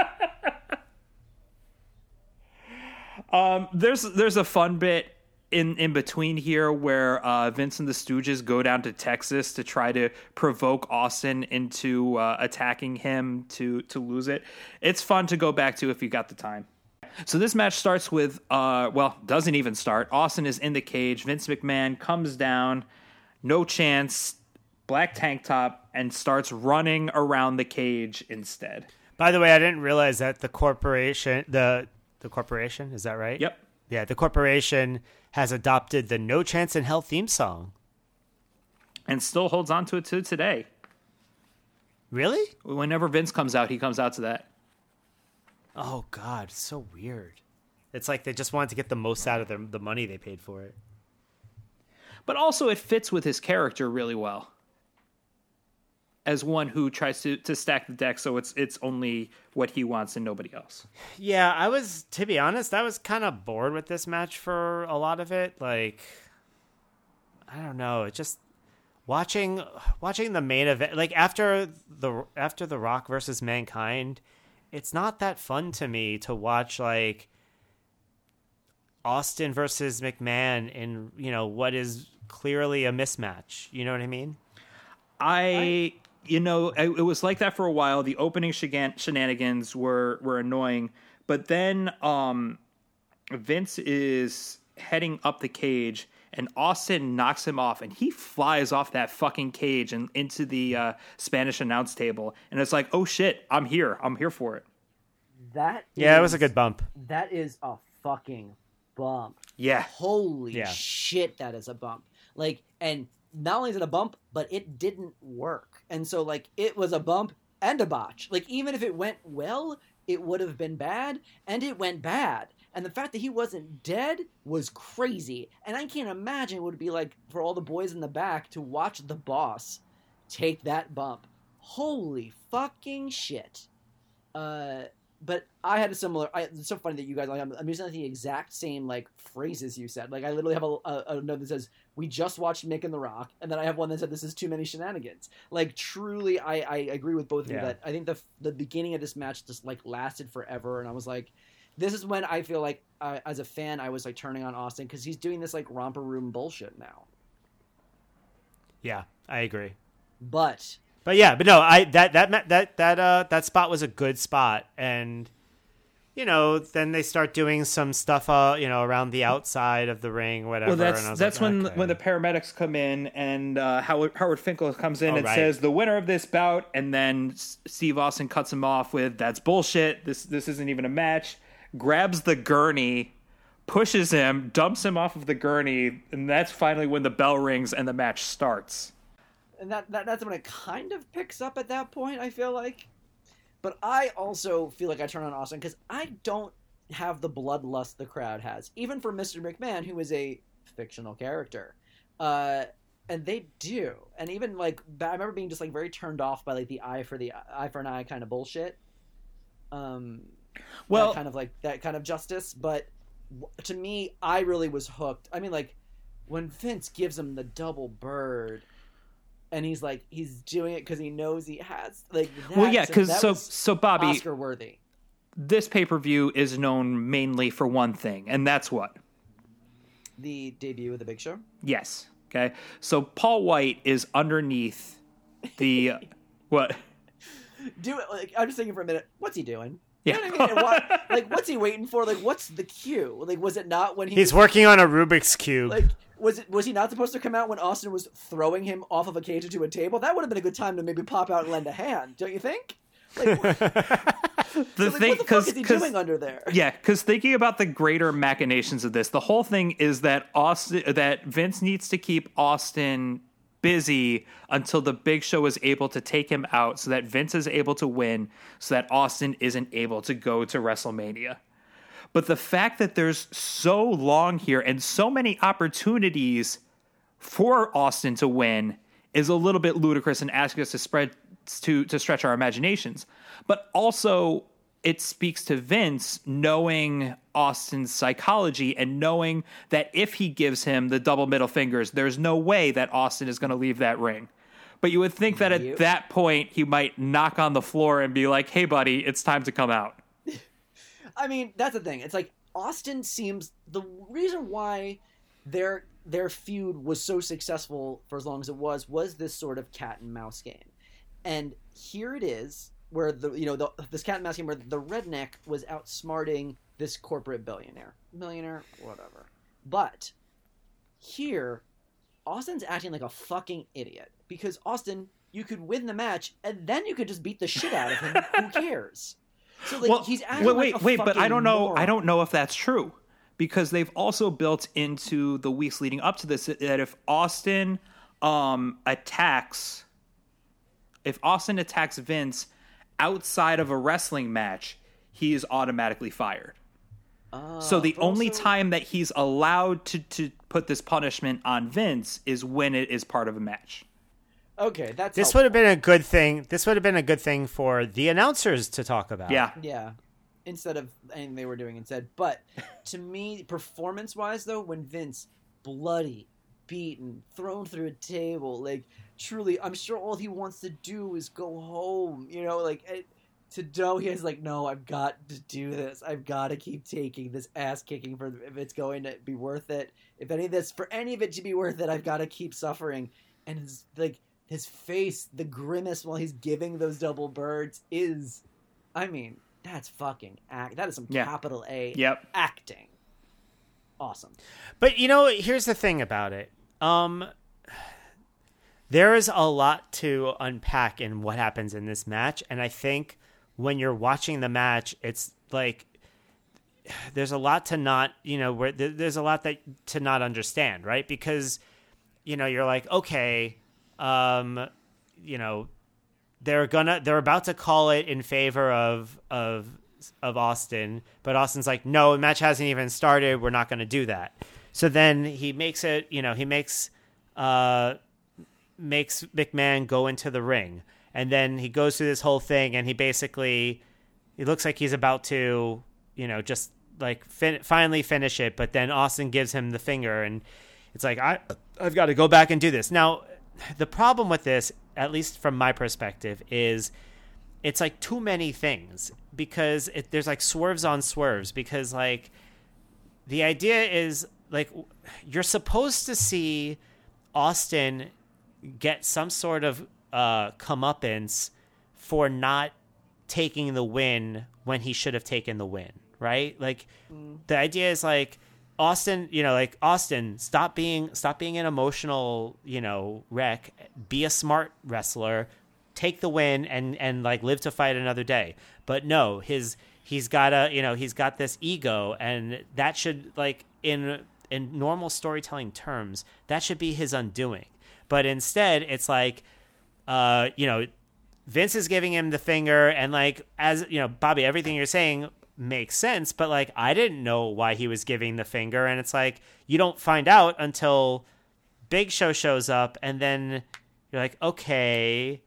um, there's there's a fun bit in in between here where uh, Vince and the Stooges go down to Texas to try to provoke Austin into uh, attacking him to to lose it. It's fun to go back to if you got the time. So this match starts with uh well, doesn't even start. Austin is in the cage. Vince McMahon comes down. No chance black tank top, and starts running around the cage instead. By the way, I didn't realize that the corporation, the the corporation, is that right? Yep. Yeah, the corporation has adopted the No Chance in Hell theme song, and still holds on to it to today. Really? Whenever Vince comes out, he comes out to that. Oh God, so weird. It's like they just wanted to get the most out of the the money they paid for it. But also, it fits with his character really well as one who tries to, to stack the deck so it's it's only what he wants and nobody else. Yeah, I was to be honest, I was kind of bored with this match for a lot of it. Like I don't know, it just watching watching the main event like after the after the Rock versus Mankind, it's not that fun to me to watch like Austin versus McMahon in, you know, what is clearly a mismatch. You know what I mean? I you know, it, it, was like that for a while. The opening shenanigans were were annoying, but then um, Vince is heading up the cage, and Austin knocks him off, and he flies off that fucking cage and into the uh, Spanish announce table, and it's like, oh shit, I'm here, I'm here for it. That yeah, is, it was a good bump. That is a fucking bump. Yeah. Holy yeah. shit, that is a bump. Like, and not only is it a bump, but it didn't work. And so like it was a bump and a botch. Like even if it went well, it would have been bad, and it went bad. And the fact that he wasn't dead was crazy. And I can't imagine what it would be like for all the boys in the back to watch the boss take that bump. Holy fucking shit. Uh but I had a similar. I, it's so funny that you guys. Like, I'm, I'm, using the exact same like phrases you said. Like I literally have a, a, a, note that says "We just watched Mick and the Rock," and then I have one that said "This is too many shenanigans." Like truly, I, I agree with both of yeah. you that I think the the beginning of this match just like lasted forever, and I was like, this is when I feel like uh, as a fan I was like turning on Austin because he's doing this like romper room bullshit now. Yeah, I agree. But but yeah, but no, I that that that that uh that spot was a good spot, and you know, then they start doing some stuff, uh, you know, around the outside of the ring, whatever. Well, that's that's like, when okay. when the paramedics come in and uh, Howard Howard Finkel comes in oh, and right. says the winner of this bout, and then Steve Austin cuts him off with "That's bullshit. This this isn't even a match." Grabs the gurney, pushes him, dumps him off of the gurney, and that's finally when the bell rings and the match starts and that, that that's when it kind of picks up at that point. I feel like, but I also feel like I turn on Austin because I don't have the bloodlust the crowd has, even for Mr. McMahon, who is a fictional character. Uh, and they do, and even like I remember being just like very turned off by like the eye for the eye for an eye kind of bullshit. Um, well, kind of like that kind of justice, but to me, I really was hooked. I mean, like when Vince gives him the double bird and he's like he's doing it because he knows he has like well yeah because so so bobby oscar worthy. This pay-per-view is known mainly for one thing and that's what? The debut of the big show? Yes okay? So paul white is underneath the what? Do it like i'm just thinking for a minute. What's he doing yeah. You know what I mean? What, like, what's he waiting for? Like, what's the cue? Like, was it not when he? He's was, working on a Rubik's cube. Like, was it was he not supposed to come out when Austin was throwing him off of a cage into a table? That would have been a good time to maybe pop out and lend a hand, don't you think? Like, the so, like, thing what the fuck is he doing under there? yeah because thinking about the greater machinations of this the whole thing is that austin that vince needs to keep austin busy until the big show is able to take him out so that vince is able to win so that austin isn't able to go to wrestlemania. But the fact that there's so long here and so many opportunities for austin to win is a little bit ludicrous and asking us to spread to to stretch our imaginations. But also it speaks to Vince knowing Austin's psychology and knowing that if he gives him the double middle fingers, there's no way that Austin is going to leave that ring. But you would think that at that point he might knock on the floor and be like, "Hey, buddy, it's time to come out." I mean, that's the thing. It's like Austin seems the reason why their their feud was so successful for as long as it was was this sort of cat and mouse game. And here it is where the you know the, this cat and mouse game where the redneck was outsmarting this corporate billionaire, millionaire, whatever. But here Austin's acting like a fucking idiot because Austin you could win the match and then you could just beat the shit out of him. Who cares? So like he's acting wait, like wait, wait, but I don't know. I don't know if that's true because they've also built into the weeks leading up to this that if Austin um, attacks, if Austin attacks Vince outside of a wrestling match, he is automatically fired. Ah, so the only also- time that he's allowed to to put this punishment on Vince is when it is part of a match. Okay, that's This helpful. would have been a good thing. This would have been a good thing for the announcers to talk about. Yeah. Yeah. Instead of anything they were doing instead. But to me, performance wise though, when Vince bloody, beaten, thrown through a table, like truly I'm sure all he wants to do is go home. You know, like it, to know he is like, no, I've got to do this. I've got to keep taking this ass kicking for if it's going to be worth it. If any of this for any of it to be worth it, I've got to keep suffering. And his like his face, the grimace while he's giving those double birds is, I mean, that's fucking act. That is some Yeah. capital A Yep. acting. Awesome. But you know, here's the thing about it. Um there is a lot to unpack in what happens in this match, and I think when you're watching the match, it's like there's a lot to not, you know, where there's a lot that to not understand, right? Because you know, you're like, okay, um, you know, they're gonna they're about to call it in favor of of of Austin, but Austin's like, no, the match hasn't even started. We're not going to do that. So then he makes it, you know, he makes uh makes McMahon go into the ring, and then he goes through this whole thing, and he basically he looks like he's about to, you know, just like fin- finally finish it, but then Austin gives him the finger, and it's like I I've got to go back and do this now. The problem with this, at least from my perspective, is it's like too many things because it, there's like swerves on swerves because like the idea is like you're supposed to see Austin get some sort of uh comeuppance for not taking the win when he should have taken the win, right? Like the idea is like Austin, you know, like Austin, stop being stop being an emotional, you know, wreck. Be a smart wrestler. Take the win and and like live to fight another day. But no, his he's got a you know he's got this ego, and that should like in in normal storytelling terms that should be his undoing. But instead, it's like, uh, you know, Vince is giving him the finger, and like as you know, Bobby, everything you're saying makes sense, but like I didn't know why he was giving the finger, and it's like you don't find out until Big Show shows up, and then you're like, okay.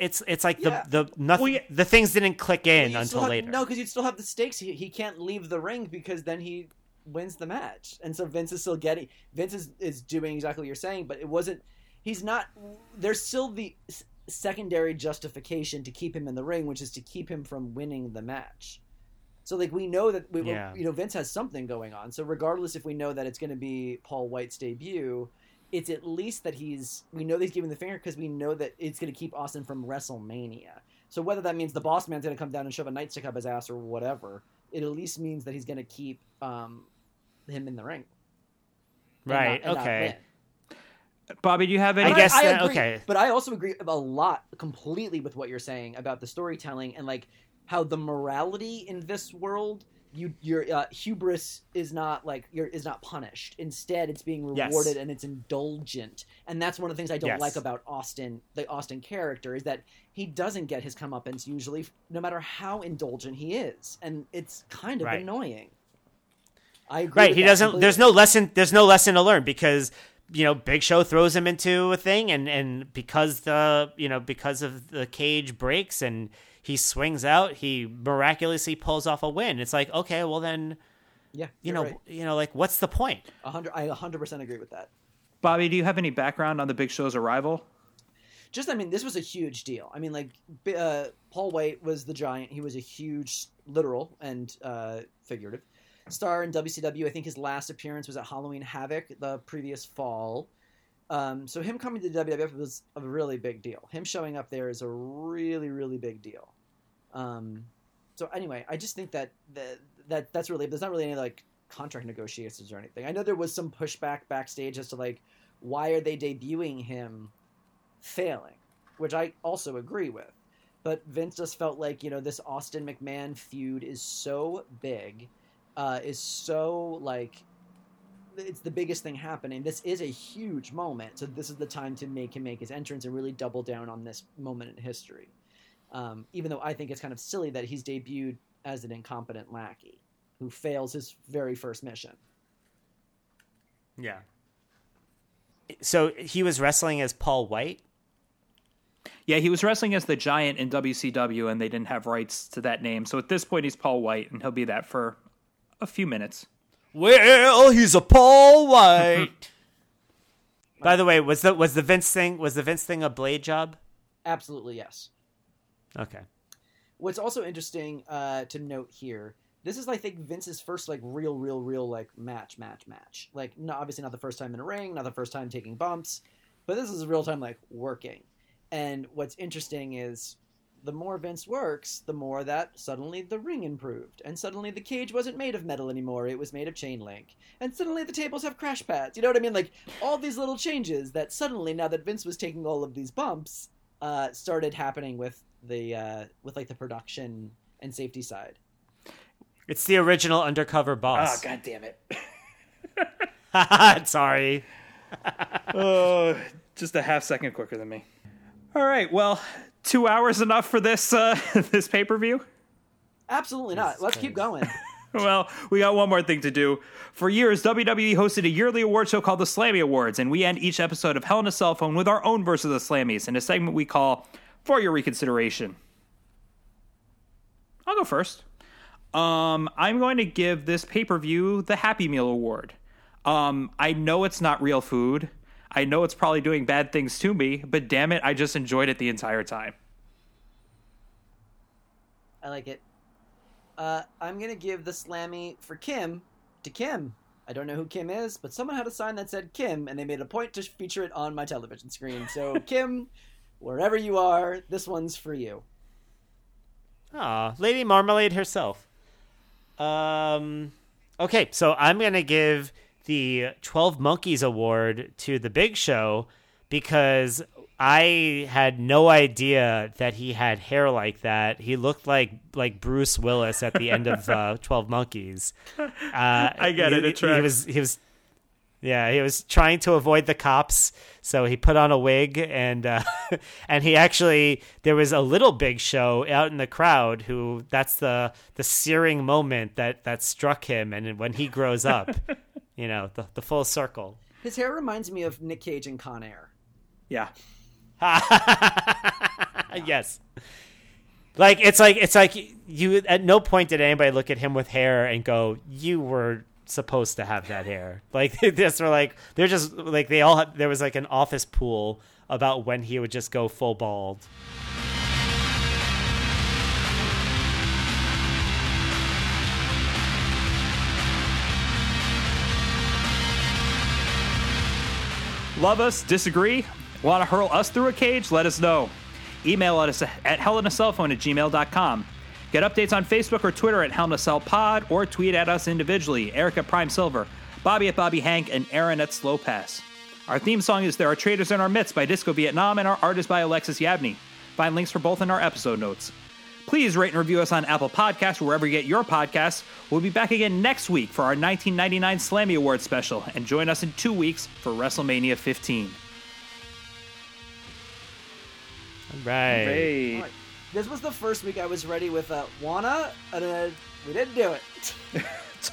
It's it's like Yeah. the the nothing Well, yeah. the things didn't click in You'd until have- later. No, because you'd still have the stakes. He, he can't leave the ring because then he wins the match, and so Vince is still getting. Vince is, is doing exactly what you're saying, but it wasn't. He's not. There's still the secondary justification to keep him in the ring, which is to keep him from winning the match. So like we know that we, Yeah. you know Vince has something going on. So regardless if we know that it's going to be Paul White's debut, it's at least that he's we know that he's giving the finger because we know that it's going to keep Austin from WrestleMania. So whether that means the boss man's going to come down and shove a nightstick up his ass or whatever, it at least means that he's going to keep um, him in the ring. Right? not okay. Bobby, do you have any? I guess I, that- agree, okay. But I also agree a lot completely with what you're saying about the storytelling and like how the morality in this world, you your uh, hubris is not like you're is not punished. Instead, it's being Yes. rewarded and it's indulgent. And that's one of the things I don't Yes. like about Austin, the Austin character, is that he doesn't get his comeuppance usually, no matter how indulgent he is, and it's kind of Right. annoying. I agree. Right. He doesn't. completely. There's no lesson. There's no lesson to learn because you know Big Show throws him into a thing, and and because the you know because of the cage breaks and he swings out, he miraculously pulls off a win. It's like okay, well then Yeah, you know right. you know like what's the point? A hundred. I 100 percent agree with that. Bobby, do you have any background on the Big Show's arrival? just I mean, this was a huge deal. I mean, like uh, Paul White was the giant. He was a huge, literal and uh, figurative star in WCW. I think his last appearance was at Halloween Havoc the previous fall. Um, so him coming to the WWF was a really big deal. Him showing up there is a really, really big deal. Um, so anyway, I just think that that, that that's really there's not really any like contract negotiations or anything. I know there was some pushback backstage as to like why are they debuting him failing, which I also agree with. But Vince just felt like you know this Austin McMahon feud is so big, uh, is so like it's the biggest thing happening. This is a huge moment, so this is the time to make him make his entrance and really double down on this moment in history. Um, even though I think it's kind of silly that he's debuted as an incompetent lackey who fails his very first mission. Yeah. So he was wrestling as Paul White. Yeah, he was wrestling as the Giant in WCW, and they didn't have rights to that name. So at this point, he's Paul White, and he'll be that for a few minutes. Well, he's a Paul Wight. By the way, was the was the Vince thing was the Vince thing a blade job? Absolutely yes. Okay. What's also interesting uh, to note here, this is I think Vince's first like real, real, real like match, match, match. Like, not obviously not the first time in a ring, not the first time taking bumps, but this is real time like working. And what's interesting is the more Vince works, the more that suddenly the ring improved, and suddenly the cage wasn't made of metal anymore; it was made of chain link, and suddenly the tables have crash pads. You know what I mean? Like all these little changes that suddenly, now that Vince was taking all of these bumps, uh, started happening with the uh, with like the production and safety side. It's the original undercover boss. Oh, boss. God damn it. Sorry. oh, just a half second quicker than me. All right, well, two hours enough for this uh, this pay per view. Absolutely not. Let's keep going. Well, we got one more thing to do. For years, WWE hosted a yearly award show called the Slammy Awards, and we end each episode of Hell in a Cell Phone with our own verse of the Slammies in a segment we call For Your Reconsideration. I'll go first. Um, I'm going to give this pay per view the Happy Meal Award. Um, I know it's not real food. I know it's probably doing bad things to me, but damn it, I just enjoyed it the entire time. I like it. Uh, I'm gonna give the slammy for Kim to Kim. I don't know who Kim is, but someone had a sign that said Kim, and they made a point to feature it on my television screen. So Kim, wherever you are, this one's for you. Ah, Lady Marmalade herself. Um, okay, so I'm gonna give the Twelve Monkeys Award to the Big Show because I had no idea that he had hair like that. He looked like like Bruce Willis at the end of uh, Twelve Monkeys. Uh, I get it, He, it tracks. he was he was yeah, he was trying to avoid the cops, so he put on a wig and uh, and he actually there was a little big show out in the crowd who that's the the searing moment that that struck him and when he grows up, you know, the the full circle. His hair reminds me of Nick Cage in Con Air. Yeah. yes. Like it's like it's like you at no point did anybody look at him with hair and go, "You were supposed to have that hair." Like this just were like they're just like they all had, there was like an office pool about when he would just go full bald. Love us? Disagree? Want to hurl us through a cage? Let us know. Email us at hellinacellphone at gmail.com. Get updates on Facebook or Twitter at hellinacellpod or tweet at us individually. Eric at Prime Silver, Bobby at Bobby Hank, and Aaron at Slow Pass. Our theme song is There Are Traitors in Our Midst by Disco Vietnam, and our art is by Alexis Yabney. Find links for both in our episode notes. Please rate and review us on Apple Podcasts, wherever you get your podcasts. We'll be back again next week for our 1999 Slammy Awards special, and join us in two weeks for WrestleMania 15. All right. Hey. All right. This was the first week I was ready with uh, wanna, and uh, we didn't do it.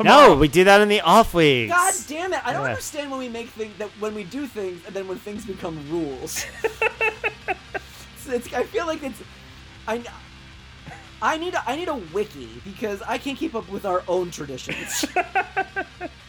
No, we do that in the off weeks. God damn it! I don't Yeah. understand when we make things that when we do things and then when things become rules. it's, it's, I feel like it's I. I need a, I need a wiki because I can't keep up with our own traditions.